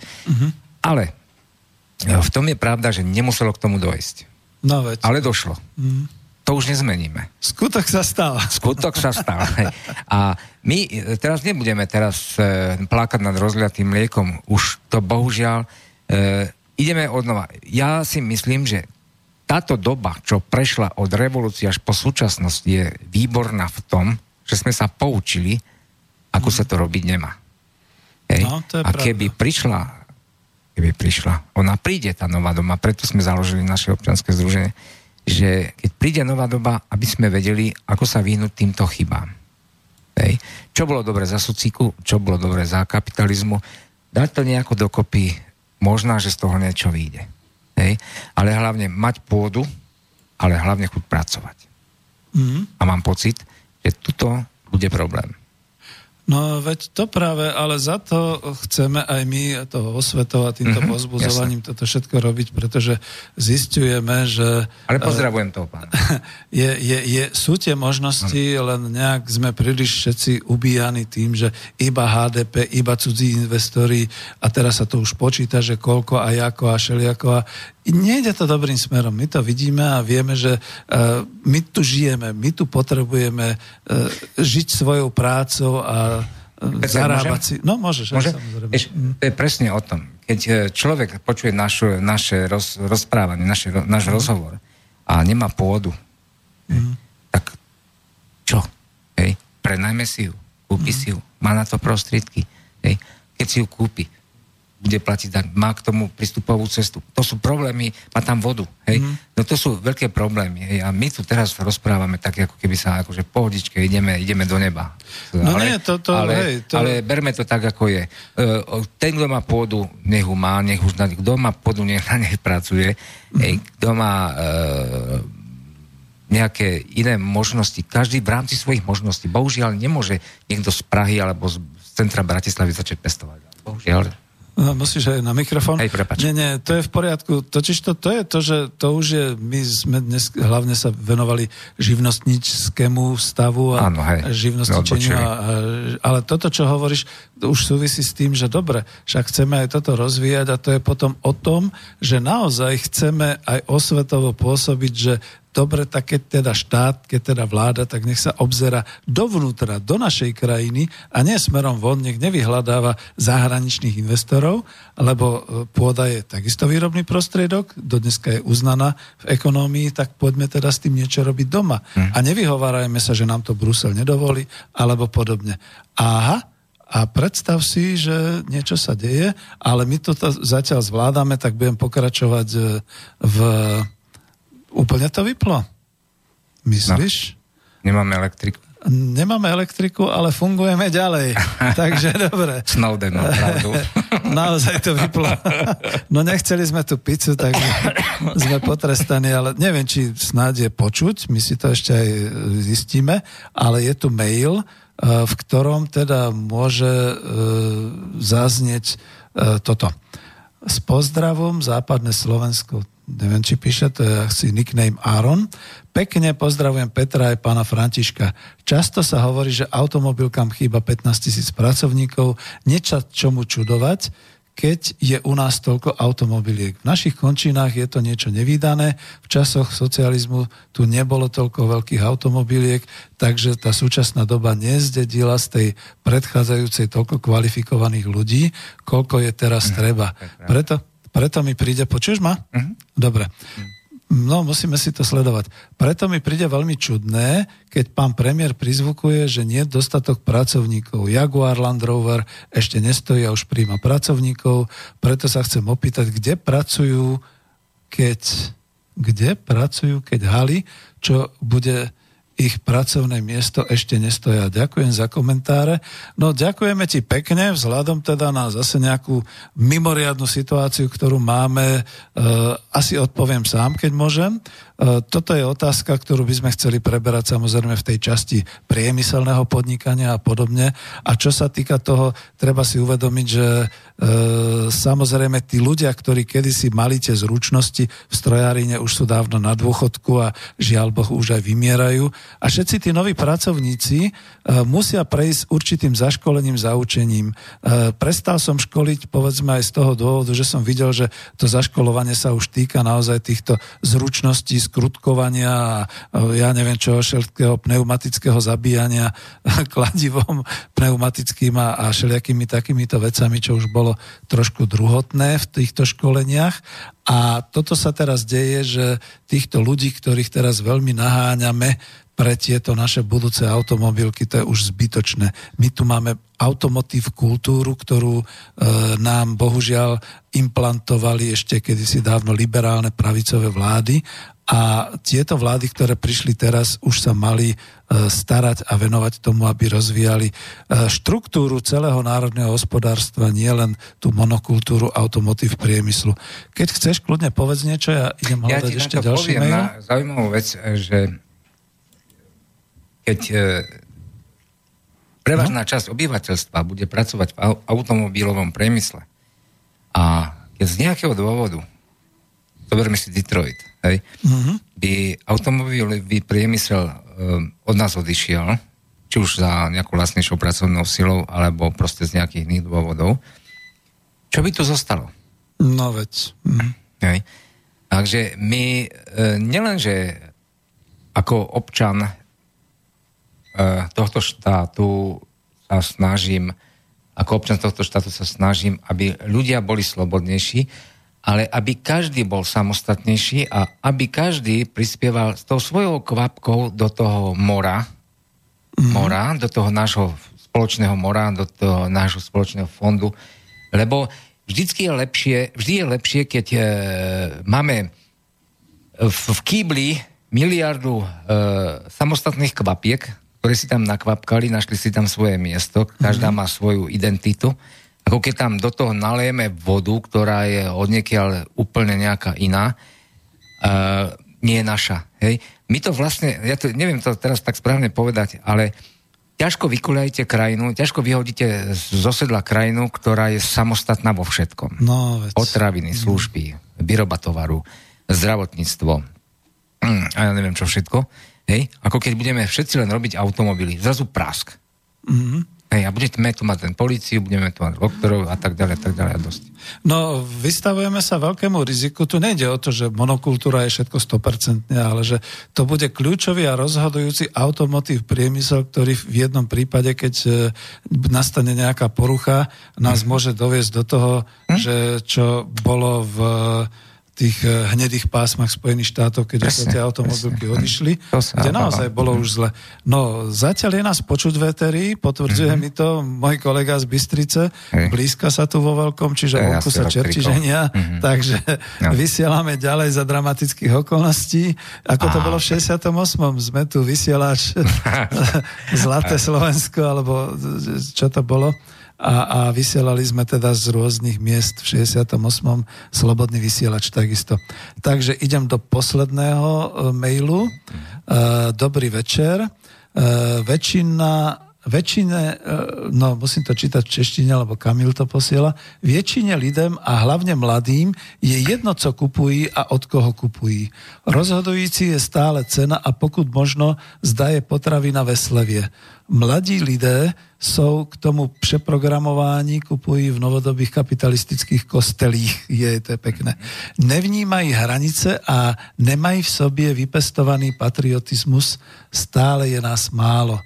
Ale e, v tom je pravda, že nemuselo k tomu dojsť. No veď, Ale došlo. To už nezmeníme. skutok sa stal. Skutok sa stal. A my e, teraz nebudeme teraz e, plakať nad rozliatým mliekom. Už to bohužiaľ e, ideme odnova. Ja si myslím, že táto doba, čo prešla od revolúcie až po súčasnosť, je výborná v tom, že sme sa poučili, ako sa to robiť nemá. Hej? No, to je A keby pravda. prišla, keby prišla, ona príde tá nová doba, preto sme založili naše občianske združenie, že keď príde nová doba, aby sme vedeli, ako sa vyhnúť týmto chybám. Hej. Čo bolo dobre za sociku, čo bolo dobre za kapitalizmu, dať to nejako dokopy, možná, že z toho niečo vyjde. Hej. Ale hlavne mať pôdu, ale hlavne chuť pracovať. Mhm. A mám pocit, že tuto bude problém. No veď to práve, ale za to chceme aj my to osvetovať týmto Mhm, pozbudzovaním toto všetko robiť, pretože zistujeme, že Ale pozdravujem toho pána. je, je, je, sú tie možnosti, len nejak sme príliš všetci ubíjani tým, že iba HDP, iba cudzí investori a teraz sa to už počíta, že koľko a ako a šeliako a nejde to dobrým smerom. My to vidíme a vieme, že uh, my tu žijeme, my tu potrebujeme uh, žiť svojou prácou a Peter, zarábať si. No môžeš, Môže? aj samozrejme. Vieš, to je presne o tom. Keď e, človek počuje našu, naše roz, rozprávanie, naše, náš rozhovor a nemá pôdu, hej, tak čo? Hej, prenajme si ju, kúpi si ju, má na to prostriedky. Hej. Keď si ju kúpi, bude platiť daň, má k tomu prístupovú cestu. To sú problémy, má tam vodu. Hej? Mm. No to sú veľké problémy. Hej? A my tu teraz rozprávame tak, ako keby sa akože pohodičke ideme, ideme do neba. No ale, nie, to, to, ale, hej, to... ale berme to tak, ako je. Ten, kto má pôdu, nech ju má, nech už na, kto má pôdu, nech na nech pracuje. Mm. Hej, kto má nejaké iné možnosti. Každý v rámci svojich možností. Bohužiaľ nemôže niekto z Prahy alebo z centra Bratislavy začať pestovať. Bohužiaľ. No, musíš aj na mikrofón. Hej, prepač. Nie, nie, to je v poriadku. Totiž to, to je to, že to už je, my sme dnes hlavne sa venovali živnostníčskému stavu a Áno, hej, živnostničeniu. A, ale toto, čo hovoríš, už súvisí s tým, že dobre, však chceme aj toto rozvíjať a to je potom o tom, že naozaj chceme aj osvetovo pôsobiť, že dobre, tak keď teda štát, keď teda vláda, tak nech sa obzera dovnútra, do našej krajiny a nie smerom von, nech nevyhľadáva zahraničných investorov, lebo e, pôda je takisto výrobný prostriedok, do dneska je uznaná v ekonómii, tak poďme teda s tým niečo robiť doma. Hmm. A nevyhovárajme sa, že nám to Brusel nedovolí, alebo podobne. Aha, a predstav si, že niečo sa deje, ale my to zatiaľ zvládame, tak budem pokračovať e, v Úplne to vyplo. Myslíš? No, nemáme elektriku. Nemáme elektriku, ale fungujeme ďalej. Takže dobre. Snowden, no, pravdu. Naozaj to vyplo. No nechceli sme tú pizzu, tak sme potrestaní, ale neviem, či snáď je počuť, my si to ešte aj zistíme, ale je tu mail, eh, v ktorom teda môže eh, zaznieť eh, toto. S pozdravom západné Slovensko neviem, či píše, to je asi nickname Aaron. Pekne pozdravujem Petra aj pána Františka. Často sa hovorí, že automobilkám chýba 15 tisíc pracovníkov. Niečo čomu čudovať, keď je u nás toľko automobiliek. V našich končinách je to niečo nevýdané. V časoch socializmu tu nebolo toľko veľkých automobiliek, takže tá súčasná doba nezdedila z tej predchádzajúcej toľko kvalifikovaných ľudí, koľko je teraz mhm. treba. Preto preto mi príde, počuješ ma? Uh-huh. Dobre. No, musíme si to sledovať. Preto mi príde veľmi čudné, keď pán premiér prizvukuje, že nie je dostatok pracovníkov. Jaguar Land Rover ešte nestojí a už príjma pracovníkov. Preto sa chcem opýtať, kde pracujú, keď, kde pracujú, keď Hali, čo bude ich pracovné miesto ešte nestoja. Ďakujem za komentáre. No ďakujeme ti pekne, vzhľadom teda na zase nejakú mimoriadnu situáciu, ktorú máme. E, asi odpoviem sám, keď môžem. E, toto je otázka, ktorú by sme chceli preberať samozrejme v tej časti priemyselného podnikania a podobne. A čo sa týka toho, treba si uvedomiť, že samozrejme tí ľudia, ktorí kedysi mali tie zručnosti v strojárine, už sú dávno na dôchodku a žiaľ Boh už aj vymierajú. A všetci tí noví pracovníci e, musia prejsť určitým zaškolením, zaučením. E, prestal som školiť, povedzme aj z toho dôvodu, že som videl, že to zaškolovanie sa už týka naozaj týchto zručností, skrutkovania a ja neviem čo, všetkého pneumatického zabíjania kladivom pneumatickým a, a všelijakými takýmito vecami, čo už bolo trošku druhotné v týchto školeniach. A toto sa teraz deje, že týchto ľudí, ktorých teraz veľmi naháňame, pre tieto naše budúce automobilky, to je už zbytočné. My tu máme automotív kultúru, ktorú e, nám bohužiaľ implantovali ešte kedysi dávno liberálne pravicové vlády a tieto vlády, ktoré prišli teraz, už sa mali e, starať a venovať tomu, aby rozvíjali e, štruktúru celého národného hospodárstva, nie len tú monokultúru automotív priemyslu. Keď chceš, kľudne povedz niečo, ja idem hľadať ja ešte ďalší mail. Na zaujímavú vec, že keď e, prevažná no? časť obyvateľstva bude pracovať v automobilovom priemysle a keď z nejakého dôvodu, zoberme si Detroit, hej, uh-huh. by automobilový priemysel um, od nás odišiel, či už za nejakú vlastnejšou pracovnou silou, alebo proste z nejakých iných dôvodov, čo by tu zostalo? No veď. Uh-huh. Hej. Takže my e, nielenže ako občan Eh, tohto štátu sa snažím, ako občan tohto štátu sa snažím, aby ľudia boli slobodnejší, ale aby každý bol samostatnejší a aby každý prispieval s tou svojou kvapkou do toho mora, mm. mora, do toho nášho spoločného mora, do toho nášho spoločného fondu, lebo vždycky je lepšie, vždy je lepšie, keď e, máme v, v kýbli miliardu e, samostatných kvapiek, ktoré si tam nakvapkali, našli si tam svoje miesto, každá mm-hmm. má svoju identitu. Ako keď tam do toho nalejeme vodu, ktorá je odniekiaľ úplne nejaká iná, e, nie je naša. Hej? My to vlastne, ja to neviem to teraz tak správne povedať, ale ťažko vykuľajte krajinu, ťažko vyhodíte zo sedla krajinu, ktorá je samostatná vo všetkom. No, veď. Potraviny, mm. služby, výroba tovaru, zdravotníctvo mm, a ja neviem čo všetko. Hej? Ako keď budeme všetci len robiť automobily, zrazu prask. Mm-hmm. Hej, a budeme tu mať ten policiu, budeme tu mať doktorov a tak ďalej, a tak ďalej a dosť. No, vystavujeme sa veľkému riziku. Tu nejde o to, že monokultúra je všetko 100%, ale že to bude kľúčový a rozhodujúci automotív priemysel, ktorý v jednom prípade, keď e, nastane nejaká porucha, nás hmm. môže doviesť do toho, hmm. že čo bolo v tých eh, hnedých pásmach Spojených štátov, keď presne, tie automobilky presne. odišli, kde naozaj bolo už zle. No, zatiaľ je nás počuť veterí, potvrdzuje mm-hmm. mi to môj kolega z Bystrice, Hej. blízka sa tu vo veľkom, čiže ja vonku sa čertiženia, mm-hmm. takže no. vysielame ďalej za dramatických okolností. Ako to bolo v 68. Sme tu vysielač Zlaté Slovensko, alebo čo to bolo? A, a vysielali sme teda z rôznych miest v 68. Slobodný vysielač takisto. Takže idem do posledného e, mailu. E, dobrý večer. E, väčšina väčšine, no musím to čítať v češtine, lebo Kamil to posiela, väčšine lidem a hlavne mladým je jedno, co kupují a od koho kupují. Rozhodující je stále cena a pokud možno zda je potravina ve slevie. Mladí lidé jsou k tomu přeprogramování, kupují v novodobých kapitalistických kostelích, je to je pekné. Nevnímají hranice a nemají v sobě vypestovaný patriotismus, stále je nás málo.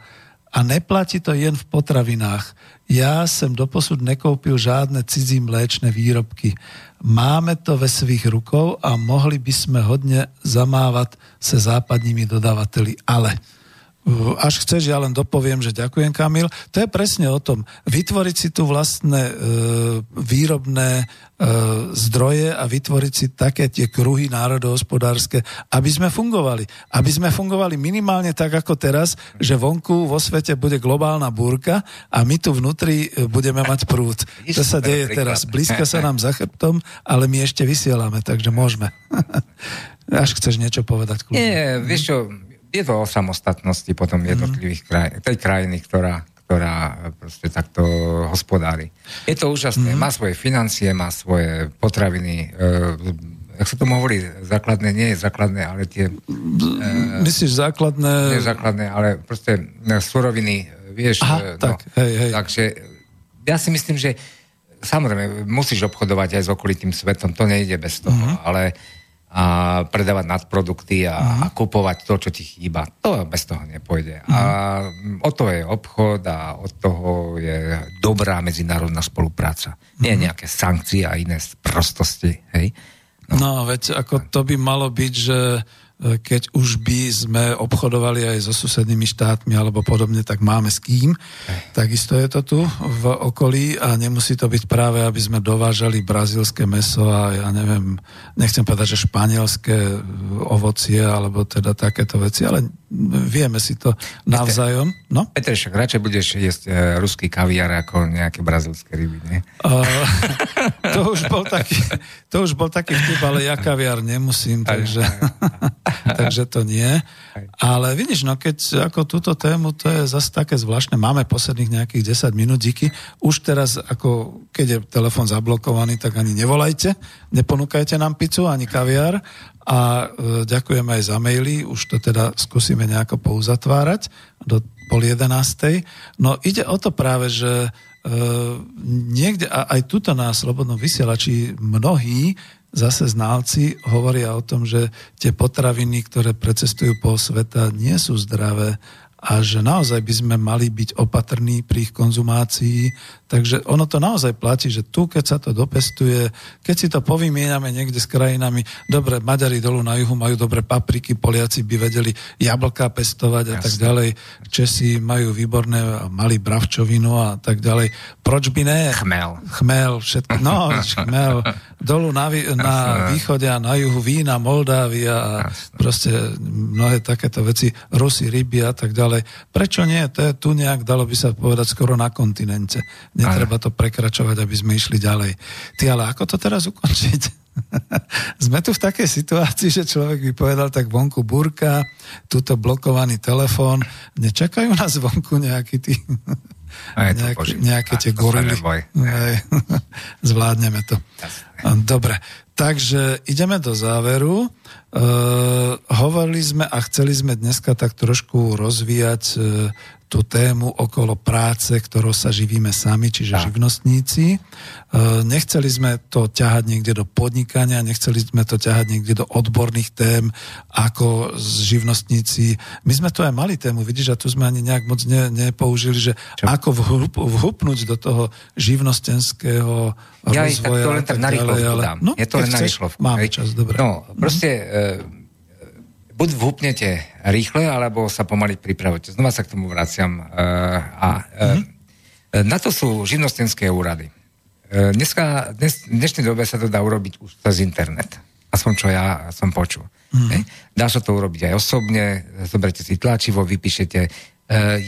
A neplatí to jen v potravinách. Ja som doposud nekoupil žádne cizí mléčne výrobky. Máme to ve svých rukou a mohli by sme hodne zamávať se západními dodávateli. Ale až chceš, ja len dopoviem, že ďakujem Kamil. To je presne o tom. Vytvoriť si tu vlastné e, výrobné e, zdroje a vytvoriť si také tie kruhy národohospodárske, aby sme fungovali. Aby sme fungovali minimálne tak ako teraz, že vonku vo svete bude globálna búrka a my tu vnútri e, budeme mať prúd. To sa deje teraz. Blízka sa nám za chrbtom, ale my ešte vysielame, takže môžeme. Až chceš niečo povedať? Kľudne. Nie, vieš čo, je to o samostatnosti potom mhm. jednotlivých krajín, tej krajiny, ktorá, ktorá proste takto hospodári. Je to úžasné, mm. má svoje financie, má svoje potraviny, e, jak sa tomu hovorí, základné, nie je základné, ale tie... E, Myslíš základné... Nie základné, ale proste suroviny, vieš... Aha, no, tak, hej, hej. Takže ja si myslím, že samozrejme musíš obchodovať aj s okolitým svetom, to nejde bez toho, mm. ale a predávať nadprodukty a, uh-huh. a kupovať to, čo ti chýba. To bez toho nepôjde. Uh-huh. A o to je obchod a od toho je dobrá medzinárodná spolupráca. Uh-huh. Nie nejaké sankcie a iné prostosti. Hej? No. no, veď ako to by malo byť, že keď už by sme obchodovali aj so susednými štátmi alebo podobne, tak máme s kým. Takisto je to tu v okolí a nemusí to byť práve, aby sme dovážali brazilské meso a ja neviem, nechcem povedať, že španielské ovocie alebo teda takéto veci, ale vieme si to navzájom. No? Peter, však radšej budeš jesť e, ruský kaviar ako nejaké brazilské ryby, nie? Uh, to, už bol taký, to už bol taký vtip, ale ja kaviar nemusím, takže... takže to nie. Ale vidíš, no keď ako túto tému, to je zase také zvláštne. Máme posledných nejakých 10 minút, díky. Už teraz, ako keď je telefon zablokovaný, tak ani nevolajte, neponúkajte nám pizzu, ani kaviár. A e, ďakujeme aj za maily, už to teda skúsime nejako pouzatvárať do pol jedenástej. No ide o to práve, že niekde, a aj tuto na Slobodnom vysielači mnohí zase znalci hovoria o tom, že tie potraviny, ktoré precestujú po sveta, nie sú zdravé a že naozaj by sme mali byť opatrní pri ich konzumácii. Takže ono to naozaj platí, že tu, keď sa to dopestuje, keď si to povymieňame niekde s krajinami, dobre, Maďari dolu na juhu majú dobre papriky, Poliaci by vedeli jablka pestovať a Jasne. tak ďalej, Česi majú výborné, mali bravčovinu a tak ďalej. Proč by ne? Chmel. Chmel, všetko. No, chmel. Dolu na, na východe a na juhu vína, Moldávia a proste mnohé takéto veci, Rusy, ryby a tak ďalej. Prečo nie? To je tu nejak, dalo by sa povedať, skoro na kontinente. Netreba to prekračovať, aby sme išli ďalej. Ty, ale ako to teraz ukončiť? Sme tu v takej situácii, že človek by povedal tak vonku burka, túto blokovaný telefón, nečakajú nás vonku nejaký tí... Nejaký, nejaké tie gorily. Zvládneme to. Dobre, takže ideme do záveru. Uh, hovorili sme a chceli sme dneska tak trošku rozvíjať uh, tú tému okolo práce, ktorou sa živíme sami, čiže tak. živnostníci. E, nechceli sme to ťahať niekde do podnikania, nechceli sme to ťahať niekde do odborných tém, ako živnostníci. My sme tu aj mali tému, vidíš, a tu sme ani nejak moc ne, nepoužili, že Čo? ako vhup, vhupnúť do toho živnostenského ja rozvoja. Ja to len tak na rýchlovku dám. No, je to len na rýchlovku. Máme čas, dobre. No, proste... E, buď vhupnete rýchle, alebo sa pomaly pripravujete. Znova sa k tomu vraciam. E, a mm-hmm. na to sú živnostenské úrady. Dneska, dnes, v dnešnej dobe sa to dá urobiť už cez internet. Aspoň čo ja som počul. Mm-hmm. Dá sa to urobiť aj osobne, zoberte si tlačivo, vypíšete.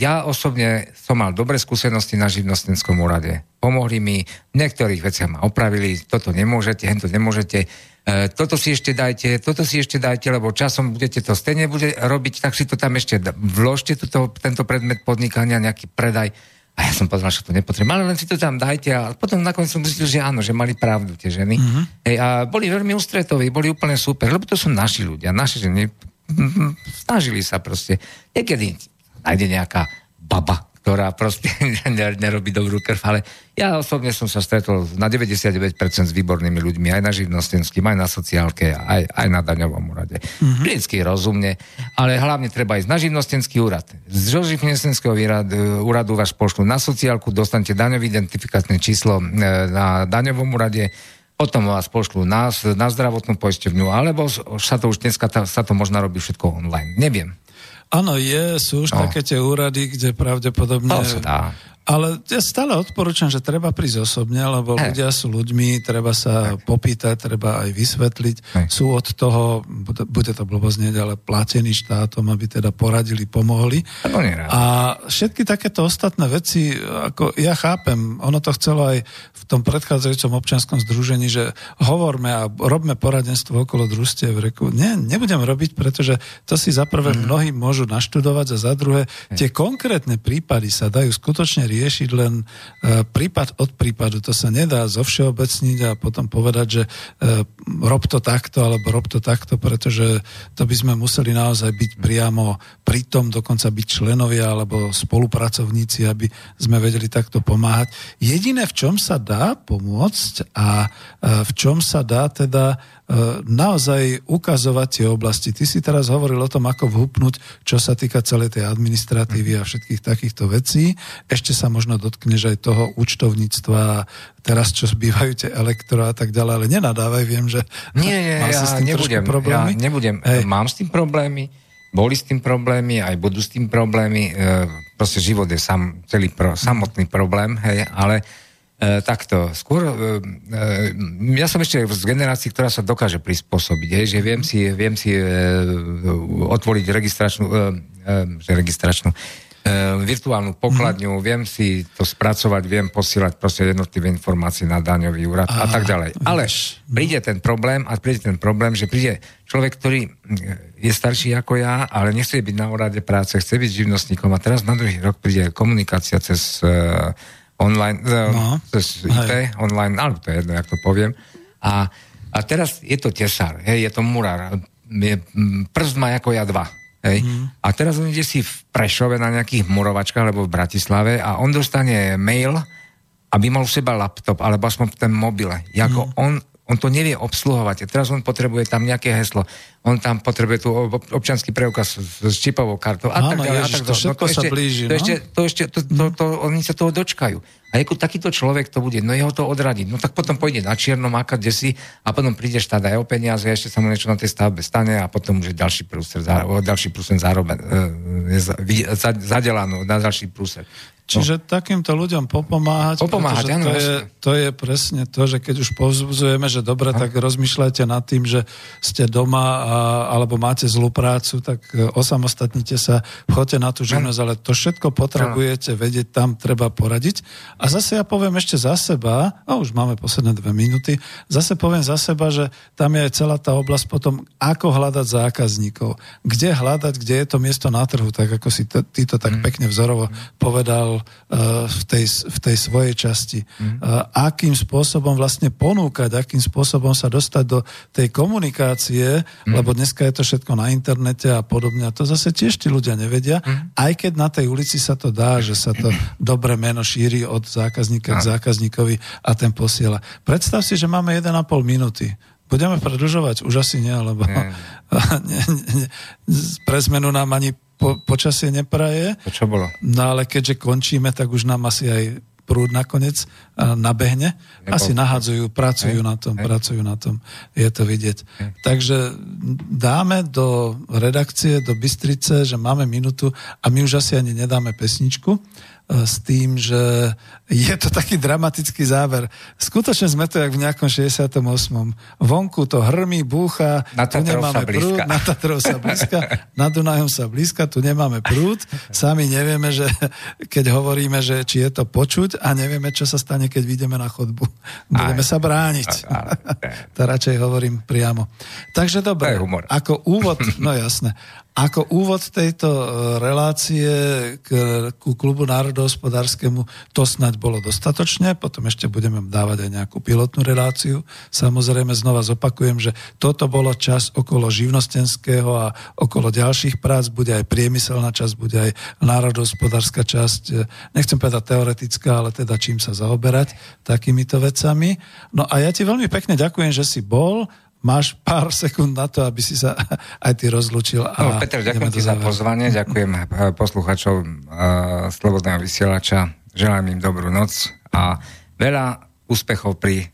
Ja osobne som mal dobré skúsenosti na živnostenskom úrade. Pomohli mi, v niektorých veciach ma opravili, toto nemôžete, hento nemôžete E, toto si ešte dajte, toto si ešte dajte, lebo časom budete to stejne bude robiť, tak si to tam ešte vložte, tuto, tento predmet podnikania, nejaký predaj. A ja som povedal, že to nepotrebujem, ale len si to tam dajte. A potom nakoniec som zistil, že áno, že mali pravdu tie ženy. Mm-hmm. Ej, a boli veľmi ústretoví, boli úplne super, lebo to sú naši ľudia, naše ženy. Snažili sa proste. Niekedy nájde nejaká baba, ktorá proste nerobí dobrú krv, ale ja osobne som sa stretol na 99% s výbornými ľuďmi, aj na živnostenským, aj na sociálke, aj, aj na daňovom úrade. Mm-hmm. Vždycky rozumne, ale hlavne treba ísť na živnostenský úrad. Z živnostenského úradu, úradu vás pošlu na sociálku, dostanete daňové identifikačné číslo e, na daňovom úrade, potom vás pošlu na, na zdravotnú poisťovňu, alebo sa to už dneska sa to možno robí všetko online. Neviem. Áno, je, sú už no. také tie úrady, kde pravdepodobne... To sa dá. Ale ja stále odporúčam, že treba prísť osobne, lebo hey. ľudia sú ľuďmi, treba sa hey. popýtať, treba aj vysvetliť. Hey. Sú od toho, bude to blboznieť, ale platení štátom, aby teda poradili, pomohli. A všetky takéto ostatné veci, ako ja chápem, ono to chcelo aj v tom predchádzajúcom občianskom združení, že hovorme a robme poradenstvo okolo družstiev. Reku, nie, nebudem robiť, pretože to si za prvé mm. mnohí môžu naštudovať a za druhé tie konkrétne prípady sa dajú skutočne riešiť len e, prípad od prípadu. To sa nedá zovšeobecniť a potom povedať, že e, rob to takto alebo rob to takto, pretože to by sme museli naozaj byť priamo pritom, dokonca byť členovia alebo spolupracovníci, aby sme vedeli takto pomáhať. Jediné, v čom sa dá pomôcť a e, v čom sa dá teda naozaj ukazovať tie oblasti. Ty si teraz hovoril o tom, ako vhupnúť, čo sa týka celej tej administratívy a všetkých takýchto vecí. Ešte sa možno dotkneš aj toho účtovníctva, teraz čo zbývajú tie elektro a tak ďalej, ale nenadávaj, viem, že nie, nie, ja s tým nebudem, problémy. Ja nebudem, Hej. mám s tým problémy, boli s tým problémy, aj budú s tým problémy. E, proste život je sam, celý pro, samotný problém, hej, ale E, takto, skôr, e, e, ja som ešte z generácií, ktorá sa dokáže prispôsobiť, hej, že viem si, viem si e, otvoriť registračnú, e, e, registračnú, e, virtuálnu pokladňu, mm. viem si to spracovať, viem posielať proste jednotlivé informácie na daňový úrad a, a tak ďalej. Ale príde ten problém a príde ten problém, že príde človek, ktorý je starší ako ja, ale nechce byť na úrade práce, chce byť živnostníkom a teraz na druhý rok príde komunikácia cez e, online, e, no, cez hej. online, ale to je jedno, jak to poviem. A, a teraz je to tesár, hej, je to murár, je, prst má ako ja dva. Hej. Mm. A teraz on ide si v Prešove na nejakých murovačkách alebo v Bratislave a on dostane mail, aby mal u seba laptop alebo aspoň ten mobile. Jako mm. on, On to nevie obsluhovať. Teraz on potrebuje tam nejaké heslo. On tam potrebuje tu občanský preukaz s čipovou kartou a Áno, tak ďalej. Ježiš, a tak to všetko no, to sa ešte, blíži, To no. ešte, to ešte, to, to, to, oni sa toho dočkajú. A ako takýto človek to bude, no jeho to odradiť. No tak potom pôjde na čierno, máka kde si a potom príde štát aj o peniaze, ešte sa mu niečo na tej stavbe stane a potom už je ďalší prúser, ďalší prúser zároveň, e, je zadelaný na ďalší prúser. Čiže no. takýmto ľuďom popomáhať. Popomáhať, áno, to, je, to je presne to, že keď už povzbudzujeme, že dobre, tak rozmýšľajte nad tým, že ste doma a, alebo máte zlú prácu, tak e, osamostatnite sa, choďte na tú živnosť, ale to všetko potrebujete vedieť, tam treba poradiť. A zase ja poviem ešte za seba, a už máme posledné dve minúty, zase poviem za seba, že tam je aj celá tá oblasť potom, ako hľadať zákazníkov, kde hľadať, kde je to miesto na trhu, tak ako si ty to tak mm. pekne vzorovo povedal uh, v, tej, v tej svojej časti. Mm. Akým spôsobom vlastne ponúkať, akým spôsobom sa dostať do tej komunikácie, mm. lebo dneska je to všetko na internete a podobne. A to zase tiež tí ľudia nevedia, mm. aj keď na tej ulici sa to dá, že sa to dobre meno šíri od zákazníka k zákazníkovi a ten posiela. Predstav si, že máme 1,5 minúty. Budeme predlžovať? Už asi nie, lebo nie. nie, nie, pre zmenu nám ani po, počasie nepraje. To čo bolo? No ale keďže končíme, tak už nám asi aj prúd nakoniec nabehne. Nebol. Asi nahadzujú, pracujú Hej. na tom, Hej. pracujú na tom. Je to vidieť. Hej. Takže dáme do redakcie, do Bystrice, že máme minútu a my už asi ani nedáme pesničku s tým, že je to taký dramatický záver. Skutočne sme to jak v nejakom 68. Vonku to hrmí, búcha, na tu nemáme prúd, na Tatrov sa blízka, na Dunajom sa blízka, tu nemáme prúd. Sami nevieme, že keď hovoríme, že či je to počuť a nevieme, čo sa stane, keď vyjdeme na chodbu. Budeme aj, sa brániť. Aj, aj. to radšej hovorím priamo. Takže dobre, ako úvod, no jasné, ako úvod tejto e, relácie k, ku klubu národohospodárskému to snať bolo dostatočne, potom ešte budeme dávať aj nejakú pilotnú reláciu. Samozrejme znova zopakujem, že toto bolo čas okolo živnostenského a okolo ďalších prác, bude aj priemyselná časť, bude aj národohospodárska časť, e, nechcem povedať teoretická, ale teda čím sa zaoberať takýmito vecami. No a ja ti veľmi pekne ďakujem, že si bol máš pár sekúnd na to, aby si sa aj ty rozlučil. A no, Peter, ďakujem ti za pozvanie, ďakujem eh, posluchačov uh, Slobodného vysielača, želám im dobrú noc a veľa úspechov pri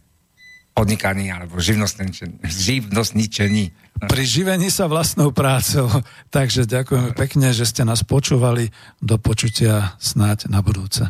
podnikaní alebo živnostničení. Pri živení sa vlastnou prácou. Takže ďakujeme pekne, že ste nás počúvali. Do počutia snáď na budúce.